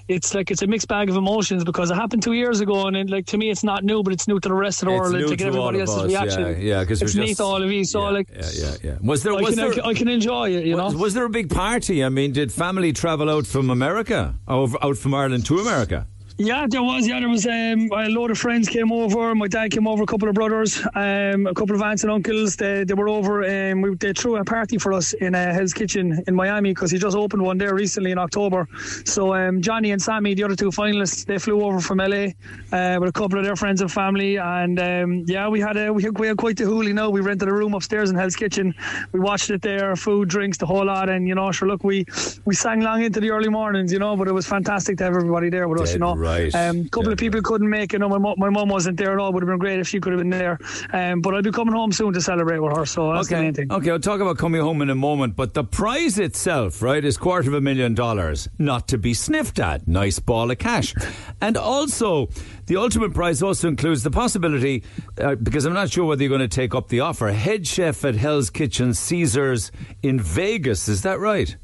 it's like it's a mixed bag of emotions because it happened two years ago, and like to me, it's not new, but it's new to the rest of the It's world. and to get everybody else's us, reaction. yeah, yeah, 'cause it's neat just- all of you. So like, Yeah, yeah, yeah. Was there I, was can, I can- I can enjoy it. You know. was, was there a big party? I mean, did family travel out from America, over, out from Ireland to America? Yeah, there was. Yeah, there was um, a load of friends came over. My dad came over, a couple of brothers, um, a couple of aunts and uncles. They, they were over. Um, we, they threw a party for us in uh, Hell's Kitchen in Miami because he just opened one there recently in October. So um, Johnny and Sammy, the other two finalists, they flew over from LA uh, with a couple of their friends and family. And um, yeah, we had a we had, we had quite the hoolie. Now we rented a room upstairs in Hell's Kitchen. We watched it there, food, drinks, the whole lot. And you know, sure, look, we we sang long into the early mornings, you know. But it was fantastic to have everybody there with us, you know. Right. Um, a couple of people couldn't make it. No, my mum, my mum wasn't there at all. Would have been great if she could have been there. Um, but I'll be coming home soon to celebrate with her. So that's the Okay. main thing. Okay, I'll talk about coming home in a moment, but the prize itself, right, is quarter of a million dollars, not to be sniffed at. Nice ball of cash. And also, the ultimate prize also includes the possibility, uh, because I'm not sure whether you're going to take up the offer, head chef at Hell's Kitchen Caesars in Vegas. Is that right?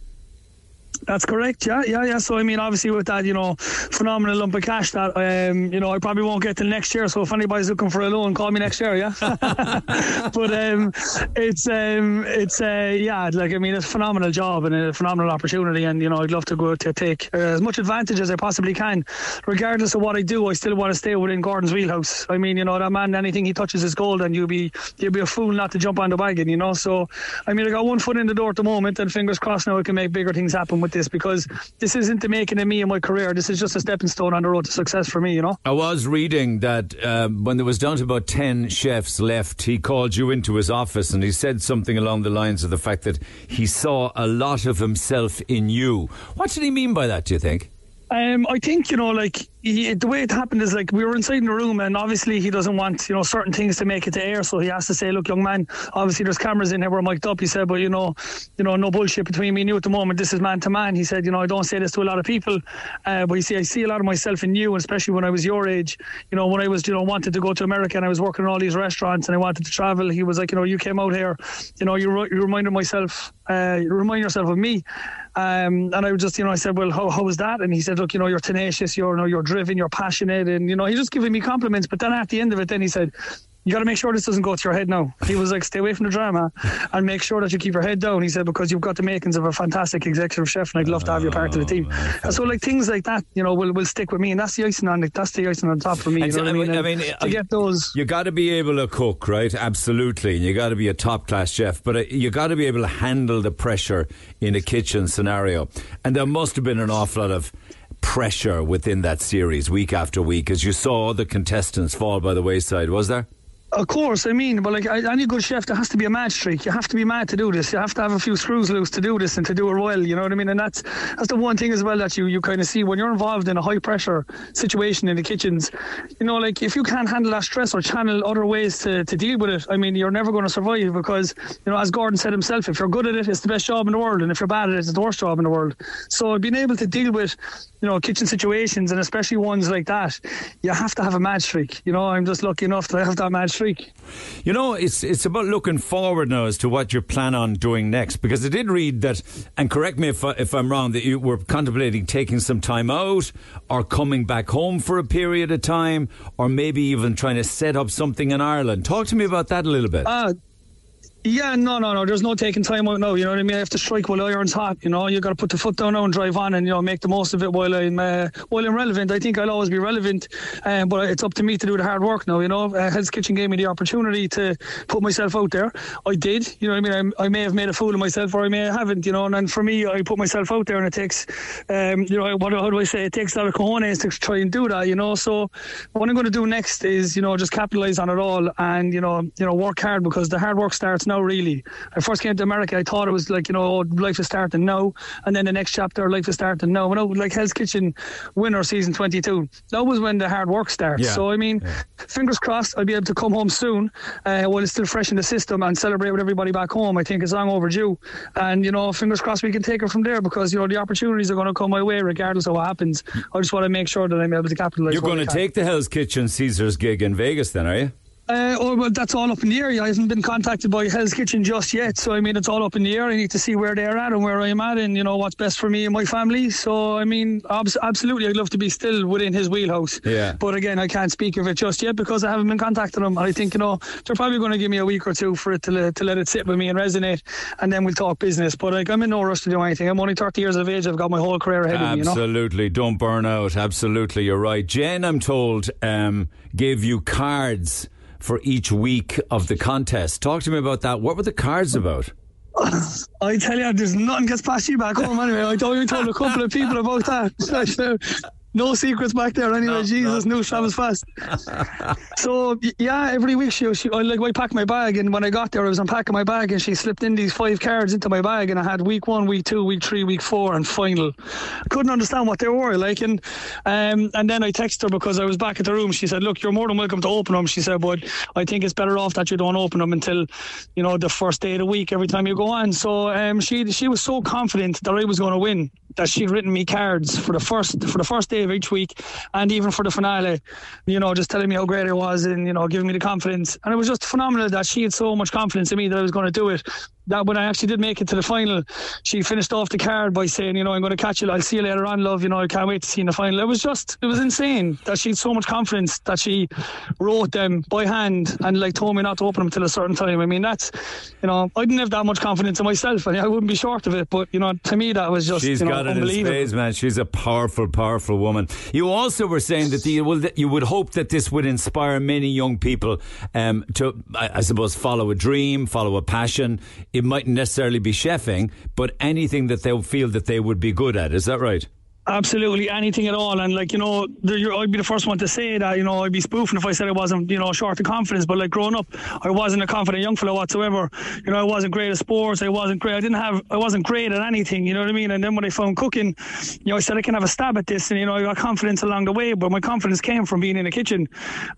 That's correct. Yeah, yeah, yeah. So I mean, obviously with that, you know, phenomenal lump of cash that um, you know, I probably won't get till next year. So if anybody's looking for a loan, call me next year. Yeah. but um, it's um, it's uh, yeah, like I mean, it's a phenomenal job and a phenomenal opportunity, and you know, I'd love to go to take uh, as much advantage as I possibly can, regardless of what I do. I still want to stay within Gordon's wheelhouse. I mean, you know, that man, anything he touches is gold, and you'll be you'll be a fool not to jump on the wagon. You know, so I mean, I got one foot in the door at the moment, and fingers crossed now I can make bigger things happen with this because this isn't the making of me and my career. This is just a stepping stone on the road to success for me. You know. I was reading that um, when there was down to about 10 chefs left, he called you into his office and he said something along the lines of the fact that he saw a lot of himself in you. What did he mean by that, do you think? Um, I think you know, like he, the way it happened is like we were inside in the room, and obviously he doesn't want you know certain things to make it to air, so he has to say, "Look, young man, obviously there's cameras in here. We're mic'd up." He said, "But you know, you know, no bullshit between me and you at the moment. This is man to man." He said, "You know, I don't say this to a lot of people, uh, but you see, I see a lot of myself in you, and especially when I was your age. You know, when I was you know wanted to go to America and I was working in all these restaurants and I wanted to travel. He was like, you know, you came out here, you know, you, re- you reminded myself, uh, you remind yourself of me." Um, and I was just, you know, I said, well, how, how was that? And he said, look, you know, you're tenacious, you're, you know, you're driven, you're passionate. And, you know, he just giving me compliments. But then at the end of it, then he said, you got to make sure this doesn't go to your head now. He was like, stay away from the drama and make sure that you keep your head down. He said, because you've got the makings of a fantastic executive chef and I'd love to have you part of the team. And so, like, things like that, you know, will, will stick with me. And that's the icing on the, that's the icing on top for me. You know what I mean? I mean, to get those. You got to be able to cook, right? Absolutely. And you got to be a top class chef, but uh, you got to be able to handle the pressure in a kitchen scenario. And there must have been an awful lot of pressure within that series week after week as you saw the contestants fall by the wayside, was there? Of course, I mean, but like any good chef, there has to be a mad streak. You have to be mad to do this. You have to have a few screws loose to do this and to do it well. You know what I mean? And that's that's the one thing as well that you you kind of see when you're involved in a high pressure situation in the kitchens. You know, like if you can't handle that stress or channel other ways to, to deal with it, I mean, you're never going to survive because you know, as Gordon said himself, if you're good at it, it's the best job in the world, and if you're bad at it, it's the worst job in the world. So being able to deal with you know kitchen situations and especially ones like that, you have to have a mad streak. You know, I'm just lucky enough to have that mad streak. You know, it's it's about looking forward now as to what you plan on doing next. Because I did read that, and correct me if I, if I'm wrong, that you were contemplating taking some time out, or coming back home for a period of time, or maybe even trying to set up something in Ireland. Talk to me about that a little bit. Uh, yeah, no, no, no. There's no taking time out now. You know what I mean? I have to strike while iron's hot. You know, you got to put the foot down now and drive on, and you know, make the most of it while I'm uh, while I'm relevant. I think I'll always be relevant, um, but it's up to me to do the hard work now. You know, uh, Hell's Kitchen gave me the opportunity to put myself out there. I did. You know what I mean? I, I may have made a fool of myself, or I may haven't. You know, and, and for me, I put myself out there, and it takes, um, you know, what how do I say? It takes a lot of cojones to try and do that. You know, so what I'm going to do next is, you know, just capitalize on it all, and you know, you know, work hard because the hard work starts now. Really, I first came to America, I thought it was like, you know, oh, life is starting now. And then the next chapter, life is starting now. You know, like Hell's Kitchen winner season 22. That was when the hard work starts. Yeah. So, I mean, fingers crossed I'll be able to come home soon uh, while it's still fresh in the system and celebrate with everybody back home. I think it's long overdue. And, you know, fingers crossed we can take it from there because, you know, the opportunities are going to come my way regardless of what happens. I just want to make sure that I'm able to capitalize. You're going to take the Hell's Kitchen Caesars gig in Vegas, then, are you? Uh, oh, well, that's all up in the air. I haven't been contacted by Hell's Kitchen just yet. So, I mean, it's all up in the air. I need to see where they're at and where I'm at and, you know, what's best for me and my family. So, I mean, abs- absolutely, I'd love to be still within his wheelhouse. Yeah. But again, I can't speak of it just yet because I haven't been contacting them. I think, you know, they're probably going to give me a week or two for it to, le- to let it sit with me and resonate. And then we'll talk business. But, like, I'm in no rush to do anything. I'm only 30 years of age. I've got my whole career ahead of me, you know? Absolutely. Don't burn out. Absolutely. You're right. Jen, I'm told, um, gave you cards for each week of the contest. Talk to me about that. What were the cards about? I tell you, there's nothing gets past you back home anyway. I you told a couple of people about that. no secrets back there anyway. Jesus, no, travels fast. so yeah, every week she, she I, like I packed my bag, and when I got there, I was unpacking my bag, and she slipped in these five cards into my bag, and I had week one, week two, week three, week four, and final. Couldn't understand what they were like, and um, and then I texted her because I was back at the room. She said, "Look, you're more than welcome to open them." She said, "But I think it's better off that you don't open them until you know the first day of the week every time you go on." So um, she she was so confident that I was going to win that she'd written me cards for the first for the first day of each week, and even for the finale. You know, just telling me how great I was, and you know, giving me the confidence. And it was just phenomenal that she had so much confidence in me that I was going to do it. That when I actually did make it to the final, she finished off the card by saying, you know, I'm going to catch you. I'll see you later on, love. You know, I can't wait to see you in the final. It was just, it was insane that she had so much confidence that she wrote them by hand and like told me not to open them till a certain time. I mean, that's, you know, I didn't have that much confidence in myself, and I wouldn't be short of it. But you know, to me, that was just, She's you know, got it in unbelievable. spades, man. She's a powerful, powerful woman. You also were saying that the, that you would hope that this would inspire many young people um, to, I, I suppose, follow a dream, follow a passion. It mightn't necessarily be chefing, but anything that they feel that they would be good at. Is that right? Absolutely anything at all, and like you know, I'd be the first one to say that. You know, I'd be spoofing if I said I wasn't, you know, short of confidence. But like growing up, I wasn't a confident young fellow whatsoever. You know, I wasn't great at sports. I wasn't great. I didn't have. I wasn't great at anything. You know what I mean? And then when I found cooking, you know, I said I can have a stab at this, and you know, I got confidence along the way. But my confidence came from being in the kitchen.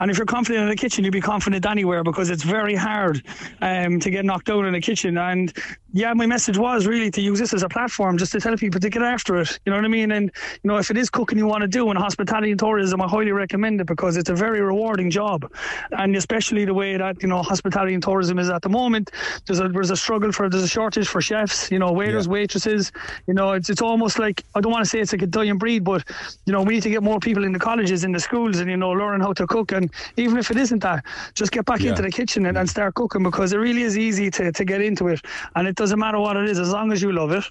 And if you're confident in the kitchen, you'll be confident anywhere because it's very hard um, to get knocked out in the kitchen. And yeah, my message was really to use this as a platform just to tell people to get after it. You know what I mean? And you know, if it is cooking you want to do in hospitality and tourism, I highly recommend it because it's a very rewarding job, and especially the way that you know hospitality and tourism is at the moment. There's a there's a struggle for there's a shortage for chefs. You know, waiters, waitresses. You know, it's it's almost like I don't want to say it's like a dying breed, but you know, we need to get more people in the colleges, in the schools, and you know, learning how to cook. And even if it isn't that, just get back Yeah. into the kitchen and, and mm. start cooking because it really is easy to, to get into it, and it doesn't matter what it is as long as you love it,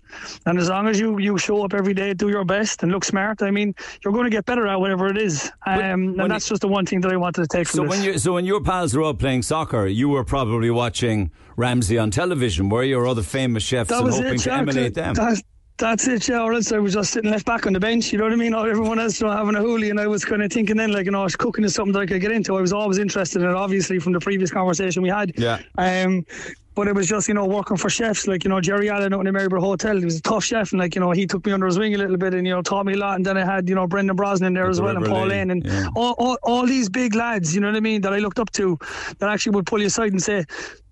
and as long as you you show up every day, do your best, and look smart. I mean, you're going to get better at whatever it is, um, and that's just the one thing that I wanted to take from So when you so when your pals were out playing soccer, you were probably watching Ramsay on television, were you, or other famous chefs, that and hoping it, to emulate them? that- that's it, yeah. Or else I was just sitting left back on the bench, you know what I mean? Or everyone else you know, having a hoolie, and I was kind of thinking then, like, you know, cooking is something that I could get into. I was always interested in it, obviously, from the previous conversation we had. Yeah. Um, but it was just, you know, working for chefs like, you know, Jerry Allen out in the Maryborough Hotel. He was a tough chef, and like, you know, he took me under his wing a little bit and, you know, taught me a lot. And then I had, you know, Brendan Brosnan there as well, and Paul Lane, Lane, and yeah. all, all, all these big lads, you know what I mean, that I looked up to, that actually would pull you aside and say,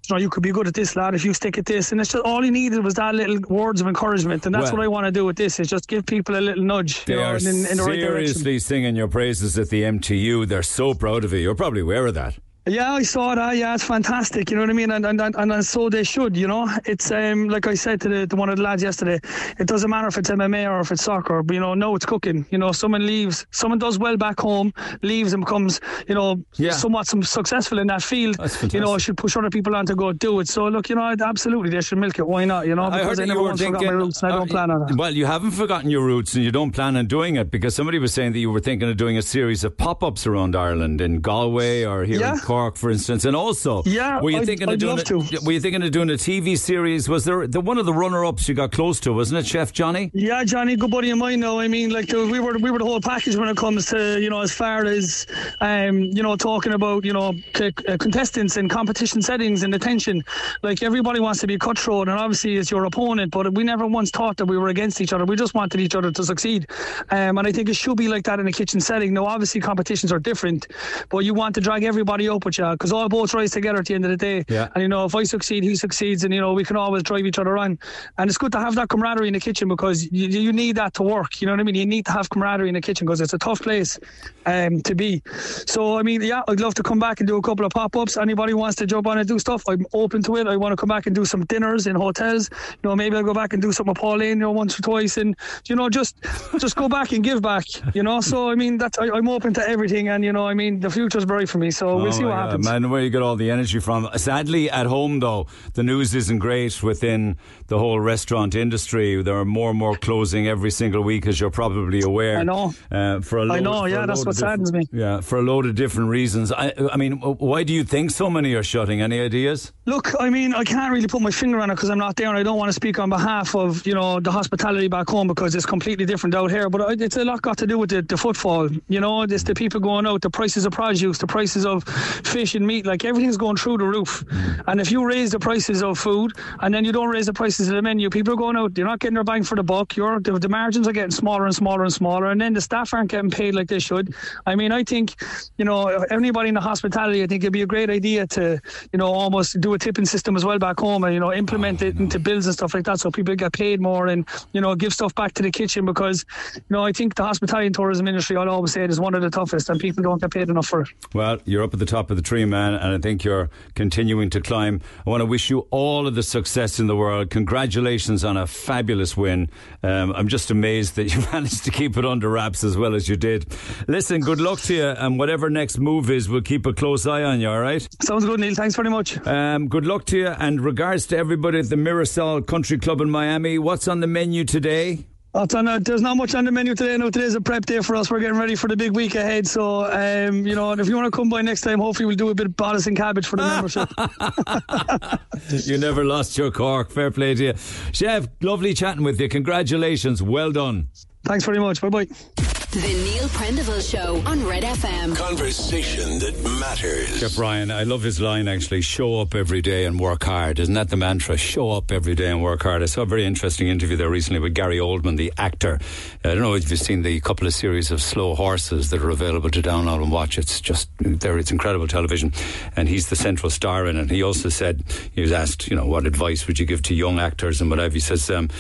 you know, you could be good at this, lad, if you stick at this. And it's just all he needed was that little words of encouragement. And that's Well- what I want to do with this is just give people a little nudge, They you know, are in, in the right seriously singing your praises at the MTU. They're so proud of you. You're probably aware of that. Yeah, I saw that. Yeah, it's fantastic. You know what I mean? And and, and, and so they should. You know, it's um like I said to the to one of the lads yesterday. It doesn't matter if it's MMA or if it's soccer. But you know, no, it's cooking. You know, someone leaves, someone does well back home, leaves and becomes you know Yeah. somewhat some successful in that field. You know, I should push other people on to go do it. So look, you know, absolutely they should milk it. Why not? You know, I heard because I, never you were once forgot my roots and I don't uh, plan on it. Well, you haven't forgotten your roots, and you don't plan on doing it because somebody was saying that you were thinking of doing a series of pop-ups around Ireland in Galway or here in Yeah. Cork, for instance, and also, Yeah, were you I'd- thinking I'd of doing a, Were you thinking of doing a TV series? Was there the one of the runner-ups you got close to? Wasn't it, Chef Johnny? Yeah, Johnny, good buddy of mine. Now, I mean, like we were we were the whole package when it comes to you know as far as um you know talking about you know c- uh, contestants and competition settings and attention. Like everybody wants to be cutthroat, and obviously it's your opponent. But we never once thought that we were against each other. We just wanted each other to succeed, um, and I think it should be like that in a kitchen setting. Now, obviously competitions are different, but you want to drag everybody up with you because all boats rise together at the end of the day. Yeah. And you know, if I succeed, he succeeds, and you know, we can always drive each other on. And it's good to have that camaraderie in the kitchen because you, you need that to work. You know what I mean? You need to have camaraderie in the kitchen because it's a tough place um, to be. So I mean, yeah, I'd love to come back and do a couple of pop ups. Anybody wants to jump on and do stuff, I'm open to it. I want to come back and do some dinners in hotels. You know, maybe I'll go back and do something with Pauline, you know, once or twice, and you know, just just go back and give back. You know, so I mean, that's I, I'm open to everything, and you know, I mean, the future's bright for me. So we'll Oh see what Yeah, happens. man, where you get all the energy from. Sadly, at home though, the news isn't great within the whole restaurant industry. There are more and more closing every single week, as you're probably aware. I know. Uh, for a load, I know, yeah, that's what saddens me. Yeah, for a load of different reasons. I, I mean, why do you think so many are shutting? Any ideas? Look, I mean, I can't really put my finger on it because I'm not there, and I don't want to speak on behalf of you know the hospitality back home because it's completely different out here. But it's a lot got to do with the, the footfall. You know, it's the people going out, the prices of produce, the prices of fish and meat. Like everything's going through the roof. Hmm. And if you raise the prices of food and then you don't raise the prices of the menu, people are going out. They're not getting their bang for the buck. Your the, the margins are getting smaller and smaller and smaller, and then the staff aren't getting paid like they should. I mean, I think you know anybody in the hospitality, I think it'd be a great idea to you know almost do a tipping system as well back home and you know implement oh, it into bills and stuff like that, so people get paid more and you know give stuff back to the kitchen because you know I think the hospitality and tourism industry, I'll always say it is one of the toughest, and people don't get paid enough for it. Well, you're up at the top of the tree, man, and I think you're continuing to climb. I want to wish you all of the success in the world. Congratulations on a fabulous win. Um, I'm just amazed that you managed to keep it under wraps as well as you did. Listen, good luck to you, and whatever next move is, we'll keep a close eye on you, all right? Sounds good, Neil. Thanks very much. Um, good luck to you, and regards to everybody at the Mirasol Country Club in Miami. What's on the menu today? Uh, there's not much on the menu today. No, today's a prep day for us. We're getting ready for the big week ahead. So, um, you know, if you want to come by next time, hopefully we'll do a bit of bodice and cabbage for the membership. You never lost your cork. Fair play to you. Chef, lovely chatting with you. Congratulations. Well done. Thanks very much. Bye bye. The Neil Prendeville Show on Red FM. Conversation that matters. Chef Ryan, I love his line actually show up every day and work hard. Isn't that the mantra? Show up every day and work hard. I saw a very interesting interview there recently with Gary Oldman, the actor. I don't know if you've seen the couple of series of slow horses that are available to download and watch. It's just there, it's incredible television. And he's the central star in it. He also said, he was asked, you know, what advice would you give to young actors and whatever. He says, um,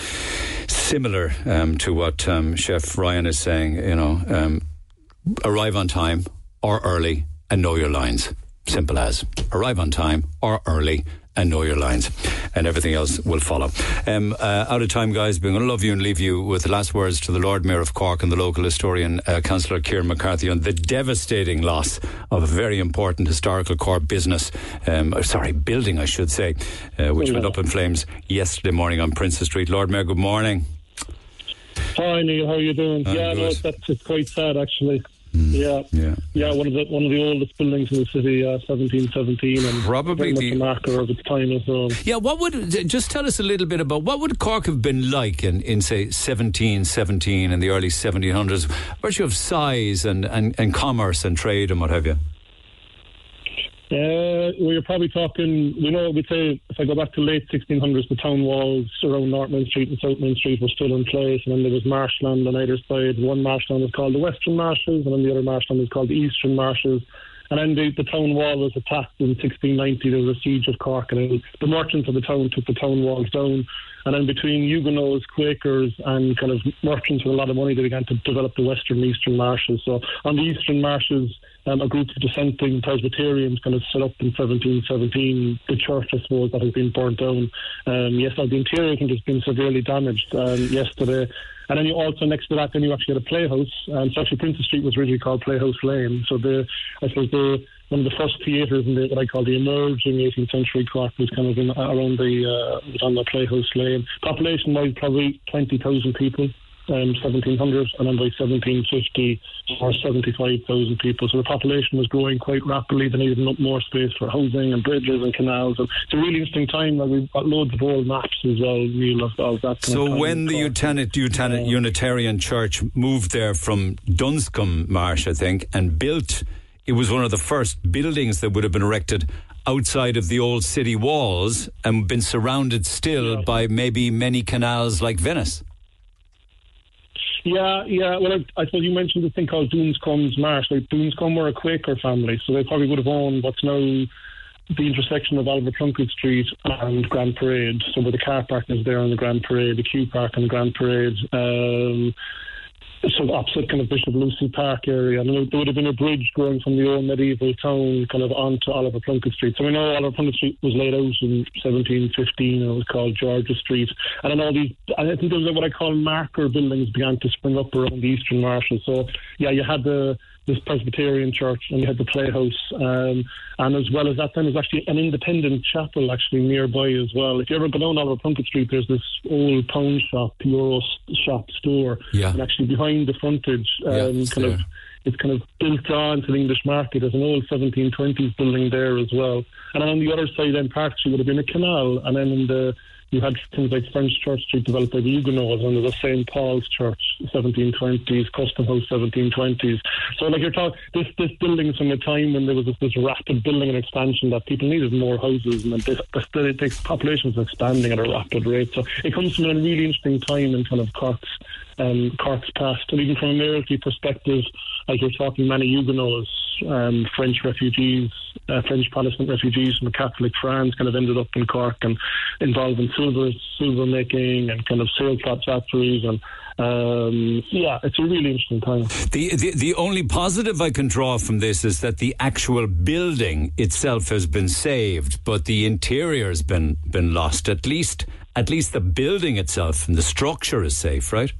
similar um, to what um, Chef Ryan is saying, you know, um, arrive on time or early and know your lines. Simple as arrive on time or early and know your lines, and everything else will follow. Um, uh, out of time, guys. We're going to love you and leave you with the last words to the Lord Mayor of Cork and the local historian, uh, Councillor Kieran McCarthy, on the devastating loss of a very important historical core business, um, or sorry, building, I should say, uh, which went up in flames yesterday morning on Prince's Street. Lord Mayor, good morning. Hi Neil, how are you doing? I'm yeah, no, that's it's quite sad actually. Yeah, yeah, yeah. One of the one of the oldest buildings in the city, uh, seventeen seventeen, and Probably the- marker of its time as well. Yeah, what would just tell us a little bit about what would Cork have been like in, in say 1717 in the early 1700s, virtue of size and, and, and commerce and trade and what have you. Uh, well, you're probably talking. We know we'd say if I go back to late 1600s, the town walls around North Main Street and South Main Street were still in place, and then there was marshland on either side. One marshland was called the Western Marshes, and then the other marshland was called the Eastern Marshes. And then the, the town wall was attacked in 1690. There was a siege of Cork, and the merchants of the town took the town walls down. And then between Huguenots, Quakers, and kind of merchants with a lot of money, they began to develop the Western and Eastern Marshes. So on the Eastern Marshes, um, a group of dissenting Presbyterians kind of set up in 1717 the church, I suppose, that has been burnt down. Um, yes, now the interior, I think, has been severely damaged um, yesterday. And then you also, next to that, then you actually had a playhouse. Um, so actually, Prince's Street was originally called Playhouse Lane. So the, I suppose the one of the first theatres in the, what I call the emerging 18th century Cork was kind of in, around the uh, was on the Playhouse Lane. Population wise, probably 20,000 people. Um, 1700 and then by 1750 or 75,000 people. So the population was growing quite rapidly. They needed more space for housing and bridges and canals. And it's a really interesting time. Like we've got loads of old maps as well, Neil, of, of that. So when the Utanit Unitarian Church moved there from Dunscombe Marsh, I think, and built, it was one of the first buildings that would have been erected outside of the old city walls and been surrounded still by maybe many canals like Venice. Yeah, yeah. Well, I, I suppose you mentioned the thing called Dunscombe's Marsh. Like Dunscombe were a Quaker family, so they probably would have owned what's now the intersection of Oliver Plunkett Street and Grand Parade. So where the car park is there on the Grand Parade, the Q Park on the Grand Parade. Um, so opposite kind of Bishop Lucy Park area. And there would have been a bridge going from the old medieval town kind of onto Oliver Plunkett Street. So we know Oliver Plunkett Street was laid out in 1715 and it was called George's Street. And then all these, I think there what I call marker buildings began to spring up around the Eastern Marshes. So yeah, you had the this Presbyterian church and you had the Playhouse. Um, and as well as that, then there's actually an independent chapel actually nearby as well. If you ever go down Oliver Plunkett Street, there's this old pound shop, Euro shop store. Yeah. And actually behind the frontage, um, Yeah, it's kind of it's kind of built on to the English market. There's an old 1720s building there as well. And then on the other side, then Street would have been a canal. And then in the you had things like French Church Street developed by the Huguenots, under the St. Paul's Church, 1720s, Custom House, 1720s. So, like you're talking, this this building's from a time when there was this, this rapid building and expansion that people needed more houses, and this, this, the population was expanding at a rapid rate. So, it comes from a really interesting time in kind of Cork's um, Cork's past, and even from a mayoralty perspective, like you're talking many Huguenots, um, French refugees, uh, French Protestant refugees from Catholic France, kind of ended up in Cork and involved in silver silver making and kind of sailcloth factories, and um, yeah, it's a really interesting time. The, the the only positive I can draw from this is that the actual building itself has been saved, but the interior has been been lost. At least at least the building itself and the structure is safe, right?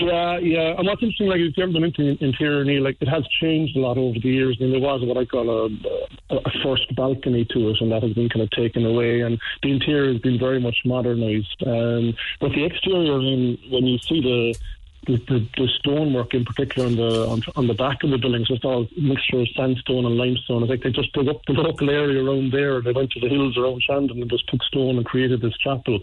Yeah, yeah. And what's interesting, like, if you ever been into interior, like, it has changed a lot over the years. I mean, there was what I call a, a first balcony to it, and that has been kind of taken away. And the interior has been very much modernised. Um, but the exterior, I mean, when you see the the, the, the stonework in particular on the on, on the back of the buildings, it's all a mixture of sandstone and limestone. I think they just dug up the local area around there. They went to the hills around Shandon and just took stone and created this chapel.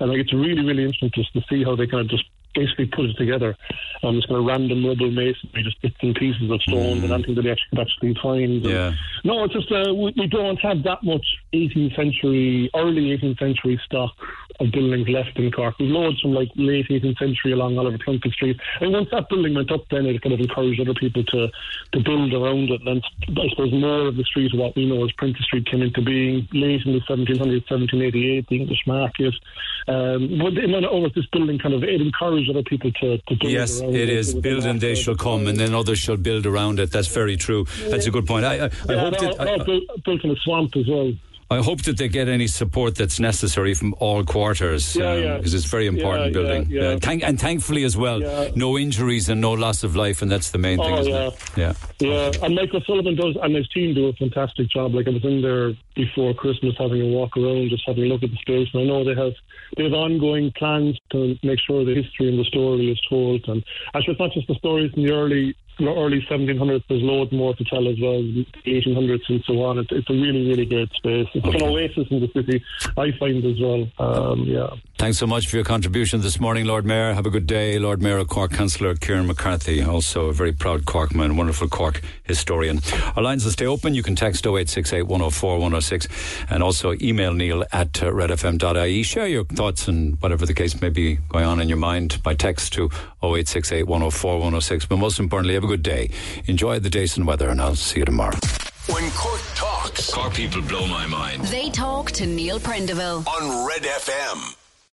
And like it's really, really interesting just to see how they kind of just basically put it together. Um, it's kind of random rubble masonry, just bits and pieces of stone, and anything that they actually could actually find. And Yeah. no, it's just uh, we, we don't have that much 18th century, early 18th century stock of buildings left in Cork. We've loads from like late 18th century along Oliver Plunkett Street. And once that building went up, then it kind of encouraged other people to to build around it. And I suppose more of the street of what we know as Prince's Street came into being late in the 1700s, 1788, the English market. Um, but then over this building kind of it encouraged other people to, to build Yes, around it is. It Build and they shall come, and then others shall build around it. That's very true. That's a good point. I, I, I Yeah, hope that. all- all built, built in a swamp as well. I hope that they get any support that's necessary from all quarters Yeah, um, yeah. because it's a very important Yeah, building. yeah, yeah. thank, and thankfully as well, Yeah. no injuries and no loss of life, and that's the main thing, Oh, isn't yeah. it? Yeah. Yeah, and Michael Sullivan does, and his team do a fantastic job. Like I was in there before Christmas, having a walk around, just having a look at the space, and I know they have they have ongoing plans to make sure the history and the story is told. And actually, it's not just the stories in the early early 1700s. There's loads more to tell as well, the 1800s and so on. It's, it's a really, really great space. It's an oasis in the city, I find as well. Um, yeah. Thanks so much for your contribution this morning, Lord Mayor. Have a good day. Lord Mayor of Cork, Councillor Kieran McCarthy, also a very proud Corkman, wonderful Cork historian. Our lines will stay open. You can text 0868 104 106 and also email neil at uh, redfm.ie. Share your thoughts and whatever the case may be going on in your mind by text to 0868 104 106. But most importantly, have a good day. Enjoy the decent weather, and I'll see you tomorrow. When Cork talks, Cork people blow my mind. They talk to Neil Prendeville. on Red FM.